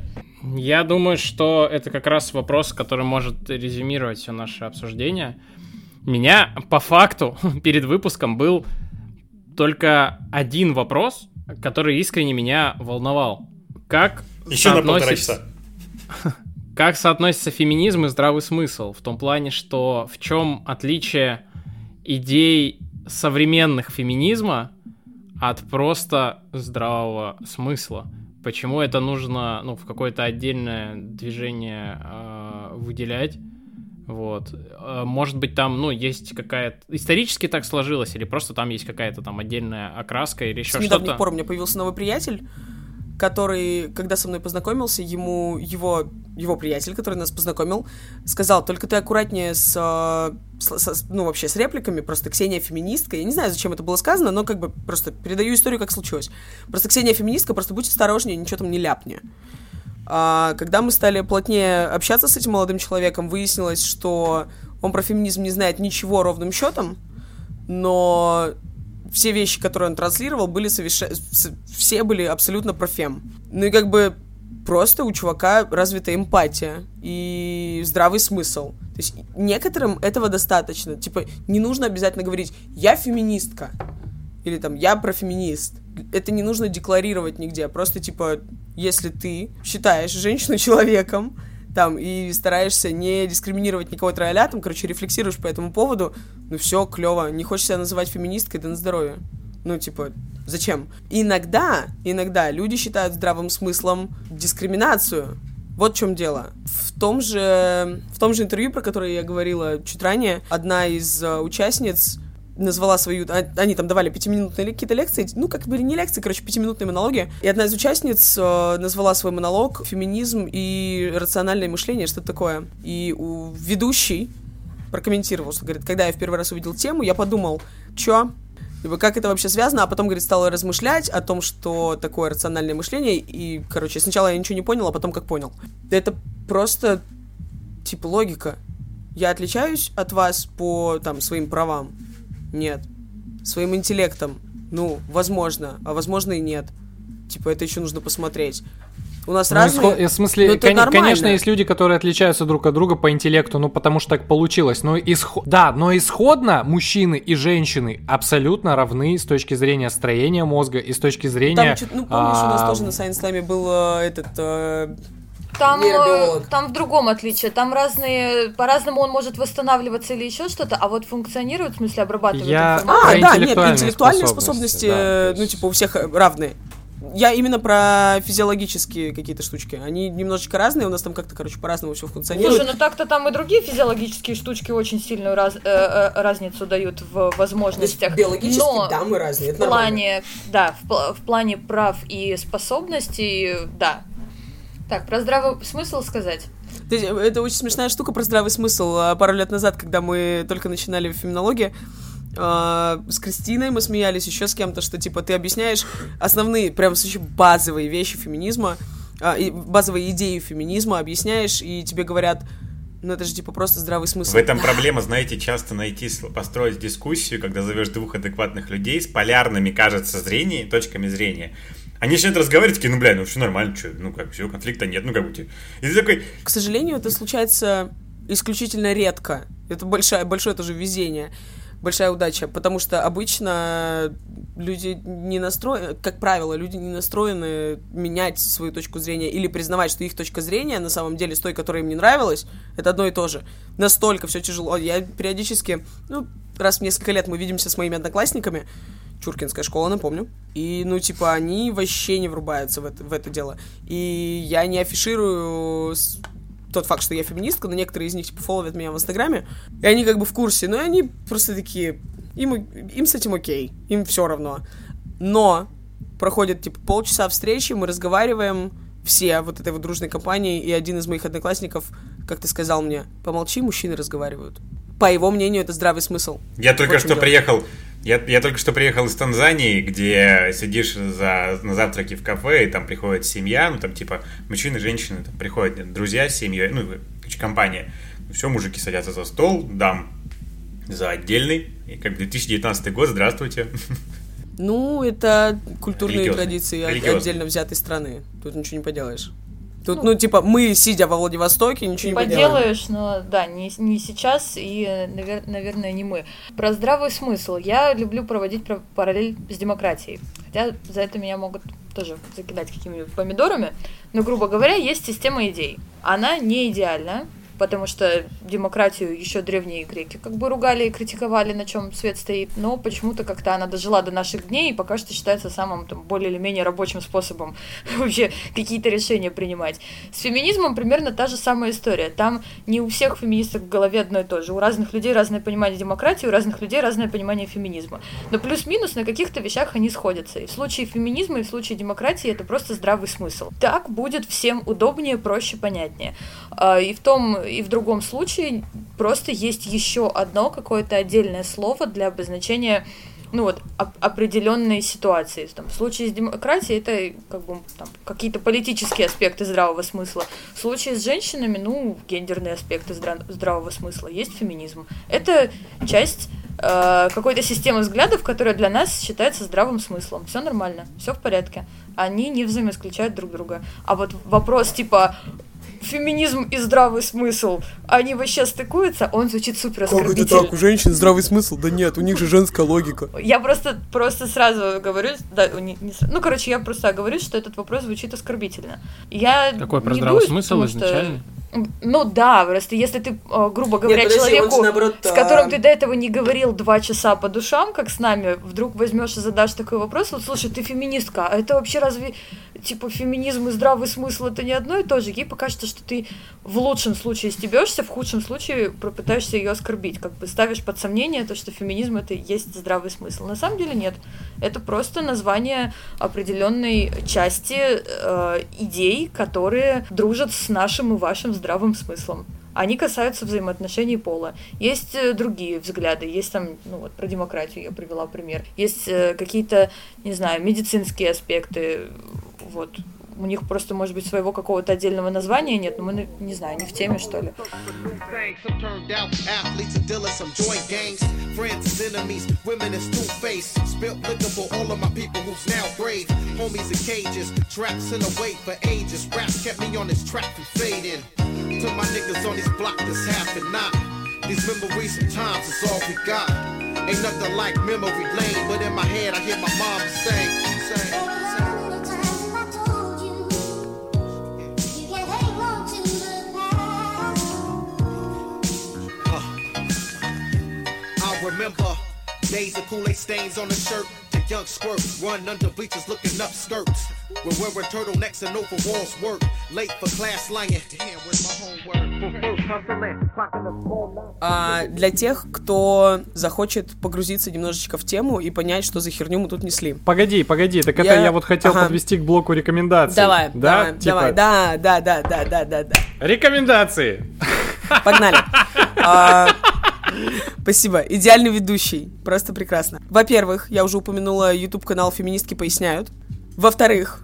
Я думаю, что это как раз вопрос, который может резюмировать все наше обсуждение. Меня по факту (laughs) перед выпуском был только один вопрос, который искренне меня волновал. Как Еще на полтора соотносится- часа. (laughs) Как соотносится феминизм и здравый смысл? В том плане, что в чем отличие идей современных феминизма от просто здравого смысла? Почему это нужно ну, в какое-то отдельное движение э, выделять? Вот. Э, Может быть, там, ну, есть какая-то... Исторически так сложилось, или просто там есть какая-то там отдельная окраска, или еще С недавних что-то? пор у меня появился новый приятель, который, когда со мной познакомился, ему его, его приятель, который нас познакомил, сказал, только ты аккуратнее с, э, с- с- ну, вообще с репликами, просто Ксения феминистка, я не знаю, зачем это было сказано, но как бы просто передаю историю, как случилось. Просто Ксения феминистка, просто будь осторожнее, ничего там не ляпни. А, когда мы стали плотнее общаться с этим молодым человеком, выяснилось, что он про феминизм не знает ничего ровным счетом, но все вещи, которые он транслировал, были совершенно... Все были абсолютно про фем. Ну и как бы просто у чувака развита эмпатия и здравый смысл. То есть некоторым этого достаточно. Типа, не нужно обязательно говорить «я феминистка» или там «я профеминист». Это не нужно декларировать нигде. Просто, типа, если ты считаешь женщину человеком, там, и стараешься не дискриминировать никого тролля, там, короче, рефлексируешь по этому поводу, ну все, клево. Не хочешь себя называть феминисткой, да на здоровье. Ну, типа, зачем? Иногда, иногда люди считают здравым смыслом дискриминацию. Вот в чем дело. В том же, в том же интервью, про которое я говорила чуть ранее, одна из э, участниц назвала свою... а- Они там давали пятиминутные какие-то лекции, ну, как бы не лекции, короче, пятиминутные монологи. И одна из участниц э, назвала свой монолог «Феминизм и рациональное мышление», что-то такое. И у ведущий прокомментировал, что, говорит, когда я в первый раз увидел тему, я подумал, чё? Типа, как это вообще связано? А потом, говорит, стал размышлять о том, что такое рациональное мышление. И, короче, сначала я ничего не понял, а потом как понял. Это просто, типа, логика. Я отличаюсь от вас по, там, своим правам? Нет. Своим интеллектом? Ну, возможно. А возможно и нет. Типа, это еще нужно посмотреть. У нас Ну, разные... исход- в смысле, Ну, кон- нормально. конечно, есть люди, которые отличаются друг от друга по интеллекту, ну потому что так получилось. Но исход... Да, но исходно мужчины и женщины абсолютно равны с точки зрения строения мозга и с точки зрения... Там, ну, помнишь, у нас а, тоже на Science Slam был э, этот... Там, э, Нейробиолог. там в другом отличие. Там разные, по-разному он может восстанавливаться или еще что-то, а вот функционирует, в смысле обрабатывает Я- информацию. А, да, нет, интеллектуальные способности, способности, да, э, ну, есть- типа, у всех э, равные. Я именно про физиологические какие-то штучки. Они немножечко разные, у нас там как-то, короче, по-разному все функционирует. Слушай, ну так-то там и другие физиологические штучки очень сильную раз- э, э, разницу дают в возможностях. Но мы разные, в плане, да, в, в плане прав и способностей, да. Так, про здравый смысл сказать. Это очень смешная штука про здравый смысл. А, Пару лет назад, когда мы только начинали в феминологии, а, с Кристиной мы смеялись еще с кем-то, что типа ты объясняешь основные, прям вообще базовые вещи феминизма, а, базовые идеи феминизма объясняешь, и тебе говорят, ну это же типа просто здравый смысл. В этом проблема, знаете, часто найти, построить дискуссию, когда зовешь двух адекватных людей с полярными, кажется, зрения, точками зрения. Они начинают разговаривать, такие, ну, бля, ну все нормально, что, ну как, все, конфликта нет, ну как будто. И ты такой, К сожалению, это случается исключительно редко. Это большое, большое тоже везение, большая удача, потому что обычно люди не настроены, как правило, люди не настроены менять свою точку зрения или признавать, что их точка зрения на самом деле с той, которая им не нравилась, это одно и то же. Настолько все тяжело. Я периодически, ну, раз в несколько лет мы видимся с моими одноклассниками, Чуркинская школа, напомню. И, ну, типа, они вообще не врубаются в это, в это дело. И я не афиширую тот факт, что я феминистка, но некоторые из них, типа, фолловят меня в Инстаграме, и они как бы в курсе, но они просто такие, им, им с этим окей, им все равно. Но проходит, типа, полчаса встречи, мы разговариваем, все вот этой вот дружной компанией, и один из моих одноклассников, как ты сказал мне, помолчи, мужчины разговаривают. По его мнению, это здравый смысл. Я только Вот что дело. приехал. Я, я только что приехал из Танзании, где сидишь за, на завтраке в кафе, и там приходит семья, ну там типа мужчины, женщины, там приходят друзья с семьей, ну, компания. Все, мужики садятся за стол, дам за отдельный. И как 2019 год, здравствуйте. Ну, это культурные традиции отдельно взятой страны. Тут ничего не поделаешь. Тут, ну, типа, мы, сидя во Владивостоке, ничего не поделаем. Поделаешь, но да, не, не сейчас и, навер- наверное, не мы. Про здравый смысл. Я люблю проводить про- параллель с демократией. Хотя за это меня могут тоже закидать какими-нибудь помидорами. Но, грубо говоря, есть система идей. Она не идеальна, потому что демократию еще древние греки как бы ругали и критиковали, на чем свет стоит, но почему-то как-то она дожила до наших дней и пока что считается самым там, более или менее рабочим способом (laughs) вообще какие-то решения принимать. С феминизмом примерно та же самая история. Там не у всех феминисток в голове одно и то же. У разных людей разное понимание демократии, у разных людей разное понимание феминизма. Но плюс-минус на каких-то вещах они сходятся. И в случае феминизма, и в случае демократии это просто здравый смысл. Так будет всем удобнее, проще, понятнее. А, И в том, и в другом случае просто есть еще одно какое-то отдельное слово для обозначения ну вот, оп- определенной ситуации. Там, в случае с демократией это как бы там, какие-то политические аспекты здравого смысла. В случае с женщинами, ну, гендерные аспекты здра- здравого смысла. Есть феминизм. Это часть э, какой-то системы взглядов, которая для нас считается здравым смыслом. Все нормально, все в порядке. Они не взаимоисключают друг друга. А вот вопрос типа феминизм и здравый смысл, они вообще стыкуются, он звучит супер оскорбительно. У женщин здравый смысл? Да нет, у них же женская логика. Я просто, просто сразу говорю, да, не- не ну, короче, я просто говорю, что этот вопрос звучит оскорбительно. Я Какой про здравый дуюсь, смысл потому что- изначально? Ну да, просто если ты, э, грубо говоря, подожди, он человеку, же наоборот, с которым а, ты до этого не говорил два часа по душам, как с нами, вдруг возьмешь и задашь такой вопрос, вот слушай, ты феминистка, а это вообще разве, типа, феминизм и здравый смысл это не одно и то же? Ей покажется, что ты в лучшем случае стебешься, в худшем случае попытаешься ее оскорбить, как бы ставишь под сомнение то, что феминизм это и есть здравый смысл. На самом деле нет. Это просто название определенной части э, идей, которые дружат с нашим и вашим здравым смыслом. Они касаются взаимоотношений пола. Есть э, другие взгляды, есть там, ну вот про демократию я привела пример. Есть э, какие-то, не знаю, медицинские аспекты, вот. У них просто, может быть, своего какого-то отдельного названия нет, но мы, не знаю, не в теме, что ли. and. To my niggas on this block that's happened not. These memories sometimes is all we got. Ain't nothing like memory lane, but in my head I hear my mom saying, saying. I remember days of Kool-Aid stains on the shirt. The young squirt run under bleachers looking up skirts. We're wearing turtlenecks and overalls work. Late for class lying. Damn, where's my homework? А для тех, кто захочет погрузиться немножечко в тему и понять, что за херню мы тут несли. Погоди, погоди, так это Я- я вот хотел Ага. подвести к блоку рекомендаций. Давай, да? давай, Типа, давай, да, да, да, да, да, да, да. Рекомендации. Погнали. (laughs) Спасибо. Идеальный ведущий. Просто прекрасно. Во-первых, я уже упомянула YouTube канал Феминистки поясняют. Во-вторых,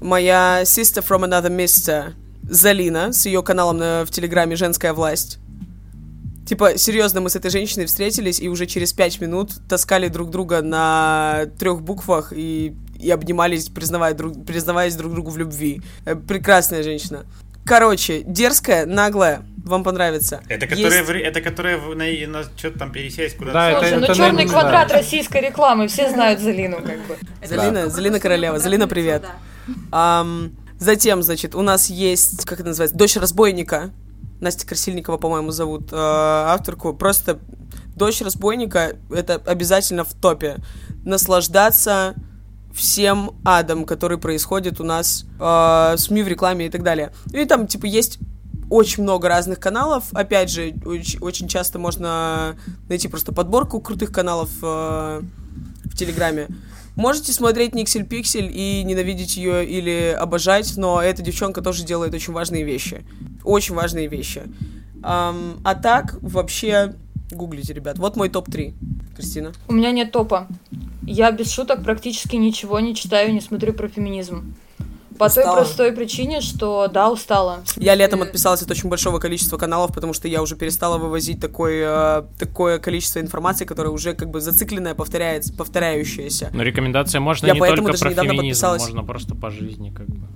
моя sister from another mister Залина с ее каналом на- в Телеграме «Женская власть». Типа, серьезно, мы с этой женщиной встретились и уже через пять минут таскали друг друга на трех буквах и, и обнимались, признавая друг, признаваясь друг другу в любви. Э, Прекрасная женщина. Короче, дерзкая, наглая, вам понравится. Это которая, Есть- в- это которая в- на, на что-то там пересесть куда-то. Да, это- Слушай, ну это, черный наверное, квадрат да. российской рекламы, все знают Залину как бы. (laughs) Залина, Залина Королева. Залина, привет. Ам, затем, значит, у нас есть, как это называется, дочь разбойника. Настя Красильникова, по-моему, зовут э, авторку. Просто дочь разбойника это обязательно в топе. Наслаждаться всем адом, который происходит у нас э, в СМИ, в рекламе и так далее. И там, типа, есть очень много разных каналов. Опять же, очень, очень часто можно найти просто подборку крутых каналов э, в Телеграме. Можете смотреть Никсель Пиксель и ненавидеть ее или обожать, но эта девчонка тоже делает очень важные вещи. Очень важные вещи. Ам, а так, вообще, гуглите, ребят. Вот мой топ-3. Кристина. У меня нет топа. Я без шуток практически ничего не читаю, не смотрю про феминизм. По той Устала. простой причине, что да, устала. Я летом отписалась от очень большого количества каналов, потому что я уже перестала вывозить такое, такое количество информации, которое уже как бы зацикленное, повторяется, повторяющееся. Но рекомендация можно Я не поэтому только даже про недавно феминизм, подписалась. можно просто по жизни как бы.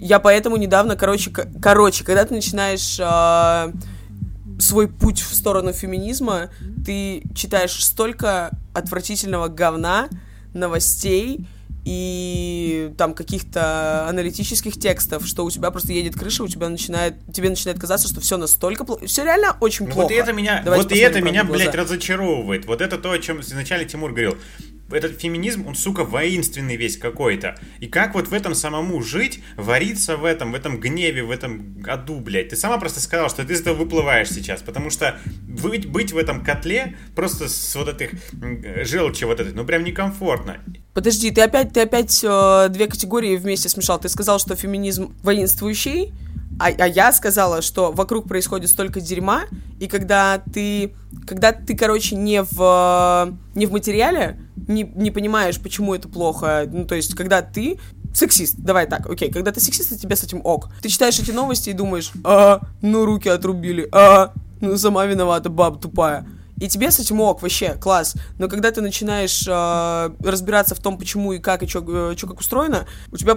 Я поэтому недавно, короче, короче, когда ты начинаешь а, свой путь в сторону феминизма, ты читаешь столько отвратительного говна, новостей и там каких-то аналитических текстов, что у тебя просто едет крыша, у тебя начинает, тебе начинает казаться, что все настолько плохо, все реально очень Ну плохо. вот и это меня, Давайте вот и это меня, блядь, разочаровывает. Вот это то, о чем изначально Тимур говорил. Этот феминизм, он, сука, воинственный весь какой-то. И как вот в этом самому жить, вариться в этом, в этом гневе, в этом аду, блядь. Ты сама просто сказала, что ты из этого выплываешь сейчас, потому что быть, быть в этом котле просто с вот этих желчи вот этой, ну прям некомфортно. Подожди, ты опять, ты опять э, две категории вместе смешал. Ты сказал, что феминизм воинствующий, а, а я сказала, что вокруг происходит столько дерьма, и когда ты, когда ты, короче, не в, не в материале, не, не понимаешь, почему это плохо, ну, то есть, когда ты сексист, давай так, окей, когда ты сексист, и тебе с этим ок. Ты читаешь эти новости и думаешь, а, ну, руки отрубили, а, ну, сама виновата, баба тупая. И тебе с этим ок, вообще, класс. Но когда ты начинаешь э, разбираться в том, почему и как, и что как устроено, у тебя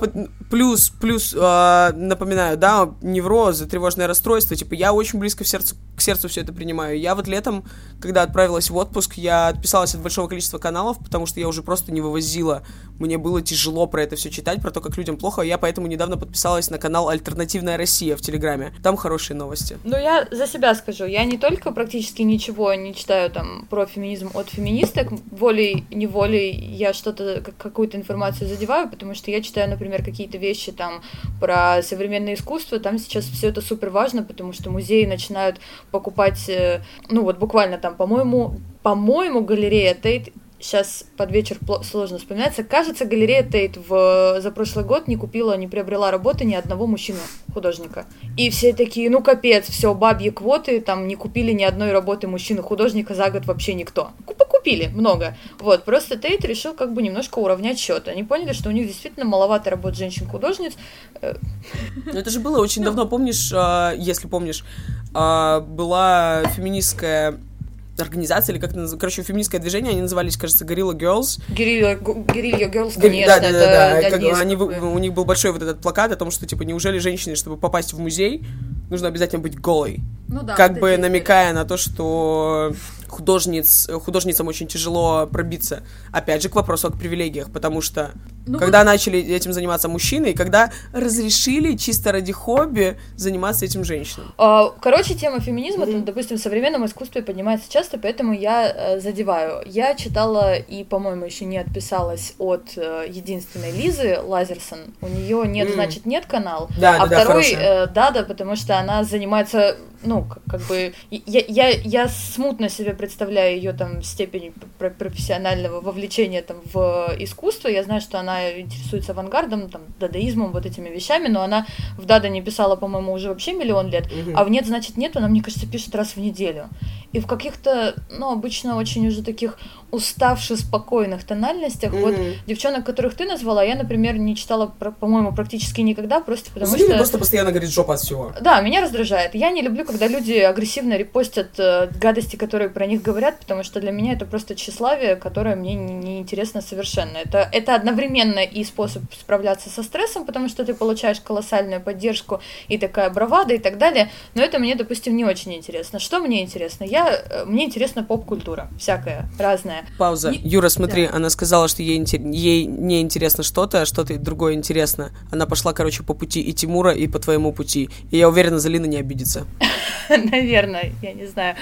плюс, плюс, э, напоминаю, да, неврозы, тревожное расстройство, типа, я очень близко в сердцу, к сердцу все это принимаю. Я вот летом, когда отправилась в отпуск, я отписалась от большого количества каналов, потому что я уже просто не вывозила. Мне было тяжело про это все читать, про то, как людям плохо. Я поэтому недавно подписалась на канал «Альтернативная Россия» в Телеграме. Там хорошие новости. Ну, я за себя скажу, я не только практически ничего не читаю там про феминизм от феминисток, волей-неволей я что-то, как- какую-то информацию задеваю, потому что я читаю, например, какие-то вещи там про современное искусство, там сейчас все это супер важно, потому что музеи начинают покупать, э, ну вот буквально там, по-моему, по-моему, галерея Тейт Сейчас под вечер сложно вспоминается. Кажется, галерея Тейт в, за прошлый год не купила, не приобрела работы ни одного мужчины, художника. И все такие, ну капец, все, бабьи квоты, там не купили ни одной работы мужчины-художника за год вообще никто. Ку- Покупили много. Вот, просто Тейт решил как бы немножко уравнять счет. Они поняли, что у них действительно маловато работ женщин-художниц. Э, Ну, это же было очень давно, помнишь, а, если помнишь, а, была феминистская организация, или как это называется, короче, феминистское движение, они назывались, кажется, Gorilla Girls. Гу- герилья Girls, конечно, да, да, это да, да. Как они, как бы- у них был большой вот этот плакат о том, что, типа, неужели женщине, чтобы попасть в музей, нужно обязательно быть голой? Ну да, как бы намекая на то, что художниц, художницам очень тяжело пробиться. Опять же, к вопросу о привилегиях, потому что Ну когда начали этим заниматься мужчины, и когда разрешили чисто ради хобби заниматься этим женщинам. А, Короче, тема феминизма, там, допустим, в современном искусстве поднимается часто, поэтому я э, задеваю. Я читала и, по-моему, еще не отписалась от э, единственной Лизы Лазерсон. У нее нет, М. значит, нет канал. Да, а да, да, второй э, Дада, потому что она занимается, ну, как, как бы. Я, я, я смутно себе представляю ее там степень пр- профессионального вовлечения там в искусство. Я знаю, что она интересуется авангардом, там, дадаизмом, вот этими вещами, но она в Дада не писала, по-моему, уже вообще миллион лет. А в нет, значит, нет, она, мне кажется, пишет раз в неделю. И в каких-то, ну, обычно очень уже таких уставших, спокойных тональностях. Вот Мгм. девчонок, которых ты назвала, я, например, не читала, по-моему, практически никогда, просто потому Зритель что... просто постоянно говорит жопа от всего. Да, меня раздражает. Я не люблю, когда люди агрессивно репостят э, гадости, которые про них говорят, потому что для меня это просто тщеславие, которое мне не, не интересно совершенно. Это, это одновременно и способ справляться со стрессом, потому что ты получаешь колоссальную поддержку и такая бравада и так далее, но это мне, допустим, не очень интересно. Что мне интересно? Я, э, мне интересна поп-культура, всякая, разная. Пауза. Не- Юра, смотри, Да. она сказала, что ей, ей не интересно что-то, а что-то другое интересно. Она пошла, короче, по пути и Тимура, и по твоему пути. И я уверена, Залина не обидится. (laughs) Наверное, я не знаю.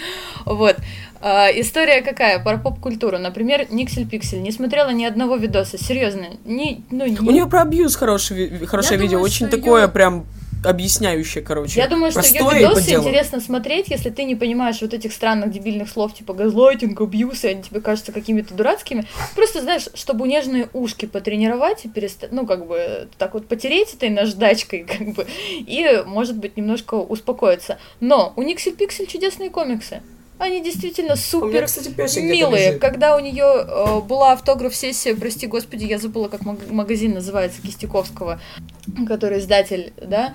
Вот. А, история какая? Про поп-культуру. Например, Никсель Пиксель. Не смотрела ни одного видоса. Серьезно. Ни, ну, ни- У нее про абьюз хорошее, ви- хорошее Я видео, думаю, очень такое её- прям объясняющее, короче. Я думаю, что ее видосы интересно смотреть, если ты не понимаешь вот этих странных дебильных слов, типа газлайтинг, абьюз, и они тебе кажутся какими-то дурацкими. Просто, знаешь, чтобы нежные ушки потренировать и перестать, ну, как бы, так вот потереть этой наждачкой, (laughs) как бы, и, может быть, немножко успокоиться. Но у Никсель Пиксель чудесные комиксы. Они действительно У супер меня, кстати, песня где-то милые. лежит. Когда у нее э, была автограф-сессия, прости господи, я забыла, как маг- магазин называется, Кистяковского, который издатель, да,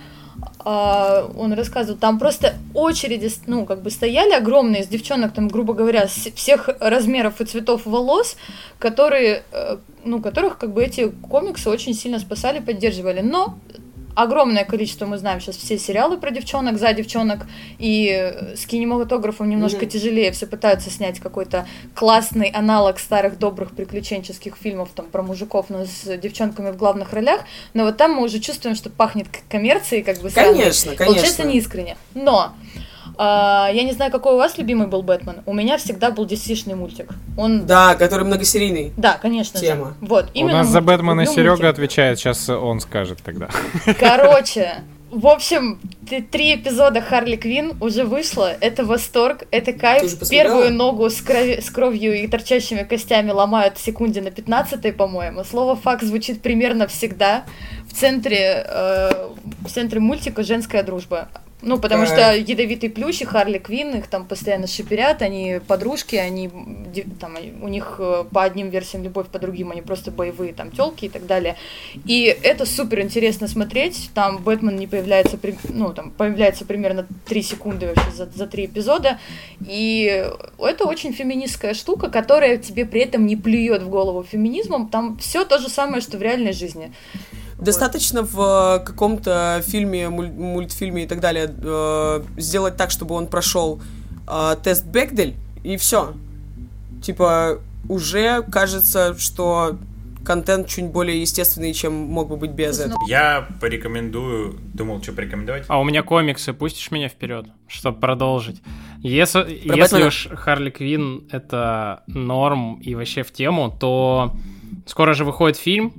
а, он рассказывал, там просто очереди, ну, как бы стояли огромные из девчонок, там, грубо говоря, всех размеров и цветов волос, которые, э, ну, которых, как бы, эти комиксы очень сильно спасали, поддерживали. Но огромное количество, мы знаем сейчас все сериалы про девчонок, за девчонок, и с кинематографом немножко Мгм. тяжелее, все пытаются снять какой-то классный аналог старых добрых приключенческих фильмов там про мужиков, но с девчонками в главных ролях, но вот там мы уже чувствуем, что пахнет коммерцией, как бы сразу. Конечно, Получается конечно. неискренне. Но а, я не знаю, какой у вас любимый был Бэтмен. У меня всегда был DC-шный мультик. Он Да, который многосерийный. да, конечно же. Тема. Вот, У именно нас за. Бэтмена Серега мультик. отвечает, сейчас он скажет тогда. Короче, в общем, три эпизода Харли Квин уже вышло. Это восторг, это кайф. Первую ногу с, крови- с кровью и торчащими костями ломают в секунде на 15 по-моему. Слово факт звучит примерно всегда. В центре, э, в центре мультика женская дружба. Ну, потому что ядовитый плющ и Харли Квин, их там постоянно шиперят, они подружки, они там, у них э, по одним версиям любовь, по другим они просто боевые там телки и так далее. И это супер интересно смотреть. Там Бэтмен не появляется, ну, там появляется примерно 3 секунды вообще за, за 3 эпизода. И это очень феминистская штука, которая тебе при этом не плюет в голову феминизмом. Там все то же самое, что в реальной жизни. Достаточно в э, каком-то фильме, муль- мультфильме и так далее э, сделать так, чтобы он прошел э, тест Бекдель, и все. Типа, уже кажется, что контент чуть более естественный, чем мог бы быть без этого. Я порекомендую, думал, что порекомендовать. А у меня комиксы, пустишь меня вперед, чтобы продолжить. Если, если Бэтмена? уж Харли Квин это норм и вообще в тему, то скоро же выходит фильм,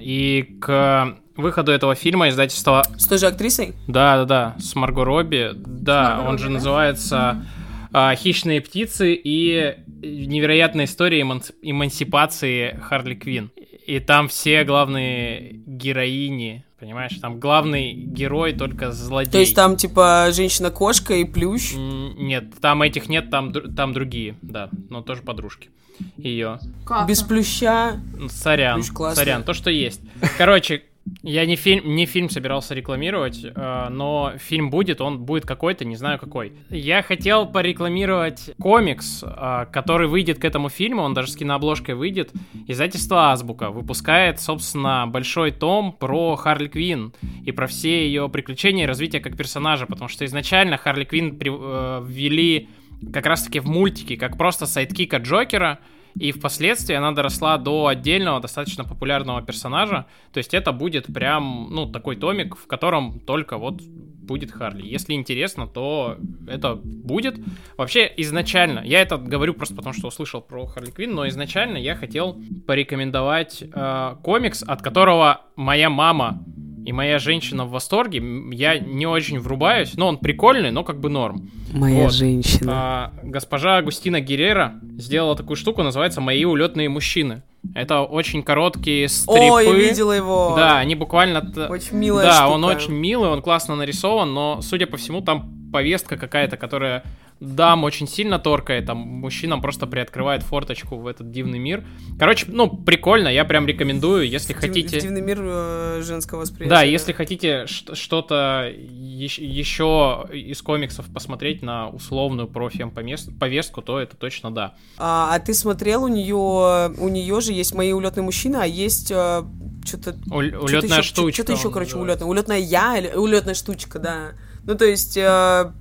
и к выходу этого фильма издательство С той же актрисой? Да, да, да, с Марго Робби. Да, Марго он Робби, же да? называется а, «Хищные птицы» и невероятная история эманци- эмансипации Харли Квин. И там все главные героини, понимаешь, там главный герой только злодей. То есть там, типа, женщина-кошка и плющ? Нет, там этих нет, там, там другие, да, но тоже подружки ее. Без плюща? Сорян, Плющ классный. сорян, то, что есть. Короче, я не фильм, не фильм собирался рекламировать, э, но фильм будет, он будет какой-то, не знаю какой. Я хотел порекламировать комикс, э, который выйдет к этому фильму, он даже с кинообложкой выйдет. Издательство Азбука выпускает, собственно, большой том про Харли Квин и про все ее приключения и развитие как персонажа, потому что изначально Харли Квин при- э, ввели как раз-таки в мультике, как просто sidekick а Джокера, и впоследствии она доросла до отдельного, достаточно популярного персонажа. То есть это будет прям, ну, такой томик, в котором только вот будет Харли. Если интересно, то это будет. Вообще, изначально, я это говорю просто потому, что услышал про Харли Квин, но изначально я хотел порекомендовать э, комикс, от которого моя мама и моя женщина в восторге. Я не очень врубаюсь, но он прикольный, но как бы норм. Моя Вот. женщина. А, госпожа Агустина Геррера сделала такую штуку, называется «Мои улетные мужчины». Это очень короткие стрипы. О, я видела его. Да, они буквально... Очень милая Да, штука. он очень милый, он классно нарисован, но, судя по всему, там повестка какая-то, которая дам очень сильно торкает, там мужчинам просто приоткрывает форточку в этот дивный мир. Короче, ну, прикольно, я прям рекомендую, если Див- хотите... Дивный мир э, женского восприятия. Да, если хотите что-то еще из комиксов посмотреть на условную профем-повестку, то это точно да. А, а ты смотрел у нее, у нее же есть мои улетные мужчины, а есть э, что-то улетная штучка. Что-то еще, короче, улетная. Улетная я улетная штучка, да. Ну, то есть, э,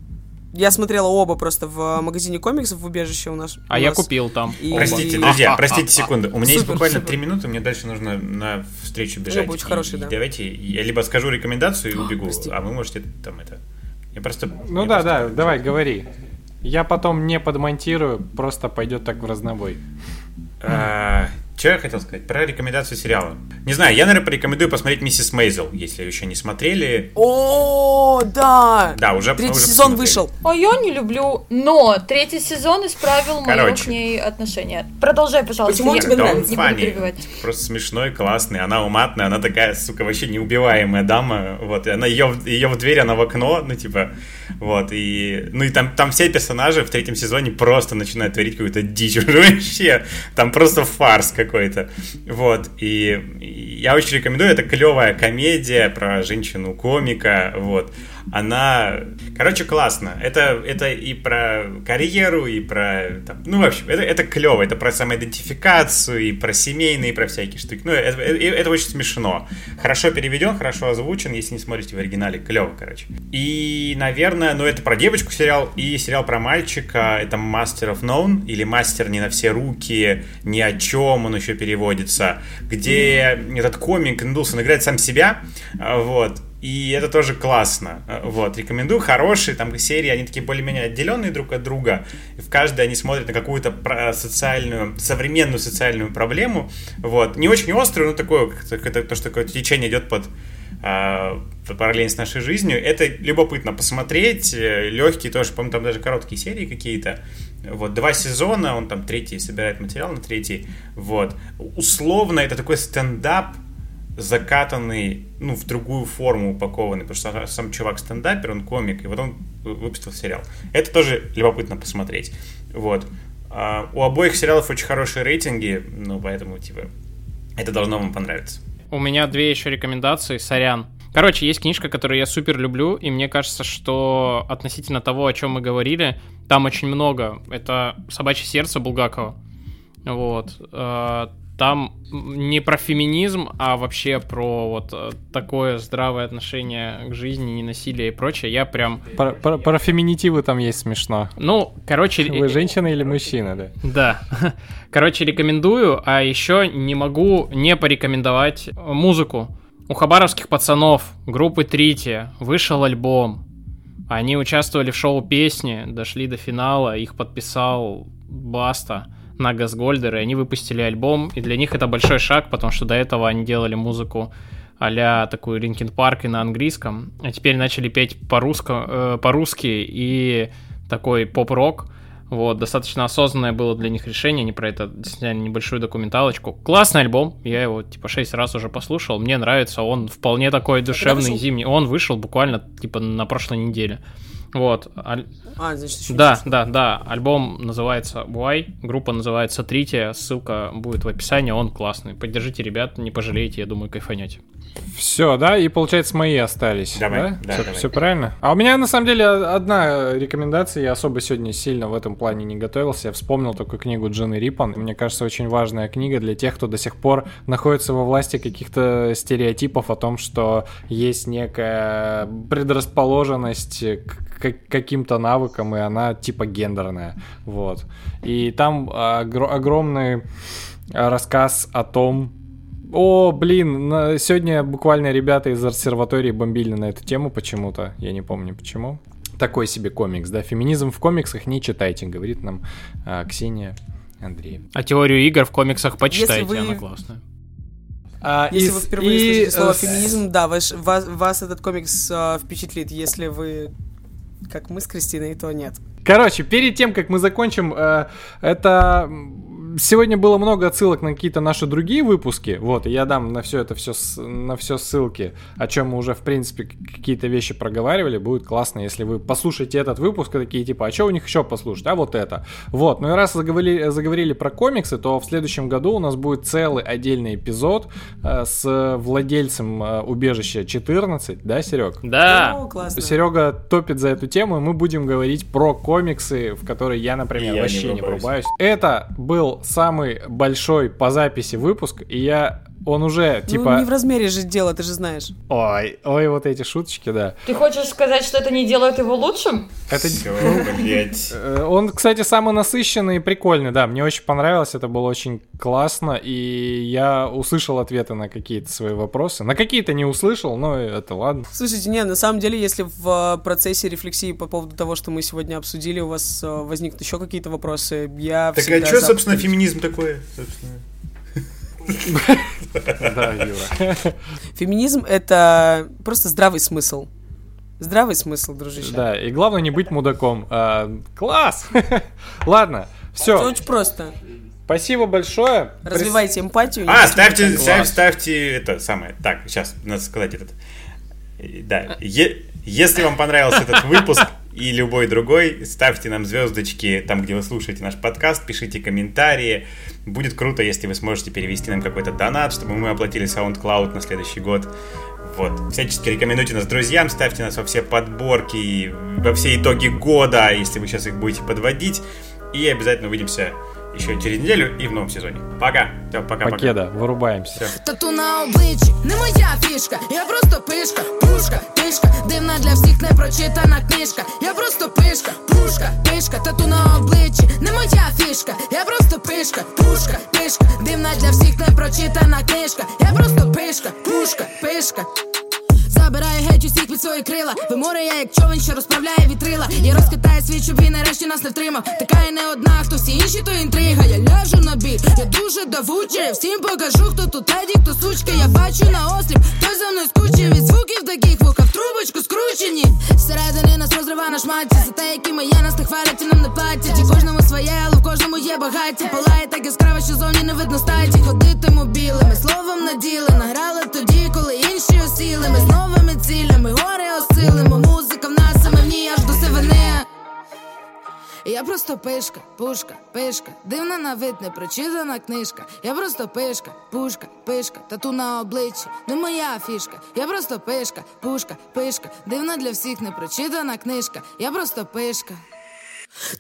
я смотрела оба просто в магазине комиксов в убежище у нас. А у я нас. купил там. И- Простите, и- друзья, (laughs) простите секунду. У меня есть Супер, буквально супер. три минуты, мне дальше нужно на встречу бежать. очень И- хороший, и да. Давайте, я либо скажу рекомендацию и убегу, прости. а вы можете там это... Я просто... Ну я да, просто- да, давай, говори. Я потом не подмонтирую, просто пойдет так в разнобой. Что я хотел сказать? Про рекомендацию сериала. Не знаю, я, наверное, порекомендую посмотреть «Миссис Мейзел», если еще не смотрели. О, да! Да, уже Третий уже сезон посмотрели. вышел. А я не люблю, но третий сезон исправил мое к ней отношение. Продолжай, пожалуйста. Почему я тебе не нравится? буду Funny. перебивать. Просто смешной, классный. Она уматная, она такая, сука, вообще неубиваемая дама. Вот, и она ее, в- ее в дверь, она в окно, ну, типа, вот, и, ну, и там, там все персонажи в третьем сезоне просто начинают творить какую-то дичь уже (laughs) вообще. Там просто фарс какой-то. Вот, и, я очень рекомендую, это клевая комедия про женщину-комика, вот. Она, короче, классно. Это, это и про карьеру, и про, там, ну, в общем, это, это клево. Это про самоидентификацию, и про семейные, и про всякие штуки. Ну, это, это, это очень смешно. Хорошо переведен, хорошо озвучен, если не смотрите в оригинале. Клево, короче. И, наверное, ну, это про девочку сериал, и сериал про мальчика. Это Master of None, или Мастер не на все руки, ни о чем он еще переводится, где этот комик Ндулсон играет сам себя, а, вот, и это тоже классно. Э, Вот, рекомендую. Хорошие там серии, они такие более-менее отделенные друг от друга. И в каждой они смотрят на какую-то про- социальную, современную социальную проблему. Вот. Не очень острую, но такое, это, то, что такое течение идет под а, параллельно с нашей жизнью. Это любопытно посмотреть. Легкие тоже, по-моему, там даже короткие серии какие-то. Вот, два сезона, он там третий собирает материал на третий. Вот. Условно, это такой стендап, закатанный, ну, в другую форму упакованный, потому что сам чувак стендапер, он комик, и вот он выпустил сериал. Это тоже любопытно посмотреть. Вот. А, у обоих сериалов очень хорошие рейтинги, ну, поэтому, типа, это должно вам понравиться. У меня две еще рекомендации, сорян. Короче, есть книжка, которую я супер люблю, и мне кажется, что относительно того, о чем мы говорили, там очень много. Это «Собачье сердце» Булгакова. Вот. Э, Там не про феминизм, а вообще про вот э, такое здравое отношение к жизни, ненасилие и прочее. Я прям... Про, про- про феминитивы там есть смешно. Ну, короче... Вы женщина или мужчина, да? Да. (laughs) Короче, рекомендую, а еще не могу не порекомендовать музыку. У хабаровских пацанов группы Трити вышел альбом. Они участвовали в шоу песни, дошли до финала, их подписал Баста на Газгольдер, и они выпустили альбом, и для них это большой шаг, потому что до этого они делали музыку а такую Linkin Park и на английском, а теперь начали петь по-русски, э, по-русски и такой поп-рок. Вот, достаточно осознанное было для них решение, они про это сняли небольшую документалочку. Классный альбом, я его типа 6 раз уже послушал, мне нравится, он вполне такой душевный, зимний. Он вышел буквально типа на прошлой неделе. Вот, аль- А, значит, еще да, да, да. Альбом называется Why, группа называется Трития, ссылка будет в описании, он классный. Поддержите ребят, не пожалеете, я думаю, кайфанете. Все, да, и получается мои остались. Давай, да? да, все, давай. все правильно. А у меня на самом деле одна рекомендация. Я особо сегодня сильно в этом плане не готовился. Я вспомнил только книгу Джины Риппан. Мне кажется, очень важная книга для тех, кто до сих пор находится во власти каких-то стереотипов о том, что есть некая предрасположенность к каким-то навыкам, и она типа гендерная. Вот. И там огр- огромный рассказ о том, о, блин, на- сегодня буквально ребята из обсерватории бомбили на эту тему почему-то. Я не помню почему. Такой себе комикс, да. Феминизм в комиксах не читайте, говорит нам а, Ксения Андреев. А теорию игр в комиксах почитайте, вы- она классная. А, Если и вы впервые и, слышите слово феминизм, да, ваш, вас, вас этот комикс а, впечатлит. Если вы, как мы с Кристиной, то нет. Короче, перед тем, как мы закончим, э, это сегодня было много отсылок на какие-то наши другие выпуски, вот, и я дам на все это все, на все ссылки, о чем мы уже, в принципе, какие-то вещи проговаривали, будет классно, если вы послушаете этот выпуск и такие, типа, а что у них еще послушать, а вот это. Вот, ну и раз заговорили, заговорили про комиксы, то в следующем году у нас будет целый отдельный эпизод э, с владельцем э, убежища 14, да, Серег? Да. О, классно. Серега топит за эту тему, и мы будем говорить про комиксы, в которые я, например, я не вообще не врубаюсь. врубаюсь. Это был самый большой по записи выпуск, и я он уже Ну, типа. не в размере же дело, ты же знаешь. Ой, ой, вот эти шуточки, да. Ты хочешь сказать, что это не делает его лучшим? Это Все, блядь. Э, Он, кстати, самый насыщенный и прикольный, да, мне очень понравилось, это было очень классно, и я услышал ответы на какие-то свои вопросы. На какие-то не услышал, но это ладно. Слушайте, не, на самом деле, если в э, процессе рефлексии по поводу того, что мы сегодня обсудили, у вас э, возникнут еще какие-то вопросы, я Так а что, собственно, феминизм такое? собственно? Да, Юра. Феминизм — это просто здравый смысл. Здравый смысл, дружище. Да, и главное не быть мудаком. А, класс! (laughs) Ладно, Все все. очень просто. Спасибо большое. Развивайте эмпатию. А, ставьте, мудаками. ставь- ставьте это самое. Так, сейчас, надо сказать этот. Да, е- если вам понравился этот выпуск и любой другой, ставьте нам звездочки там, где вы слушаете наш подкаст, пишите комментарии. Будет круто, если вы сможете перевести нам какой-то донат, чтобы мы оплатили SoundCloud на следующий год. Вот. Всячески рекомендуйте нас друзьям, ставьте нас во все подборки, во все итоги года, если вы сейчас их будете подводить. И обязательно увидимся еще через неделю и в новом сезоне. Пока. Всё, пока-пока. Покеда, вырубаемся. Тату на обличчі не моя фішка, я просто пишка, пушка, пишка, дивна для всіх непрочитана книжка. Я просто пишка, пушка, пишка, тату на обличчі не моя фішка, я просто пишка, пушка, пишка, дивна для всіх непрочитана книжка. Я просто пишка, пушка, пишка. Забираю геть усіх під свої крила. Виморе я як човен, що розправляє вітрила. Я розкатаю світ, щоб він нарешті нас не втримав. Така я не одна, хто всі інші, то інтрига. Я ляжу на бік, я дуже давуча. Я всім покажу, хто тут теді, хто сучка. Я бачу на осліп, хто за мною скучив від звуків таких вуха в трубочку скручені. Всередині нас розрива на шматі. За те, які ми є, нас не хвалять і нам не платять. І кожному своє, але в кожному є багаття. Палає так яскраво, що зовні не видно статі. Ходитиму білими, словом наділи. Награли тоді, коли інші осіли. Ми з новими цілями, горе осилимо. Музика в нас, саме в аж до сивини. Я просто пишка, пушка, пишка, дивна на вид, непрочитана книжка. Я просто пишка, пушка, пишка, тату на обличчі, не моя фішка. Я просто пишка, пушка, пишка, дивна для всіх непрочитана книжка. Я просто пишка.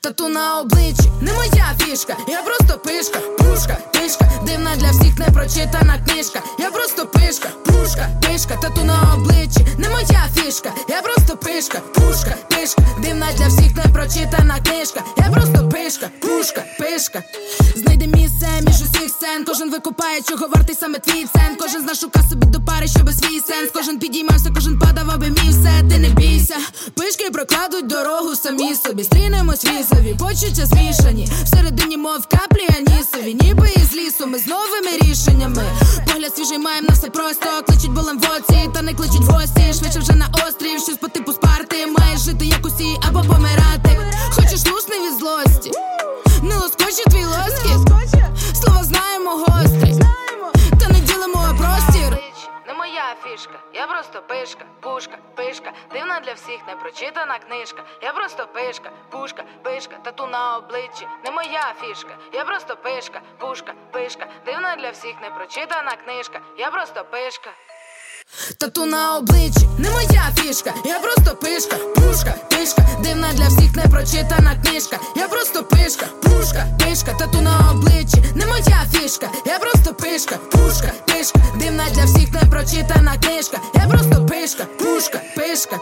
Тату на обличчі, не моя фішка. Я просто пишка, пушка, пишка, дивна для всіх непрочитана книжка. Я просто пишка, пушка, пишка, тату на обличчі, не моя фішка. Я просто пишка, пушка, пишка, дивна для всіх непрочитана книжка. Я просто пишка, пушка, пишка. Знайди місце між усіх сцен. Кожен викупає, чого вартий саме твій цент. Кожен з нас собі до пари, щоби свій сенс. Кожен підіймався, кожен падав, аби мій все. Ти не бійся. Пишки прокладуть дорогу самі собі. Стрінемось візові, почуття змішані. Всередині, мов каплі анісові, ніби із лісу. Ми з новими рішеннями. Погляд свіжий маєм на все просто. Кличуть болем в оці, та не кличуть гості. Швидше вже на острів, щось по типу спарти. Маєш жити як усі або помирати. Хочеш лусни від злості. Не лоскоче твій лоскіт. Слова знаємо гострі. Та не ділимо а простір. Моя фішка, я просто пишка, пушка, пишка, дивна для всіх непрочитана книжка. Я просто пишка, пушка, пишка, тату на обличчі. Не моя фішка, я просто пишка, пушка, пишка, дивна для всіх непрочитана книжка. Я просто пишка. Тату на обличчі, не моя фішка, я просто пишка, пушка, пишка, дивна для всіх непрочитана книжка. Я просто пишка, пушка, пишка, тату на обличчі, не моя фішка, я просто пишка, пушка, пишка, дивна для всіх непрочитана книжка. Я просто пишка, пушка, пишка.